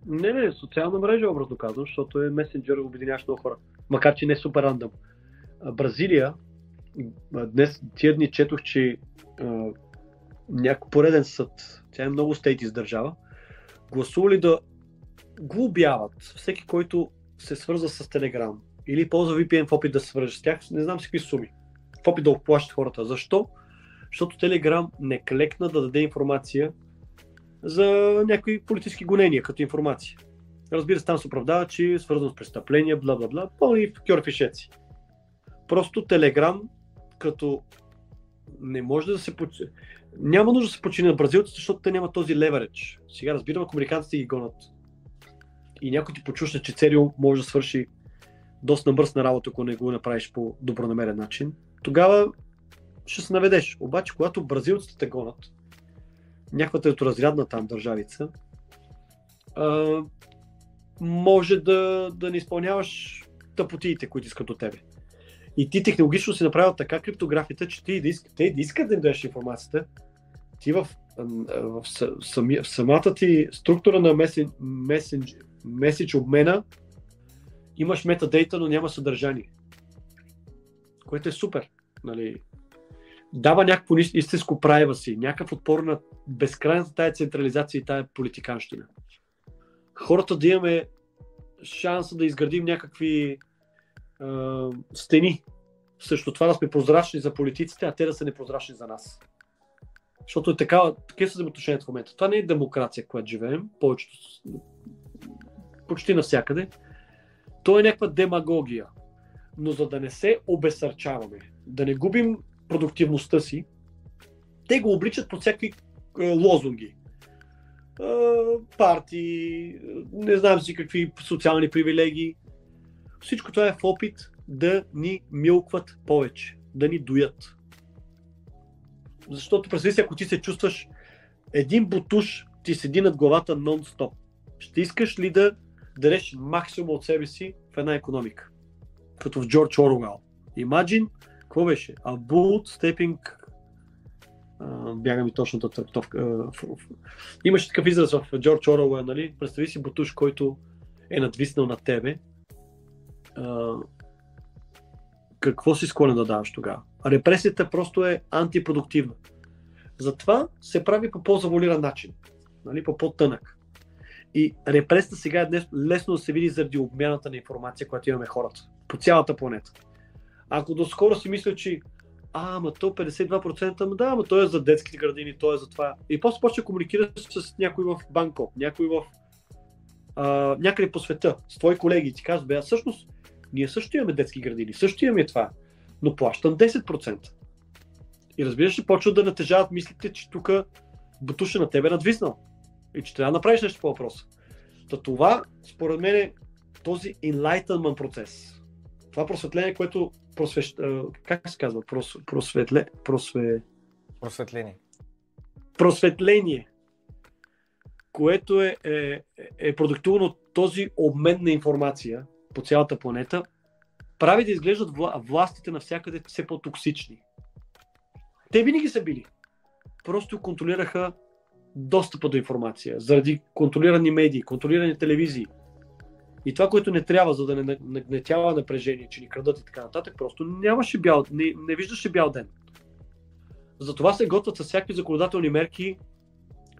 Не, не, социална мрежа, образно казвам, защото е месенджер, обединяващ много хора. Макар, че не е супер рандъм. Бразилия, днес, тия дни четох, че някой пореден съд, тя е много стейти държава, гласували да глобяват всеки, който се свърза с Телеграм или ползва VPN в опит да се свърже с тях, не знам с какви суми, в опит да оплащат хората. Защо? Защото Телеграм не клекна да даде информация за някои политически гонения като информация. Разбира се, там се оправдава, че е свързано с престъпления, бла бла бла, пълни кьорфишеци. Просто Телеграм, като не може да се почини. Няма нужда да се почини на бразилците, защото те нямат този леверидж. Сега разбирам, ако американците ги гонат и някой ти почушне, че Церио може да свърши доста набърсна работа, ако не го направиш по добронамерен начин, тогава ще се наведеш. Обаче, когато бразилците те гонат, някаква треторазрядна там държавица, а, може да, да не изпълняваш тъпотиите, които искат от тебе. И ти технологично си направил така криптографията, че ти да искат, те да искат да им дадеш информацията, ти в, в, в, сами, в самата ти структура на месен, меседж обмена имаш метадейта, но няма съдържание. Което е супер. Нали? Дава някакво истинско privacy, някакъв отпор на безкрайната тая централизация и тая политиканщина. Хората да имаме шанса да изградим някакви а, стени. Също това да сме прозрачни за политиците, а те да са непрозрачни за нас. Защото е такава, такива са взаимоотношенията в момента. Това не е демокрация, която живеем, повечето, почти навсякъде. То е някаква демагогия. Но за да не се обесърчаваме, да не губим продуктивността си, те го обличат под всякакви е, лозунги. Е, партии, е, не знам си какви социални привилегии. Всичко това е в опит да ни милкват повече, да ни доят. Защото представи си, ако ти се чувстваш един бутуш ти седи над главата нон-стоп. Ще искаш ли да дадеш максимум от себе си в една економика? Като в Джордж Оруел. Imagine, какво беше? A bull stepping а, бяга ми точната трактовка. а, Имаше такъв израз в Джордж Оруел, нали? Представи си бутуш, който е надвиснал над тебе. А, какво си склонен да даваш тогава? Репресията просто е антипродуктивна. Затова се прави по по-заволиран начин, нали? по по-тънък. И репресията сега е лесно да се види заради обмяната на информация, която имаме хората по цялата планета. Ако доскоро си мисля, че а, ама то 52%, ама да, ама то е за детските градини, то е за това. И после почва да комуникираш с някой в Банкок, някой в а, някъде по света, с твои колеги и ти казват, бе, а всъщност ние също имаме детски градини, също имаме това, но плащам 10%. И разбираш ли, почват да натежават мислите, че тук бутуша на тебе е надвиснал и че трябва да направиш нещо по въпроса. Та това, според мен, е този enlightenment процес. Това просветление, което просвещ... как се казва? Прос... Просветле... Просве... Просветление. Просветление, което е, е, е продуктувано от този обмен на информация по цялата планета, прави да изглеждат вла... властите навсякъде все по-токсични. Те винаги са били. Просто контролираха достъпа до информация, заради контролирани медии, контролирани телевизии. И това, което не трябва, за да не нагнетява напрежение, че ни крадат и така нататък, просто нямаше бял, не, не виждаше бял ден. Затова се готвят с всякакви законодателни мерки,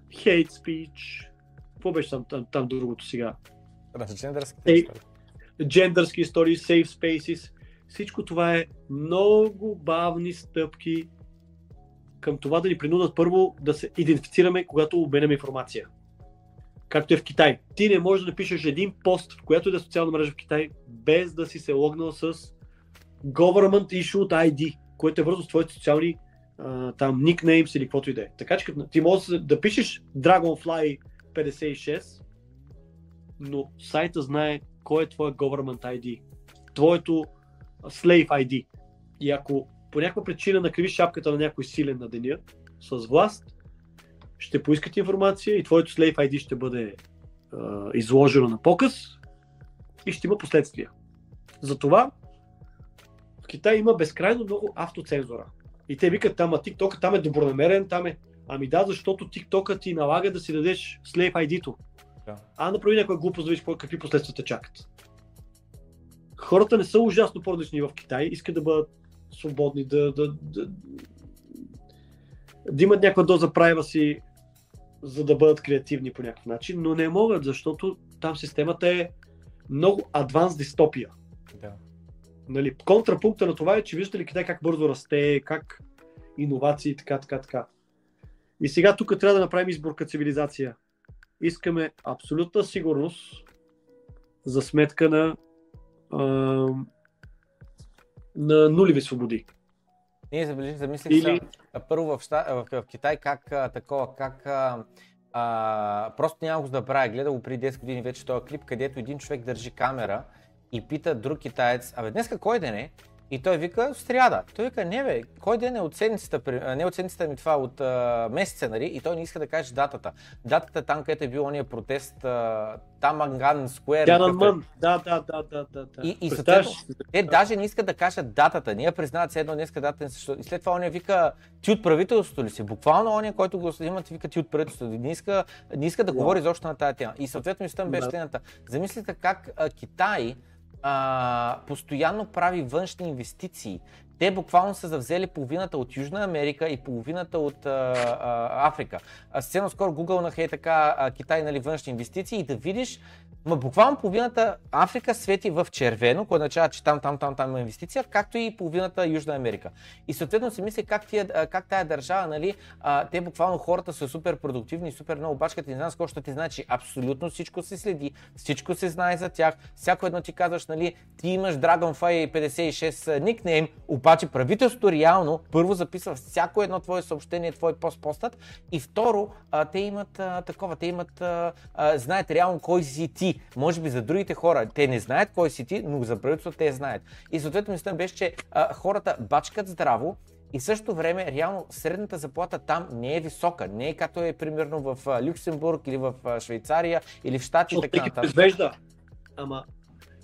hate speech, какво беше там, там, там другото сега? Истории. Джендърски истории, safe spaces. Всичко това е много бавни стъпки към това да ни принудат първо да се идентифицираме, когато обменяме информация. Както е в Китай. Ти не можеш да напишеш един пост, в която да е социална мрежа в Китай, без да си се логнал с Government Issued ID, което е вързано с твоите социални а, там никнеймс или каквото и да е. Така че ти можеш да- пишеш Dragonfly 56, но сайта знае кой е твоя government ID, твоето slave ID. И ако по някаква причина накривиш шапката на някой силен на деня с власт, ще поискат информация и твоето slave ID ще бъде а, изложено на показ и ще има последствия. Затова Китай има безкрайно много автоцензура. И те викат там, а TikTok там е добронамерен, там е. Ами да, защото TikTok ти налага да си дадеш Slave ID-то. Да. А направи някаква глупост, да видиш какви последствия те чакат. Хората не са ужасно по-различни в Китай, искат да бъдат свободни, да, да, да, да имат някаква доза прайва си, за да бъдат креативни по някакъв начин, но не могат, защото там системата е много адванс дистопия. Да. Нали, контрапункта на това е, че виждате ли Китай как бързо расте, как иновации, така, така, така. И сега тук трябва да направим избор като цивилизация. Искаме абсолютна сигурност за сметка на, а, на нулеви свободи. Ние забележи, замислих Или- Или... първо в, ща, в, в Китай как а, такова, как а, а, просто няма го да правя. Го преди 10 години вече този клип, където един човек държи камера и пита друг китаец, абе днеска кой ден е? И той вика, сряда. Той вика, не бе, кой ден е от седмицата, не от седмицата ми това, от а, месеца, нали? И той не иска да каже датата. Датата е там, където е бил ония протест, а, Таманган Скуер. Тянанмън, да, да, да, да, да. да. И- и съответно-? Те даже не искат да кажат датата. Ние признават се едно днеска дата. също. И след това оня вика, ти от правителството ли си? Буквално оня, който го имат, вика ти от правителството. Не иска, не иска да Да. говори изобщо на тази тема. И съответно ми беше следната. Замислите как а, Китай а, постоянно прави външни инвестиции. Те буквално са завзели половината от Южна Америка и половината от а, а, Африка. А, съвсем скоро гугълнаха е така а, Китай нали, външни инвестиции и да видиш, ма буквално половината Африка свети в червено, което означава, че там, там, там, там има инвестиция, както и половината Южна Америка. И съответно си мисля как, тия, как тая държава, нали, а, те буквално хората са супер продуктивни супер много бачкат и не знам с ти значи, абсолютно всичко се следи, всичко се знае за тях, всяко едно ти казваш, нали, ти имаш Dragonfly 56 никнейм, обаче правителството реално първо записва всяко едно твое съобщение, твой пост постът и второ, а, те имат а, такова, те имат, а, а, знаят реално кой си ти. Може би за другите хора те не знаят кой си ти, но за правителството те знаят. И съответно мисля беше, че а, хората бачкат здраво, и в същото време, реално, средната заплата там не е висока. Не е както е примерно в Люксембург или в Швейцария или в Штати и така нататък. Ама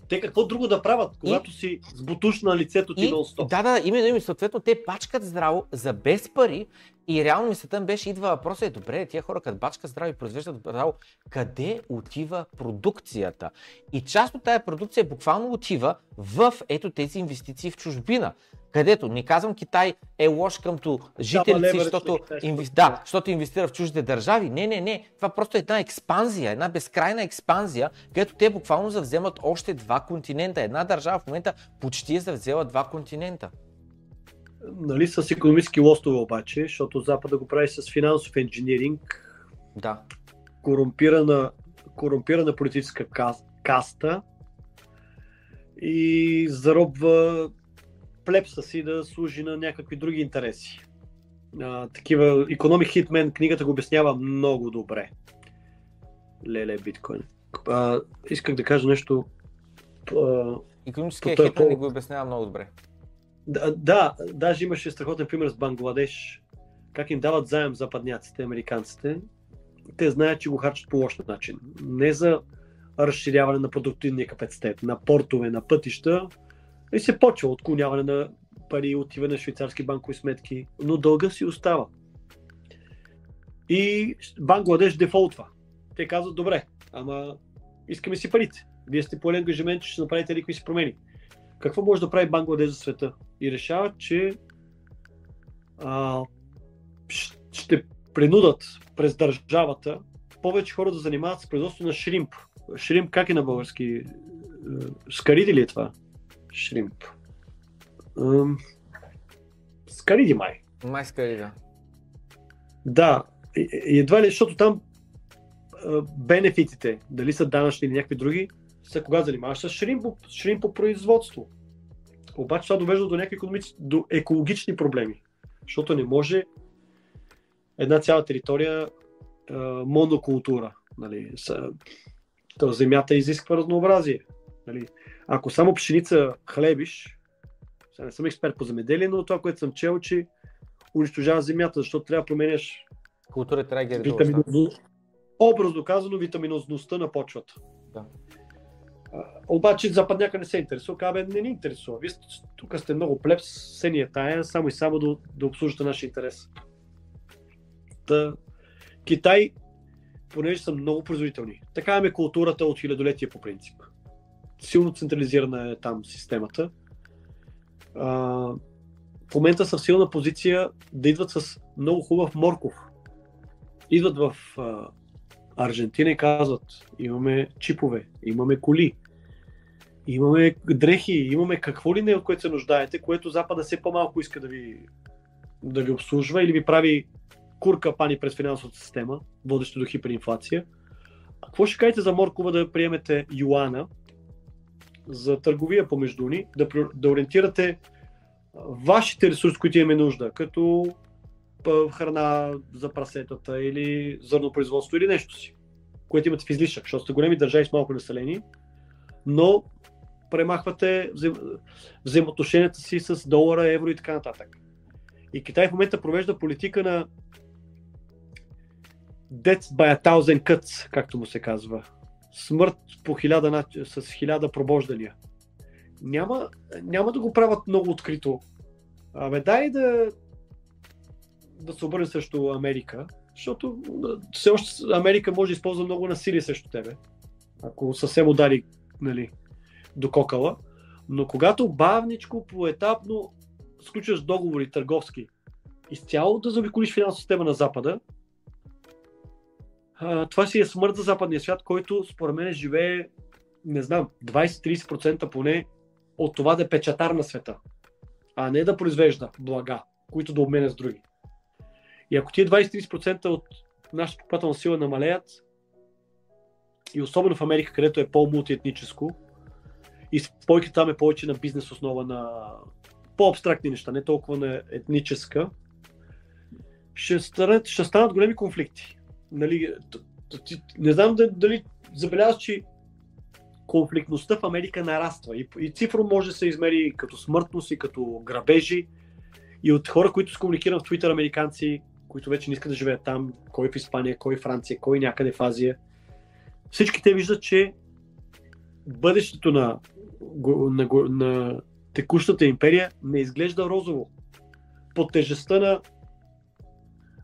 те какво друго да правят, когато си с бутуш на лицето ти И, нон-стоп? да, да, именно, именно, съответно те бачкат здраво за без пари и реално мислята ми беше, идва въпросът е, добре, тия хора като бачкат здраво и произвеждат здраво, къде отива продукцията? И част от тая продукция буквално отива в ето тези инвестиции в чужбина. Където, не казвам Китай е лош къмто leverage защото, на китайската инвес... страна. да, защото инвестира в чуждите държави. Не, не, не. Това просто е една експанзия, една безкрайна експанзия, където те буквално завземат още два континента. Една държава в момента почти е завзела два континента. Нали, с економически лостове обаче, защото Запада го прави с финансов инжиниринг, Да. корумпирана, корумпирана политическа кас- каста и заробва плепса си да служи на някакви други интереси. А, такива, Economic Hitman книгата го обяснява много добре. Леле, биткоин. А, исках да кажа нещо. А, Економическия е ни по- го обяснява много добре. Да, да, даже имаше страхотен пример с Бангладеш. Как им дават заем западняците, американците. Те знаят, че го харчат по лош начин. Не за разширяване на продуктивния капацитет, на портове, на пътища. И се почва отклоняване на пари, отива на швейцарски банкови сметки, но дълга си остава. И Бангладеш дефолтва. Те казват, добре, ама искаме си парите. Вие сте поели ангажимент, че ще направите ликви си промени. Какво може да прави Бангладеш за света? И решават, че а, ще принудат през държавата повече хора да занимават с производство на шримп. Шримп как е на български? Е, Скариди ли е това? Шримп. Ам, Скариди май. Май скали, да. Да, едва ли, защото там бенефитите, дали са данъчни или някакви други, са кога занимаваш с шримпо, шримпо производство. Обаче това довежда до някакви до екологични проблеми. Защото не може една цяла територия а, монокултура. Нали, са, то земята изисква разнообразие. Нали. Ако само пшеница хлебиш, сега не съм експерт по земеделие, но това, което съм чел, че унищожава земята, защото трябва да променяш Културата трябва да ги редува. витаминозно... образно казано витаминозността на почвата. Да. Обаче западняка не се интересува, казва, не ни интересува. Вие тук сте много плебс, се ни е тая, само и само да, да обслужите нашия интерес. Та, Китай, понеже са много производителни, така е културата от хилядолетия по принцип. Силно централизирана е там системата. А, в момента са в силна позиция да идват с много хубав морков. Идват в а, Аржентина казват, имаме чипове, имаме коли, имаме дрехи, имаме какво ли не, от което се нуждаете, което Запада все по-малко иска да ви, да ви обслужва или ви прави курка пани през финансовата система, водещо до хиперинфлация. А какво ще кажете за Моркова да приемете юана за търговия помежду ни, да, да ориентирате вашите ресурси, които имаме нужда, като храна за прасетата или зърнопроизводство или нещо си, което имате в излишък, защото сте големи държави с малко население, но премахвате взаим... взаимоотношенията си с долара, евро и така нататък. И Китай в момента провежда политика на Death by a thousand cuts, както му се казва. Смърт по хиляда, с хиляда пробождания. Няма, няма да го правят много открито. Абе, дай да, да се обърне срещу Америка, защото все още Америка може да използва много насилие срещу тебе, ако съвсем удари нали, до кокала. Но когато бавничко, поетапно сключваш договори търговски, изцяло да заобиколиш финансова система на Запада, това си е смърт за западния свят, който според мен живее, не знам, 20-30% поне от това да е печатар на света, а не да произвежда блага, които да обменя с други. И ако тия 20-30% от нашата покупателна сила намалеят, и особено в Америка, където е по-мултиетническо, и спойки там е повече на бизнес основа на по-абстрактни неща, не толкова на етническа, ще станат, ще станат големи конфликти. Нали, не знам дали забелязваш, че конфликтността в Америка нараства. И, и цифро може да се измери като смъртност и като грабежи. И от хора, които се комуникирам в Twitter, американци, които вече не искат да живеят там, кой в Испания, кой в Франция, кой някъде в Азия, всички те виждат, че бъдещето на, на, на, на текущата империя не изглежда розово. Под тежестта на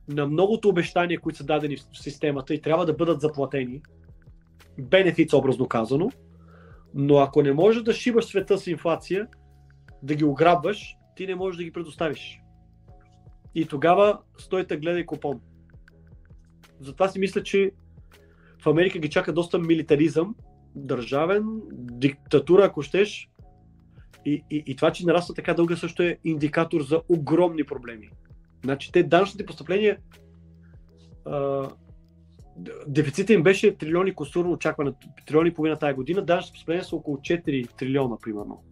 на многото обещания, които са дадени в системата и трябва да бъдат заплатени, бенефит образно казано, но ако не можеш да шибаш света с инфлация, да ги ограбваш, ти не можеш да ги предоставиш. И тогава стойте гледай купон. Затова си мисля, че в Америка ги чака доста милитаризъм, държавен, диктатура, ако щеш. И, и, и това, че нараства така дълга, също е индикатор за огромни проблеми. Значи те данъчните постъпления а, дефицита им беше трилиони косурно очакване, трилиони и половина тази година, данъчните постъпления са около 4 трилиона, примерно.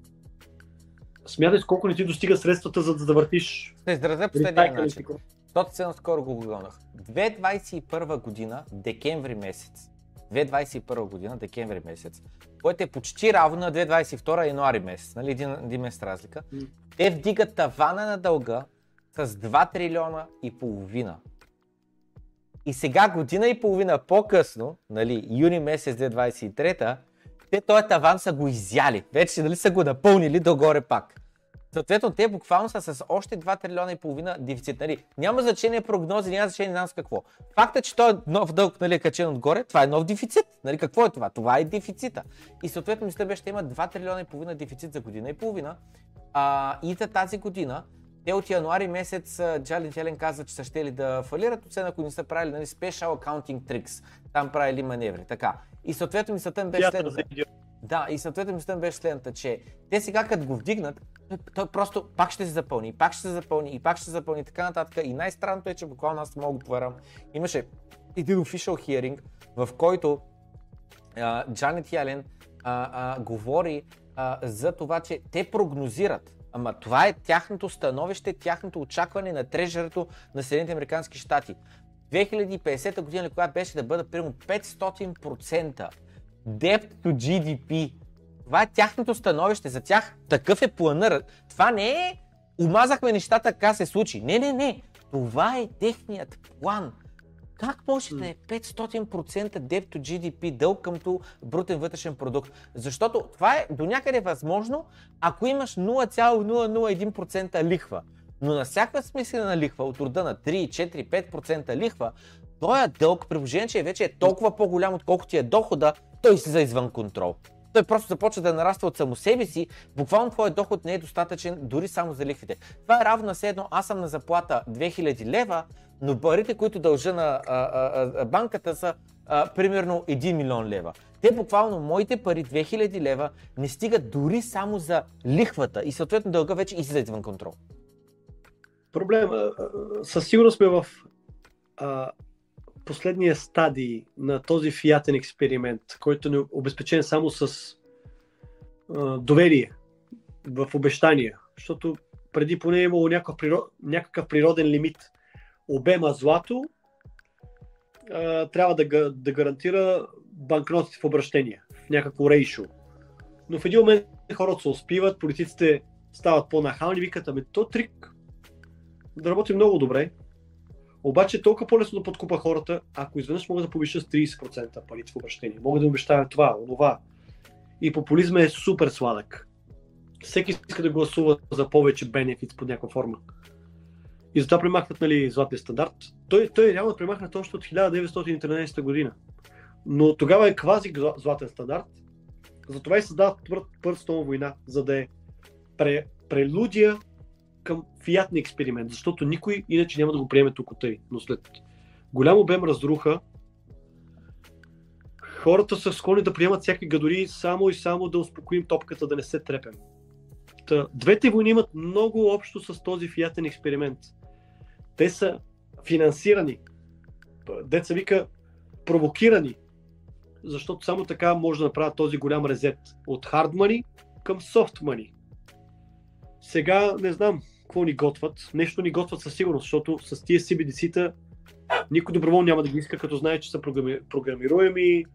Смятай с колко не ти достига средствата, за да въртиш. Ще изразя последния начин. Защото се наскоро го гонах. 2021 година, декември месец, 2021 година, декември месец, което е почти равно на 2022 януари месец, нали, един, един месец разлика, mm. те вдигат тавана на дълга с 2 трилиона и половина. И сега година и половина по-късно, нали, юни месец 2023, те този таван са го изяли. Вече нали, са го напълнили догоре пак. Съответно, те буквално са с още 2 трилиона и половина дефицит. Нали? Няма значение прогнози, няма значение нас какво. Факта, че той е нов дълг нали, е качен отгоре, това е нов дефицит. Нали? Какво е това? Това е дефицита. И съответно, мисля, ще има 2 трилиона и половина дефицит за година и половина. А, и за тази година те от януари месец Джалин Челен каза, че са щели да фалират, освен ако не са правили нали, special accounting tricks. Там правили маневри. Така. И съответно мисълта ми беше следната. Да, и съответно мисълта ми беше следната, че те сега като го вдигнат, той просто пак ще се запълни, и пак ще се запълни, и пак ще се запълни, така нататък. И най-странното е, че буквално аз мога да повярвам. Имаше един official hearing, в който Джанет Ялен говори а, за това, че те прогнозират Ама това е тяхното становище, тяхното очакване на трежерето на Съединените Американски щати. 2050 година, когато беше да бъде примерно 500% debt to GDP. Това е тяхното становище. За тях такъв е планът. Това не е умазахме нещата, така се случи. Не, не, не. Това е техният план. Как може да е 500% debt to GDP дълг къмто брутен вътрешен продукт? Защото това е до някъде възможно, ако имаш 0,001% лихва. Но на всяка смислена лихва от рода на 3, 4, 5% лихва, този дълг, при че вече е толкова по-голям, отколкото ти е дохода, той си за извън контрол. Той просто започва да нараства от само себе си, буквално твоят доход не е достатъчен дори само за лихвите. Това е равно на едно, аз съм на заплата 2000 лева, но парите, които дължа на а, а, а, банката са а, примерно 1 милион лева. Те буквално, моите пари 2000 лева не стигат дори само за лихвата и съответно дълга вече излиза извън контрол. Проблем, със сигурност сме в а, последния стадий на този фиатен експеримент, който е обезпечен само с а, доверие в обещания, защото преди поне е имало някакъв, природ, някакъв природен лимит. Обема злато а, трябва да, да гарантира банкнотите в обращение, в някакво рейшо. Но в един момент хората се успиват, политиците стават по-нахални, викат, ами то трик да работи много добре, обаче е толкова по-лесно да подкупа хората, ако изведнъж мога да повиша с 30% парите в обращение. Мога да обещая това, онова. И популизма е супер сладък. Всеки иска да гласува за повече бенефит под някаква форма. И затова премахват нали, златния стандарт. Той, той реално премахнат още от 1913 година. Но тогава е квази златен стандарт. Затова и създават Първата война, за да е пре, прелюдия към фиатни експеримент, защото никой иначе няма да го приеме тук тъй. Но след голям обем разруха, хората са склонни да приемат всяки гадори само и само да успокоим топката, да не се трепем. Та, двете войни имат много общо с този фиатен експеримент. Те са финансирани, деца вика провокирани, защото само така може да направят този голям резет от hard money към soft money. Сега не знам какво ни готват. Нещо ни готват със сигурност, защото с тия CBDC-та никой доброволно няма да ги иска, като знае, че са програми... програмируеми.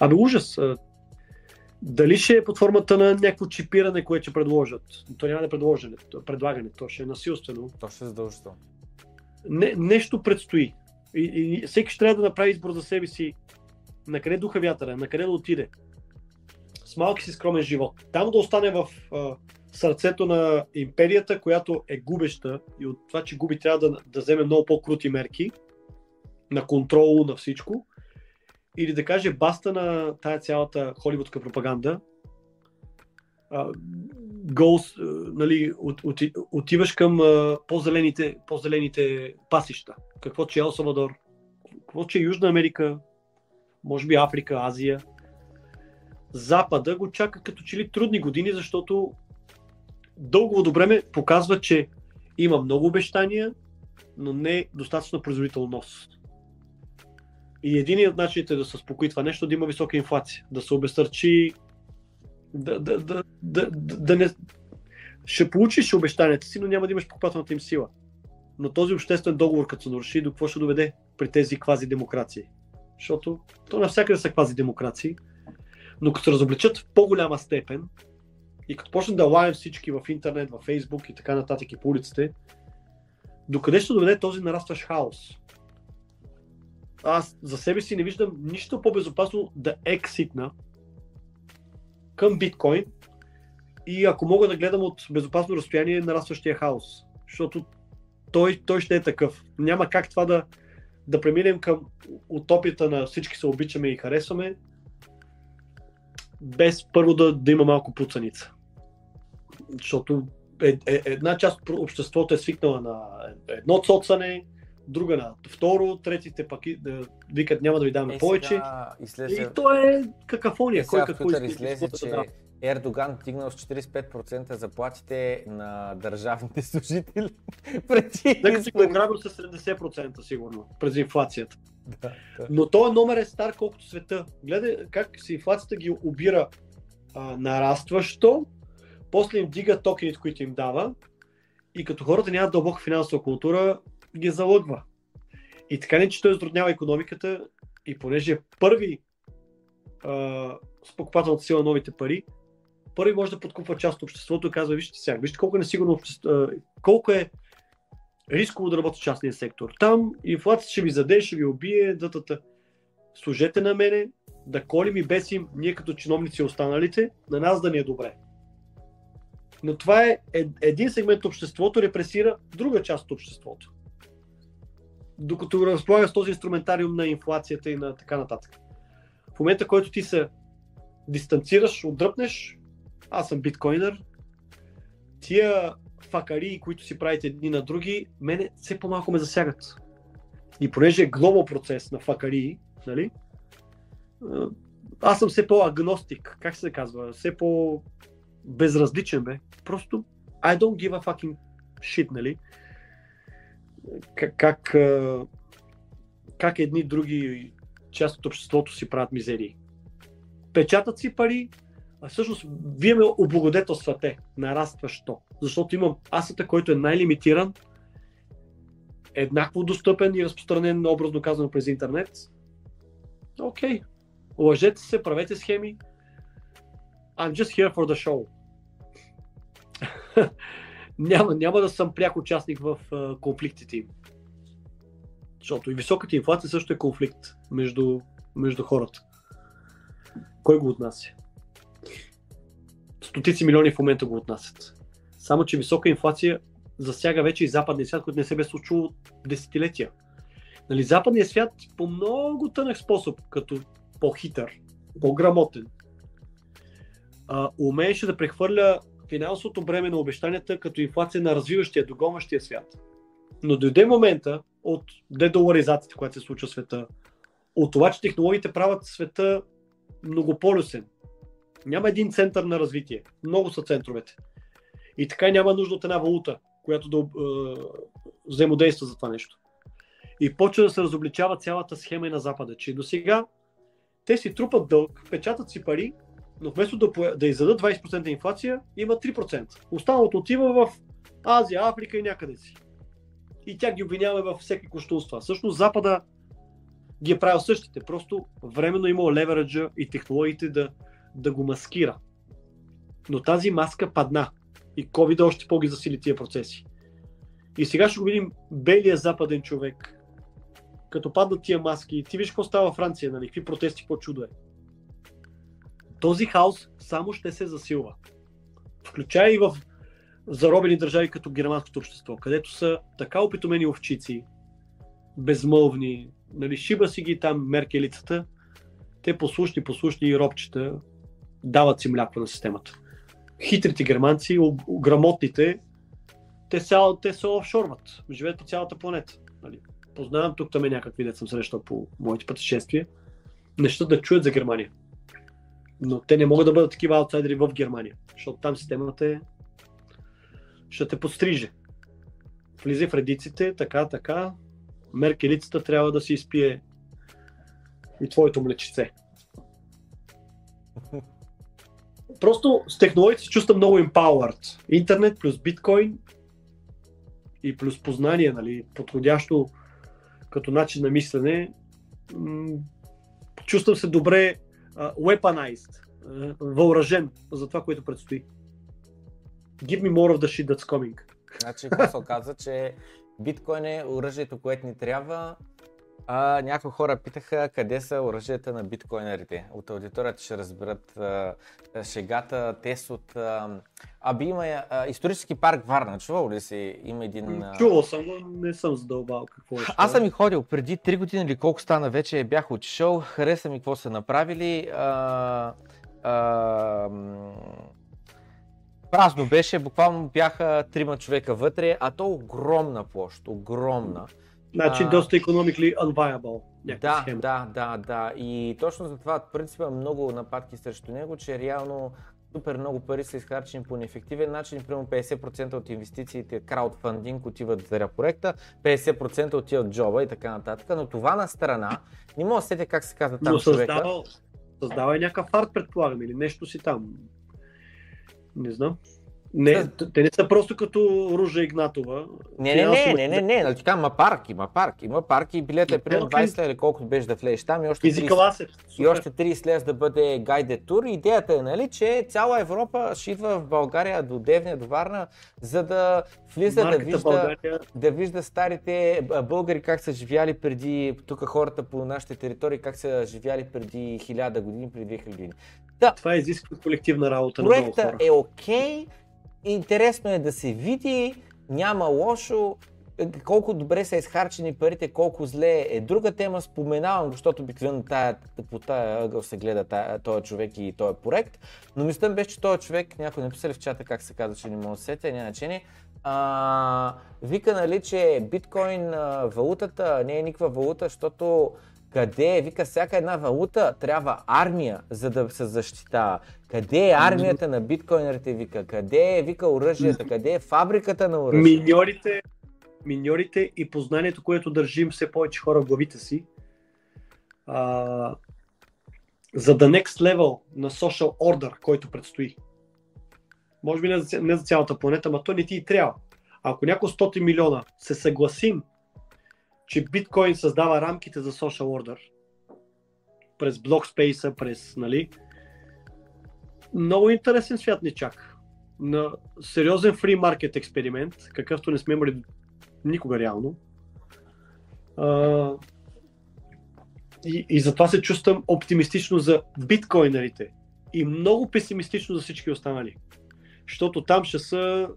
Абе, ужас. Дали ще е под формата на някакво чипиране, което ще предложат? То няма да е предложене, предлагане, то ще е насилствено. То ще е задължително. Не, нещо предстои. И, и, всеки ще трябва да направи избор за себе си. На къде духа вятъра, на къде да отиде с малки си скромен живот. Там да остане в а, сърцето на империята, която е губеща и от това, че губи, трябва да, да вземе много по-крути мерки на контрол на всичко. Или да каже баста на тая цялата холивудска пропаганда. А, goes, нали, от, от, отиваш към а, по-зелените, по-зелените пасища. Какво че е Ел Салвадор, какво че е Южна Америка, може би Африка, Азия – Запада го чака като че ли трудни години, защото дълго време показва, че има много обещания, но не достатъчно производителност. И единият от начините да се успокои това нещо да има висока инфлация, да се обестърчи, да, да, да, да, да, да не... Ще получиш обещанията си, но няма да имаш покупателната им сила. Но този обществен договор, като се наруши, до какво ще доведе при тези квази демокрации? Защото то навсякъде са квази демокрации но като се разобличат в по-голяма степен и като почнат да лаем всички в интернет, в Фейсбук и така нататък и по улиците, докъде ще доведе този нарастващ хаос? Аз за себе си не виждам нищо по-безопасно да екситна към биткоин и ако мога да гледам от безопасно разстояние нарастващия хаос. Защото той, той ще е такъв. Няма как това да, да преминем към утопията на всички се обичаме и харесваме, без първо да, да има малко пуцаница. Защото е, е, една част от обществото е свикнала на едно цоцане, друга на второ, третите пък да викат няма да ви даваме е, повече. Излезе... И то е какафония. Е, Кой какво излезе, че да. Ердоган тигнал с 45% заплатите на държавните служители преди Нека си го ограбил с 70% сигурно, през инфлацията. Да, да. Но този номер е стар колкото света. Гледай как си инфлацията ги обира а, нарастващо, после им дига токените, които им дава и като хората нямат дълбока финансова култура, ги залъгва. И така не, че той затруднява економиката и понеже е първи а, с покупателната сила на новите пари, първи може да подкупва част от обществото и казва, вижте сега, вижте колко е несигурно колко е рисково да работи частния сектор. Там инфлацията ще ви заде, ще ви убие, дътата. Служете на мене, да колим и бесим ние като чиновници останалите, на нас да ни е добре. Но това е един сегмент от обществото, репресира друга част от обществото. Докато разполага с този инструментариум на инфлацията и на така нататък. В момента, който ти се дистанцираш, отдръпнеш, аз съм биткоинър, тия факари, които си правите едни на други, мене все по-малко ме засягат. И понеже е глобал процес на факари, нали, аз съм все по-агностик, как се казва, все по-безразличен бе. Просто I don't give a fucking shit, нали? Как, как, как едни други част от обществото си правят мизерии. Печатат си пари, а всъщност вие ме облагодетелствате нарастващо. Защото имам асата, който е най-лимитиран, еднакво достъпен и разпространен, образно казано, през интернет. Окей, okay. лъжете се, правете схеми. I'm just here for the show. няма, няма да съм пряк участник в uh, конфликтите им. Защото и високата инфлация също е конфликт между, между хората. Кой го отнася? Стотици милиони в момента го отнасят. Само, че висока инфлация засяга вече и западния свят, който не се бе случило десетилетия. Нали, западният свят по много тънък способ, като по-хитър, по-грамотен, а, умееше да прехвърля финансовото бреме на обещанията като инфлация на развиващия, догонващия свят. Но дойде момента от дедоларизацията, която се случва в света, от това, че технологиите правят света многополюсен. Няма един център на развитие. Много са центровете. И така няма нужда от една валута, която да е, взаимодейства за това нещо. И почва да се разобличава цялата схема на Запада, че до сега те си трупат дълг, печатат си пари, но вместо да, да издадат 20% инфлация, има 3%. Останалото отива в Азия, Африка и някъде си. И тя ги обвинява във всеки кощунства. Всъщност Запада ги е правил същите. Просто временно имало левераджа и технологиите да, да го маскира. Но тази маска падна. И COVID още по-ги засили тия процеси. И сега ще го видим белия западен човек. Като паднат тия маски, ти виж какво става в Франция, нали? Какви протести по чудо е. Този хаос само ще се засилва. Включая и в заробени държави като германското общество, където са така опитомени овчици, безмълвни, нали, шиба си ги там меркелицата, те послушни, послушни и робчета дават си мляко на системата. Хитрите германци, грамотните, те, цял, те се офшорват, живеят по цялата планета. Нали. Познавам тук там е някакви деца съм срещал по моите пътешествия, неща да чуят за Германия. Но те не могат да бъдат такива аутсайдери в Германия, защото там системата е ще те подстриже. Влизай в редиците, така, така, меркелицата трябва да си изпие и твоето млечице. Просто с технологиите се чувствам много empowered. Интернет плюс биткоин и плюс познание, нали, подходящо като начин на мислене, чувствам се добре uh, weaponized, uh, въоръжен за това, което предстои. Give me more of the shit that's coming. Значи, какво се оказа, че биткоин е оръжието, което ни трябва. А, някои хора питаха къде са оръжията на биткоинерите. От аудиторията ще разберат а, шегата, тес от... А, аби има а, исторически парк Варна. Чувал ли си? Има един... А... Чувал съм, но не съм задълбал какво е. Аз съм и ходил преди 3 години или колко стана вече, бях отишъл, хареса ми какво са направили. А, а, празно беше, буквално бяха трима човека вътре, а то огромна площ, огромна. Значи а, доста economically unviable. Да, схема. да, да, да. И точно за това принципа много нападки срещу него, че реално супер много пари са изхарчени по неефективен начин. Примерно 50% от инвестициите, краудфандинг отиват за проекта, 50% отиват джоба и така нататък. Но това на страна, не мога да сетя как се казва там Но създава, създава и някакъв арт, предполагам, или нещо си там. Не знам. Не, те не са просто като Ружа Игнатова. Не, не, не, не, не, не, нали така, има парк, има парк, има парк и билета е примерно 20 лева или колкото беше да влезеш там и още 30, и още 30 лева да бъде гайдед тур. Идеята е, нали, че цяла Европа ще идва в България до Девня, до Варна, за да влиза да вижда, да вижда старите българи как са живяли преди, тук хората по нашите територии, как са живяли преди 1000 години, преди 2000 години. Да. Това изисква колективна работа Проекта на много хора. е окей, okay, интересно е да се види, няма лошо, колко добре са изхарчени парите, колко зле е. Друга тема, споменавам, защото обикновено тая, по тая ъгъл се гледа този човек и този проект, но мисля беше, че този човек, някой написали в чата как се казва, че не мога да сетя, няма значение, а, вика нали, че биткоин валутата не е никаква валута, защото къде е, вика, всяка една валута трябва армия, за да се защитава. Къде е армията на биткоинерите, вика? Къде е, вика, оръжията? Къде е фабриката на оръжията? Миньорите, миньорите и познанието, което държим все повече хора в главите си, а, за да next level на social order, който предстои. Може би не за, не за цялата планета, но то не ти и трябва. Ако няколко стоти милиона се съгласим че биткоин създава рамките за social order през блокспейса, през, нали, много интересен свят ни чака. На сериозен фри маркет експеримент, какъвто не сме имали никога реално. А, и, и затова се чувствам оптимистично за биткоинерите и много песимистично за всички останали. Защото там ще са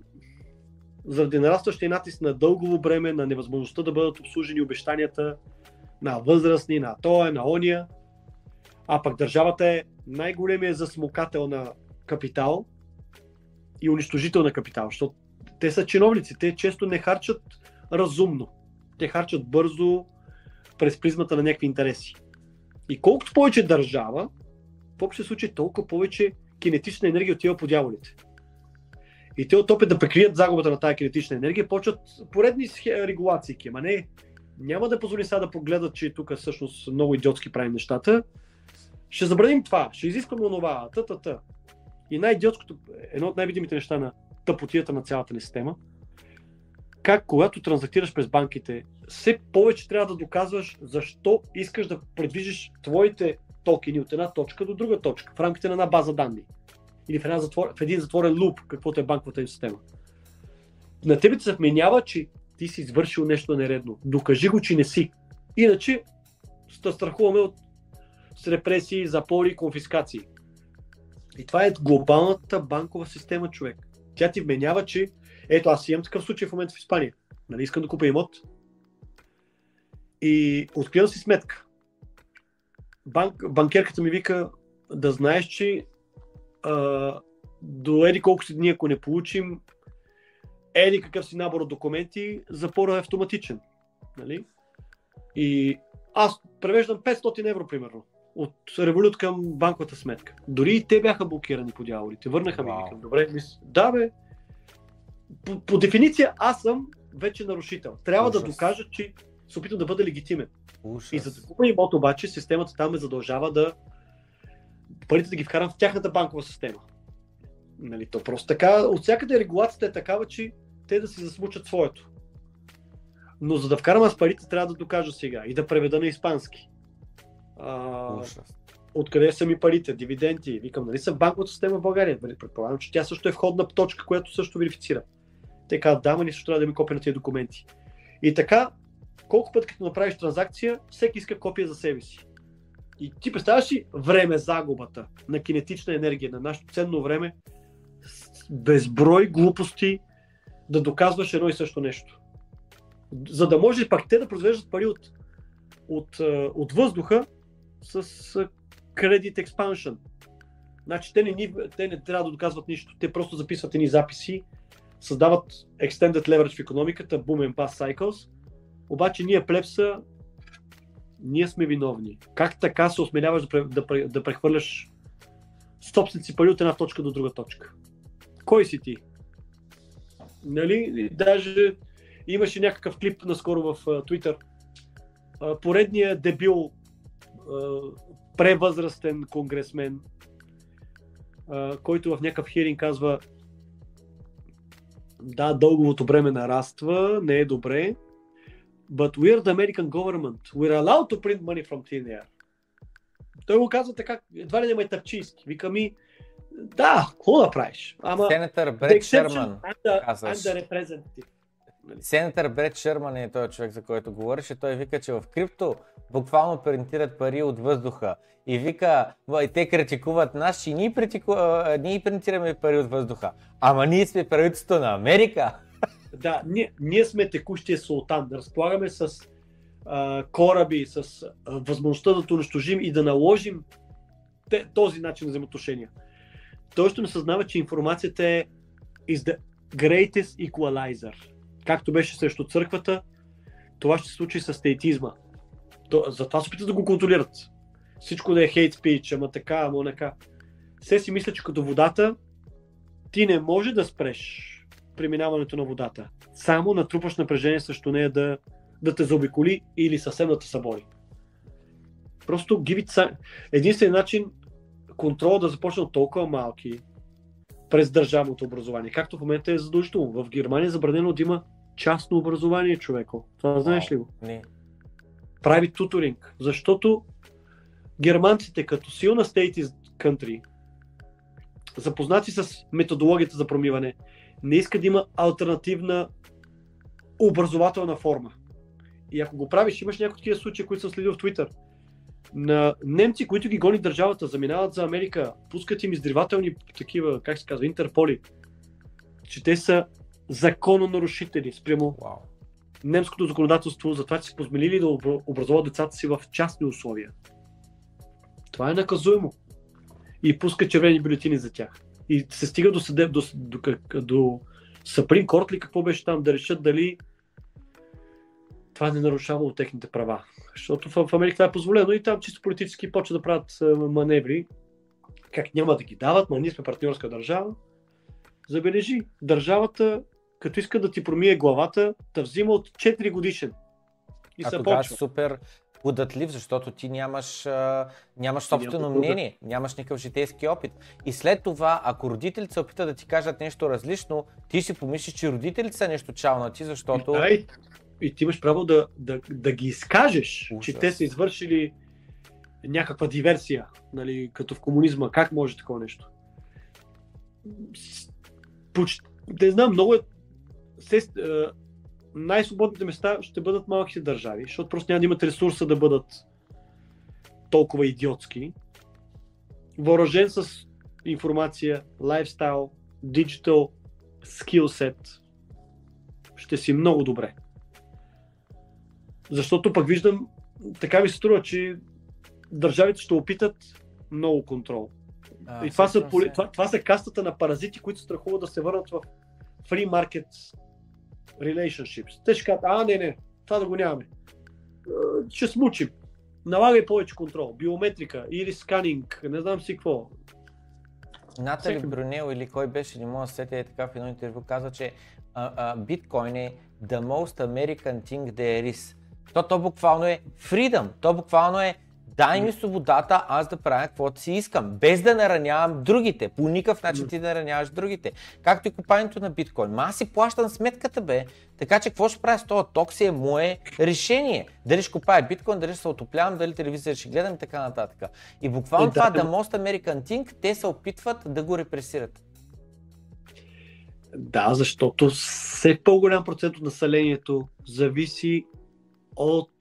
заради нарастващия натиск на дългово бреме, на невъзможността да бъдат обслужени обещанията на възрастни, на тоя, на ония. А пък държавата е най-големия засмокател на капитал и унищожител на капитал, защото те са чиновници, те често не харчат разумно. Те харчат бързо през призмата на някакви интереси. И колкото повече държава, в общия случай толкова повече кинетична енергия отива по дяволите. И те от опит да прикрият загубата на тази кинетична енергия, почват поредни регулации. Ама не, няма да позволи сега да погледат, че тук всъщност много идиотски правим нещата. Ще забраним това, ще изискваме онова, та, та, И най-идиотското, едно от най-видимите неща на тъпотията на цялата ни система, как когато транзактираш през банките, все повече трябва да доказваш защо искаш да предвижиш твоите токени от една точка до друга точка в рамките на една база данни или в, една затвор, в един затворен луп, каквото е банковата им система. На тебе се вменява, че ти си извършил нещо нередно. Докажи го, че не си. Иначе страхуваме от с репресии, запори, конфискации. И това е глобалната банкова система, човек. Тя ти вменява, че ето аз имам такъв случай в момента в Испания. Нали, искам да купя имот. И откривам си сметка. Банк, банкерката ми вика да знаеш, че а, до еди колко си дни, ако не получим еди какъв си набор от документи, запора е автоматичен. Нали? И аз превеждам 500 евро, примерно, от револют към банковата сметка. Дори и те бяха блокирани по дяволите. Върнаха ми. Wow. Добре, мис... да бе. По, по дефиниция аз съм вече нарушител. Трябва Ужас. да докажа, че се опитам да бъда легитимен. Ужас. И за да имот обаче, системата там ме задължава да парите да ги вкарам в тяхната банкова система. Нали, то просто така, от всякъде регулацията е такава, че те да си засмучат своето. Но за да вкарам аз парите, трябва да докажа сега и да преведа на испански. А, откъде са ми парите, дивиденти, викам, нали са в банковата система в България. Нали, предполагам, че тя също е входна точка, която също верифицира. Те казват, да, нищо трябва да ми копия на тези документи. И така, колко път като направиш транзакция, всеки иска копия за себе си. И ти представяш си време загубата на кинетична енергия, на нашето ценно време, безброй глупости да доказваш едно и също нещо. За да може пак те да произвеждат пари от, от, от въздуха с Credit Expansion. Значи те не, те не трябва да доказват нищо, те просто записват едни записи, създават Extended Leverage в економиката, Boom and Pass Cycles, обаче ние плепса ние сме виновни. Как така се осмеляваш да, да, да прехвърляш собственици пари от една точка до друга точка? Кой си ти? Нали? Даже имаше някакъв клип наскоро в Uh, поредният дебил превъзрастен конгресмен, който в някакъв хиринг казва да, дълговото бреме нараства, не е добре, but we are the American government. We're allowed to print money from thin air. Той го казва така, едва ли не ме тъпчийски. Вика ми, да, какво да правиш? Ама... Сенатър Бред Шерман. I'm the representative. Сенатър Бред Шерман е този човек, за който говориш, и той вика, че в крипто буквално принтират пари от въздуха. И вика, и те критикуват нас, че ние, притику... ние принтираме пари от въздуха. Ама ние сме правителството на Америка. Да, ние, ние сме текущия султан. Разполагаме с а, кораби, с а, възможността да унищожим и да наложим те, този начин на взаимоотношения. Той ще не съзнава, че информацията е is the greatest equalizer. Както беше срещу църквата, това ще се случи с теитизма. То, затова се опитат да го контролират. Всичко да е хейт спич, ама така, ама така. Все си мисля, че като водата ти не може да спреш преминаването на водата. Само натрупаш напрежение срещу нея да, да те заобиколи или съвсем да те събори. Просто гибит са... Единственият начин контрол да започне от толкова малки през държавното образование, както в момента е задължително. В Германия е забранено да има частно образование, човеко. Това знаеш ли го? Не. Прави туторинг. Защото германците като силна state country, запознати с методологията за промиване, не иска да има альтернативна образователна форма. И ако го правиш, имаш някои такива случаи, които съм следил в Twitter. На немци, които ги гони държавата, заминават за Америка, пускат им издривателни такива, как се казва, интерполи, че те са закононарушители спрямо wow. немското законодателство за това, че са позмелили да образуват децата си в частни условия. Това е наказуемо. И пускат червени бюлетини за тях и се стига до, съдеб, до, до, до, до Корт ли какво беше там, да решат дали това не нарушавало техните права. Защото в, в Америка това е позволено и там чисто политически почва да правят маневри. Как няма да ги дават, но ние сме партньорска държава. Забележи, държавата, като иска да ти промие главата, да взима от 4 годишен. И а тогава супер податлив, защото ти нямаш, а, нямаш собствено Няма мнение, нямаш никакъв житейски опит. И след това, ако родителите се опитат да ти кажат нещо различно, ти си помислиш, че родителите са нещо чалнати, защото... И, да, и, ти имаш право да, да, да ги изкажеш, Ужас. че те са извършили някаква диверсия, нали, като в комунизма. Как може такова нещо? Поч... Не знам, много е най-свободните места ще бъдат малките държави, защото просто няма да имат ресурса да бъдат толкова идиотски. Въоръжен с информация, лайфстайл, диджитал, скилсет, ще си много добре. Защото пък виждам, така ми се струва, че държавите ще опитат много контрол. А, и това са, това, това са кастата на паразити, които страхуват да се върнат в free market relationships. Те ще кажат, а, не, не, това да го нямаме. Ще смучим. Налагай повече контрол. Биометрика или сканинг, не знам си какво. Натали Всеки... Брунел или кой беше, не мога да сетя, е така в едно интервю, каза, че биткоин е the most American thing there is. То, то буквално е freedom, то буквално е Дай ми свободата аз да правя каквото си искам, без да наранявам другите. По никакъв начин ти да нараняваш другите. Както и купането на биткоин. Ма аз си плащам сметката, бе. Така че какво ще правя с този ток си е мое решение. Дали ще купая биткоин, дали ще се отоплявам, дали телевизия ще гледам и така нататък. И буквално е, това да, The Most American Thing, те се опитват да го репресират. Да, защото все по-голям процент от населението зависи от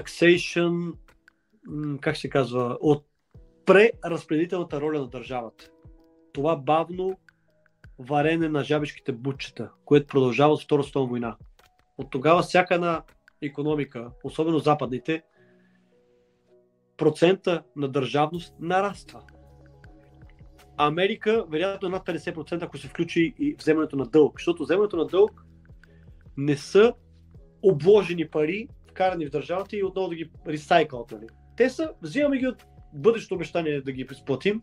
taxation, как се казва, от преразпределителната роля на държавата. Това бавно варене на жабешките бутчета, което продължава от Втората световна война. От тогава всяка една економика, особено западните, процента на държавност нараства. Америка, вероятно над 50%, ако се включи и вземането на дълг, защото вземането на дълг не са обложени пари, вкарани в държавата и отново да ги ресайклат. Нали. Те са, взимаме ги от бъдещето обещание да ги изплатим.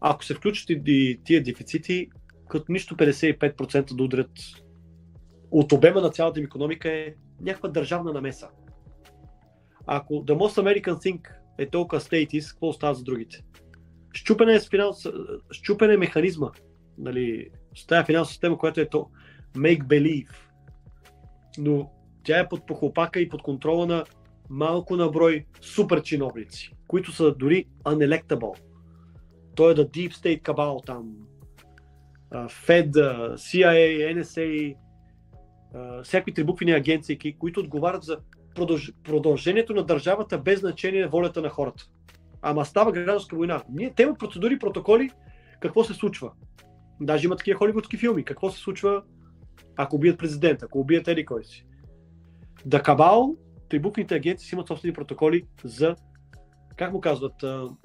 Ако се включат и тия дефицити, като нищо 55% да удрят от обема на цялата им економика е някаква държавна намеса. Ако The Most American Thing е толкова стейтис, какво остава за другите? Щупене е, спинал, щупене е механизма, нали, с тази финансова система, която е то make believe. Но тя е под похлопака и под контрола на малко наброй супер чиновници, които са дори unelectable. Той е да Deep State Cabal там, Fed, CIA, NSA, всякакви трибуквини агенции, които отговарят за продължението на държавата без значение волята на хората. Ама става гражданска война. Ние, те имат процедури, протоколи, какво се случва. Даже има такива холивудски филми. Какво се случва, ако убият президента, ако убият еди кой си. Да Кабал, трибуквените агенции си имат собствени протоколи за, как му казват, uh,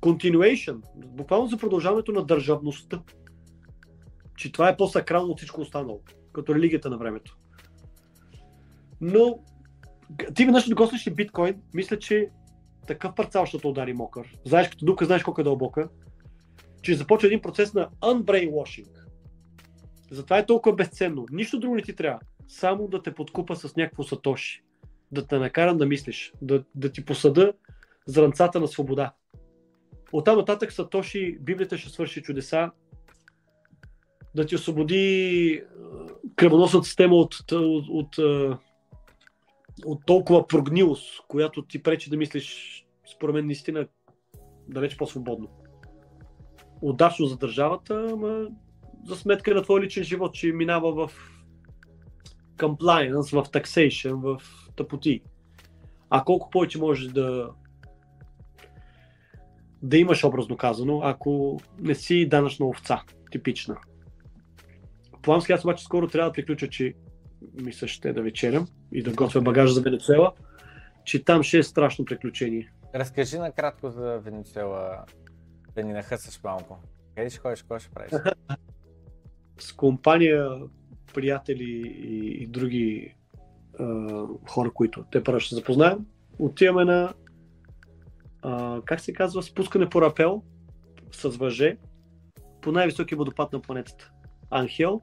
continuation, буквално за продължаването на държавността. Че това е по-сакрално от всичко останало, като религията на времето. Но ти веднъж докоснеш ли биткоин, мисля, че такъв парцал ще удари мокър. Знаеш като дупка, знаеш колко е дълбока. Че започва един процес на unbrainwashing. Затова е толкова безценно. Нищо друго не ти трябва. Само да те подкупа с някакво сатоши. Да те накарам да мислиш. Да, да ти посъда зранцата на свобода. Оттам нататък Сатоши, Библията ще свърши чудеса, да ти освободи кръвоносната система от, от, от, от толкова прогнилост, която ти пречи да мислиш, според мен, наистина далеч по-свободно. Удачно за държавата, ама за сметка на твой личен живот, че минава в compliance, в taxation, в тъпоти. А колко повече можеш да да имаш образно казано, ако не си данъчна овца, типична. Плански аз обаче скоро трябва да приключа, че мисля ще да вечерям и да готвя багажа за Венецуела, че там ще е страшно приключение. Разкажи накратко за Венецуела, да ни нахъсаш малко. Къде ще ходиш, какво ще правиш? С компания, приятели и, и други а, хора, които те първо ще запознаем, отиваме на а, как се казва, спускане по рапел с въже по най-високия водопад на планетата. Анхел,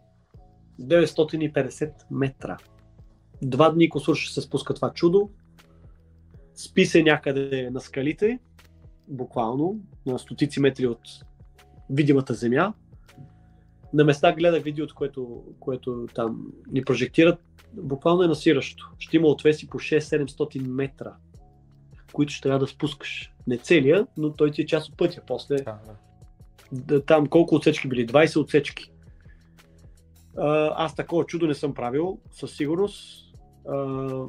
950 метра. Два дни косур ще се спуска това чудо. Спи се някъде на скалите, буквално, на стотици метри от видимата земя. На места гледах видеото, което, което там ни прожектират. Буквално е насиращо. Ще има отвеси по 6-700 метра които ще трябва да спускаш. Не целия, но той ти е част от пътя. После да, да. там колко отсечки били? 20 отсечки. А, аз такова чудо не съм правил, със сигурност. А,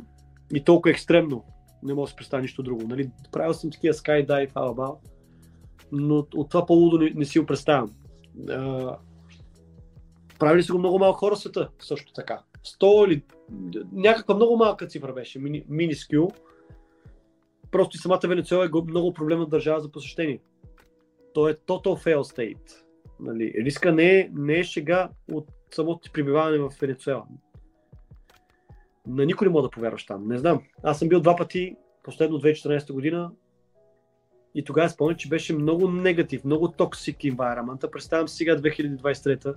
и толкова екстремно. Не мога да се представя нищо друго. Нали? Правил съм такива skydive, алаба, но от това по-лудо не, не си го представям. Правили са го много малко хора в света, също така. 100 или някаква много малка цифра беше, мини, скил. Просто и самата Венецуела е много проблемна държава за посещение. То е total fail state. Нали, риска не е, не е шега от самото ти прибиваване в Венецуела. На никой не мога да повярваш там. Не знам. Аз съм бил два пъти, последно 2014 година, и тогава спомня, че беше много негатив, много токсик environment. Представям сега 2023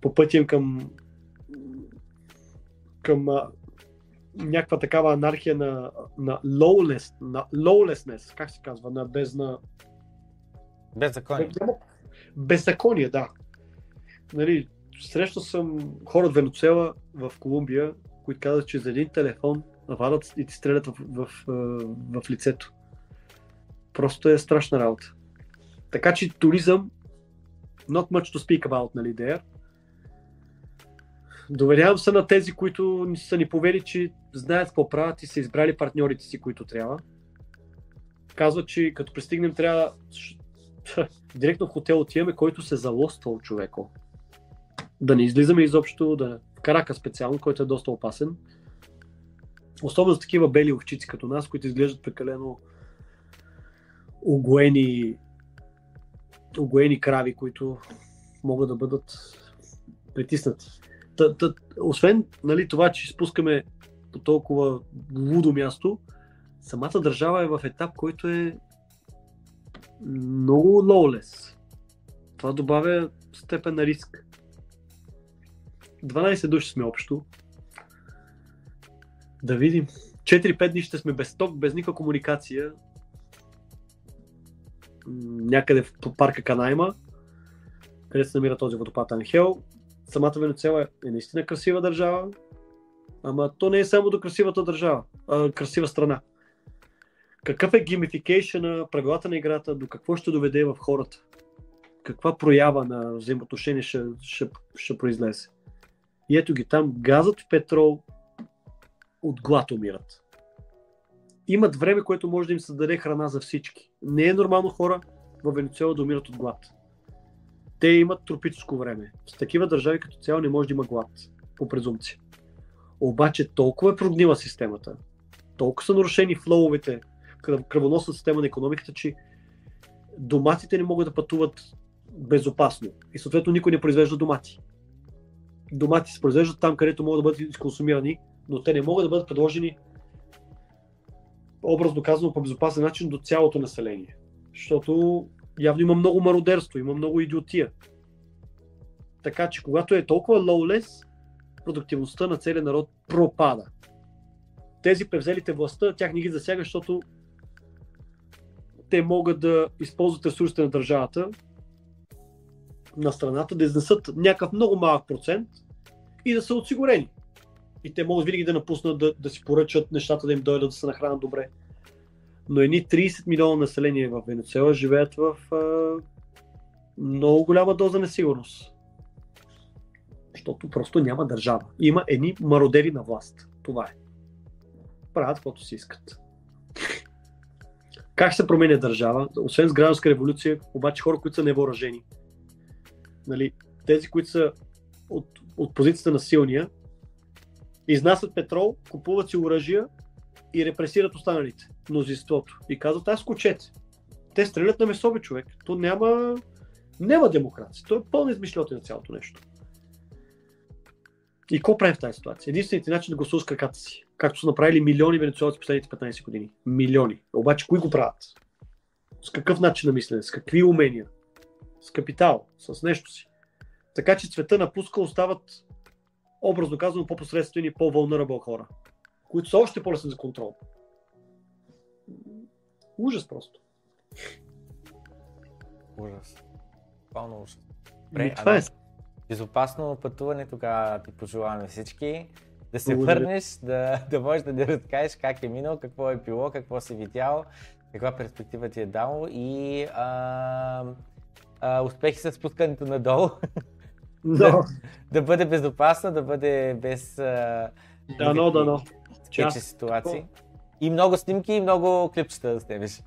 по пътя им към към някаква такава анархия на, на, lawless, на lawlessness, как се казва, на безна... Беззаконие. Беззаконие, да. Нали, срещал съм хора от Венецуела в Колумбия, които казват, че за един телефон вадат и ти стрелят в, в, в, в лицето. Просто е страшна работа. Така че туризъм, not much to speak about, нали, there. Доверявам се на тези, които са ни повели, че знаят какво правят и са избрали партньорите си, които трябва. Казват, че като пристигнем трябва директно в хотел отиваме, който се залоствал човеко. Да не излизаме изобщо, да Карака специално, който е доста опасен. Особено с такива бели овчици като нас, които изглеждат прекалено огоени, огоени крави, които могат да бъдат притиснати. Освен нали, това, че спускаме по толкова лудо място, самата държава е в етап, който е много лоулес. Това добавя степен на риск. 12 души сме общо. Да видим. 4-5 дни ще сме без ток, без никаква комуникация. Някъде в парка Канайма. където се намира този водопад Анхел. Самата Венецуела е наистина красива държава, ама то не е само до красивата държава, а красива страна. Какъв е геймификейшн на правилата на играта, до какво ще доведе в хората? Каква проява на взаимоотношение ще, ще, ще произлезе? И ето ги там, газът в петрол от глад умират. Имат време, което може да им създаде храна за всички. Не е нормално хора в Венецуела да умират от глад. Те имат тропическо време. С такива държави като цяло не може да има глад, по презумпция. Обаче толкова е прогнила системата, толкова са нарушени флоовете, кръвоносна система на економиката, че доматите не могат да пътуват безопасно. И съответно никой не произвежда домати. Домати се произвеждат там, където могат да бъдат изконсумирани, но те не могат да бъдат предложени образно казано по безопасен начин до цялото население. Защото явно има много мародерство, има много идиотия. Така че когато е толкова лоулес, продуктивността на целия народ пропада. Тези превзелите властта, тях не ги засяга, защото те могат да използват ресурсите на държавата, на страната, да изнесат някакъв много малък процент и да са осигурени. И те могат винаги да напуснат да, да си поръчат нещата да им дойдат да се нахранят добре. Но едни 30 милиона население в Венецуела живеят в а, много голяма доза несигурност. Защото просто няма държава. Има едни мародери на власт. Това е. Правят каквото си искат. Как се променя държава? Освен с гражданска революция, обаче хора, които са невооръжени. Нали, тези, които са от, от позицията на силния, изнасят петрол, купуват си оръжия и репресират останалите, мнозинството. И казват, аз скочете. Те стрелят на месове човек. То няма, няма демокрация. То е пълна измишлета на цялото нещо. И какво правим в тази ситуация? Единственият начин да гласува с краката си. Както са направили милиони венецуелци последните 15 години. Милиони. Обаче, кои го правят? С какъв начин на мислене? С какви умения? С капитал? С нещо си? Така че цвета напуска остават, образно казано, по-посредствени, по-вълнарабъл хора, които са още по-лесни за контрол. Ужас просто. Ужас. Пълно ужас. Добре, това е. Безопасно пътуване тогава ти пожелаваме всички. Да се Благодаря. върнеш, да, да можеш да ни разкажеш как е минал, какво е било, какво си видял, каква перспектива ти е дало и а, а, успехи с спускането надолу. Но, да бъде безопасно, да бъде без а, дано, дано. скечи Част. ситуации. И много снимки и много клипчета да снимеш.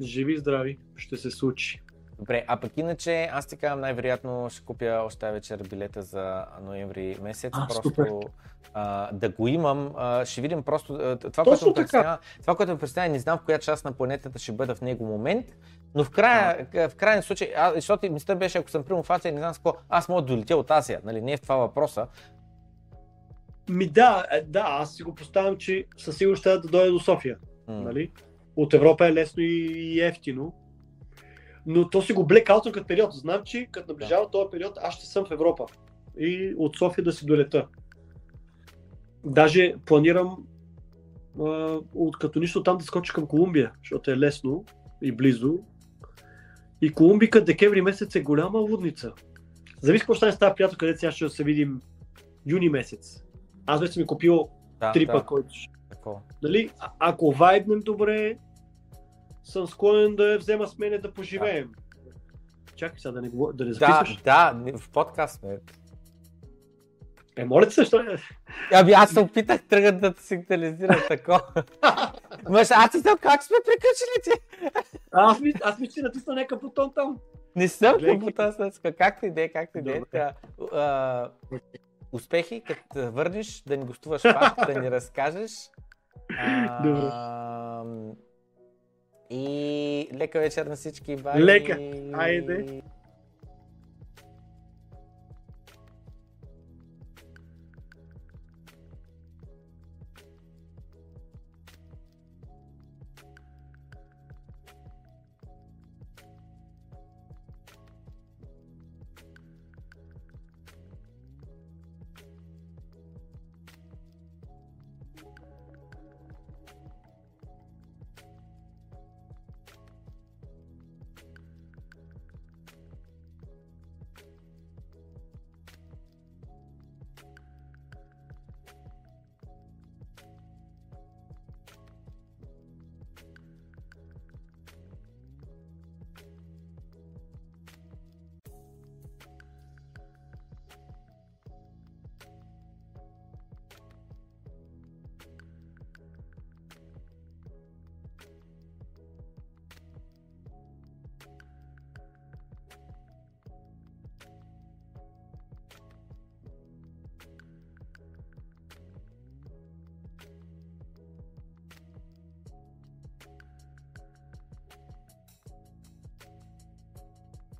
Живи и здрави. Ще се случи. Добре, а пък иначе аз ти казвам най-вероятно ще купя още вечер билета за ноември месец. А, просто супер. а, да го имам. А, ще видим просто а, това, Точно което представя, това, което ме представя, не знам в коя част на планетата ще бъда в него момент, но в, края, в крайен случай, а, защото мисля беше, ако съм примерно в Азия, не знам с какво, аз мога да долетя от Азия, нали? Не е в това въпроса. Ми да, е, да, аз си го поставям, че със сигурност ще да дойде до София. М. Нали? От Европа е лесно и ефтино. Но то си го блекаутвам като период. Знам, че като наближава този период, аз ще съм в Европа. И от София да си долета. Даже планирам а, от като нищо там да скоча към Колумбия, защото е лесно и близо. И Колумбика декември месец е голяма лудница. Зависи какво ще стане с тази приятел, където сега ще се видим юни месец. Аз вече съм ми купил Да, трипа, да, който такова. Нали, а- ако вайбнем добре, съм склонен да я взема с мене да поживеем. Чакай сега да не, да не Да, записваш. да, не- в подкаст сме. Е, моля те се, що е? Ами аз се опитах тръгна да те сигнализирам такова. Мъж, аз съм как сме приключили ти? Аз ми, аз ми че натисна някакъв бутон там. Не съм Гледай. компютър с както и да е, както Успехи, като върнеш, да ни гостуваш пак, да ни разкажеш. А, Добре. И лека вечер на всички. Бай. Лека. Айде.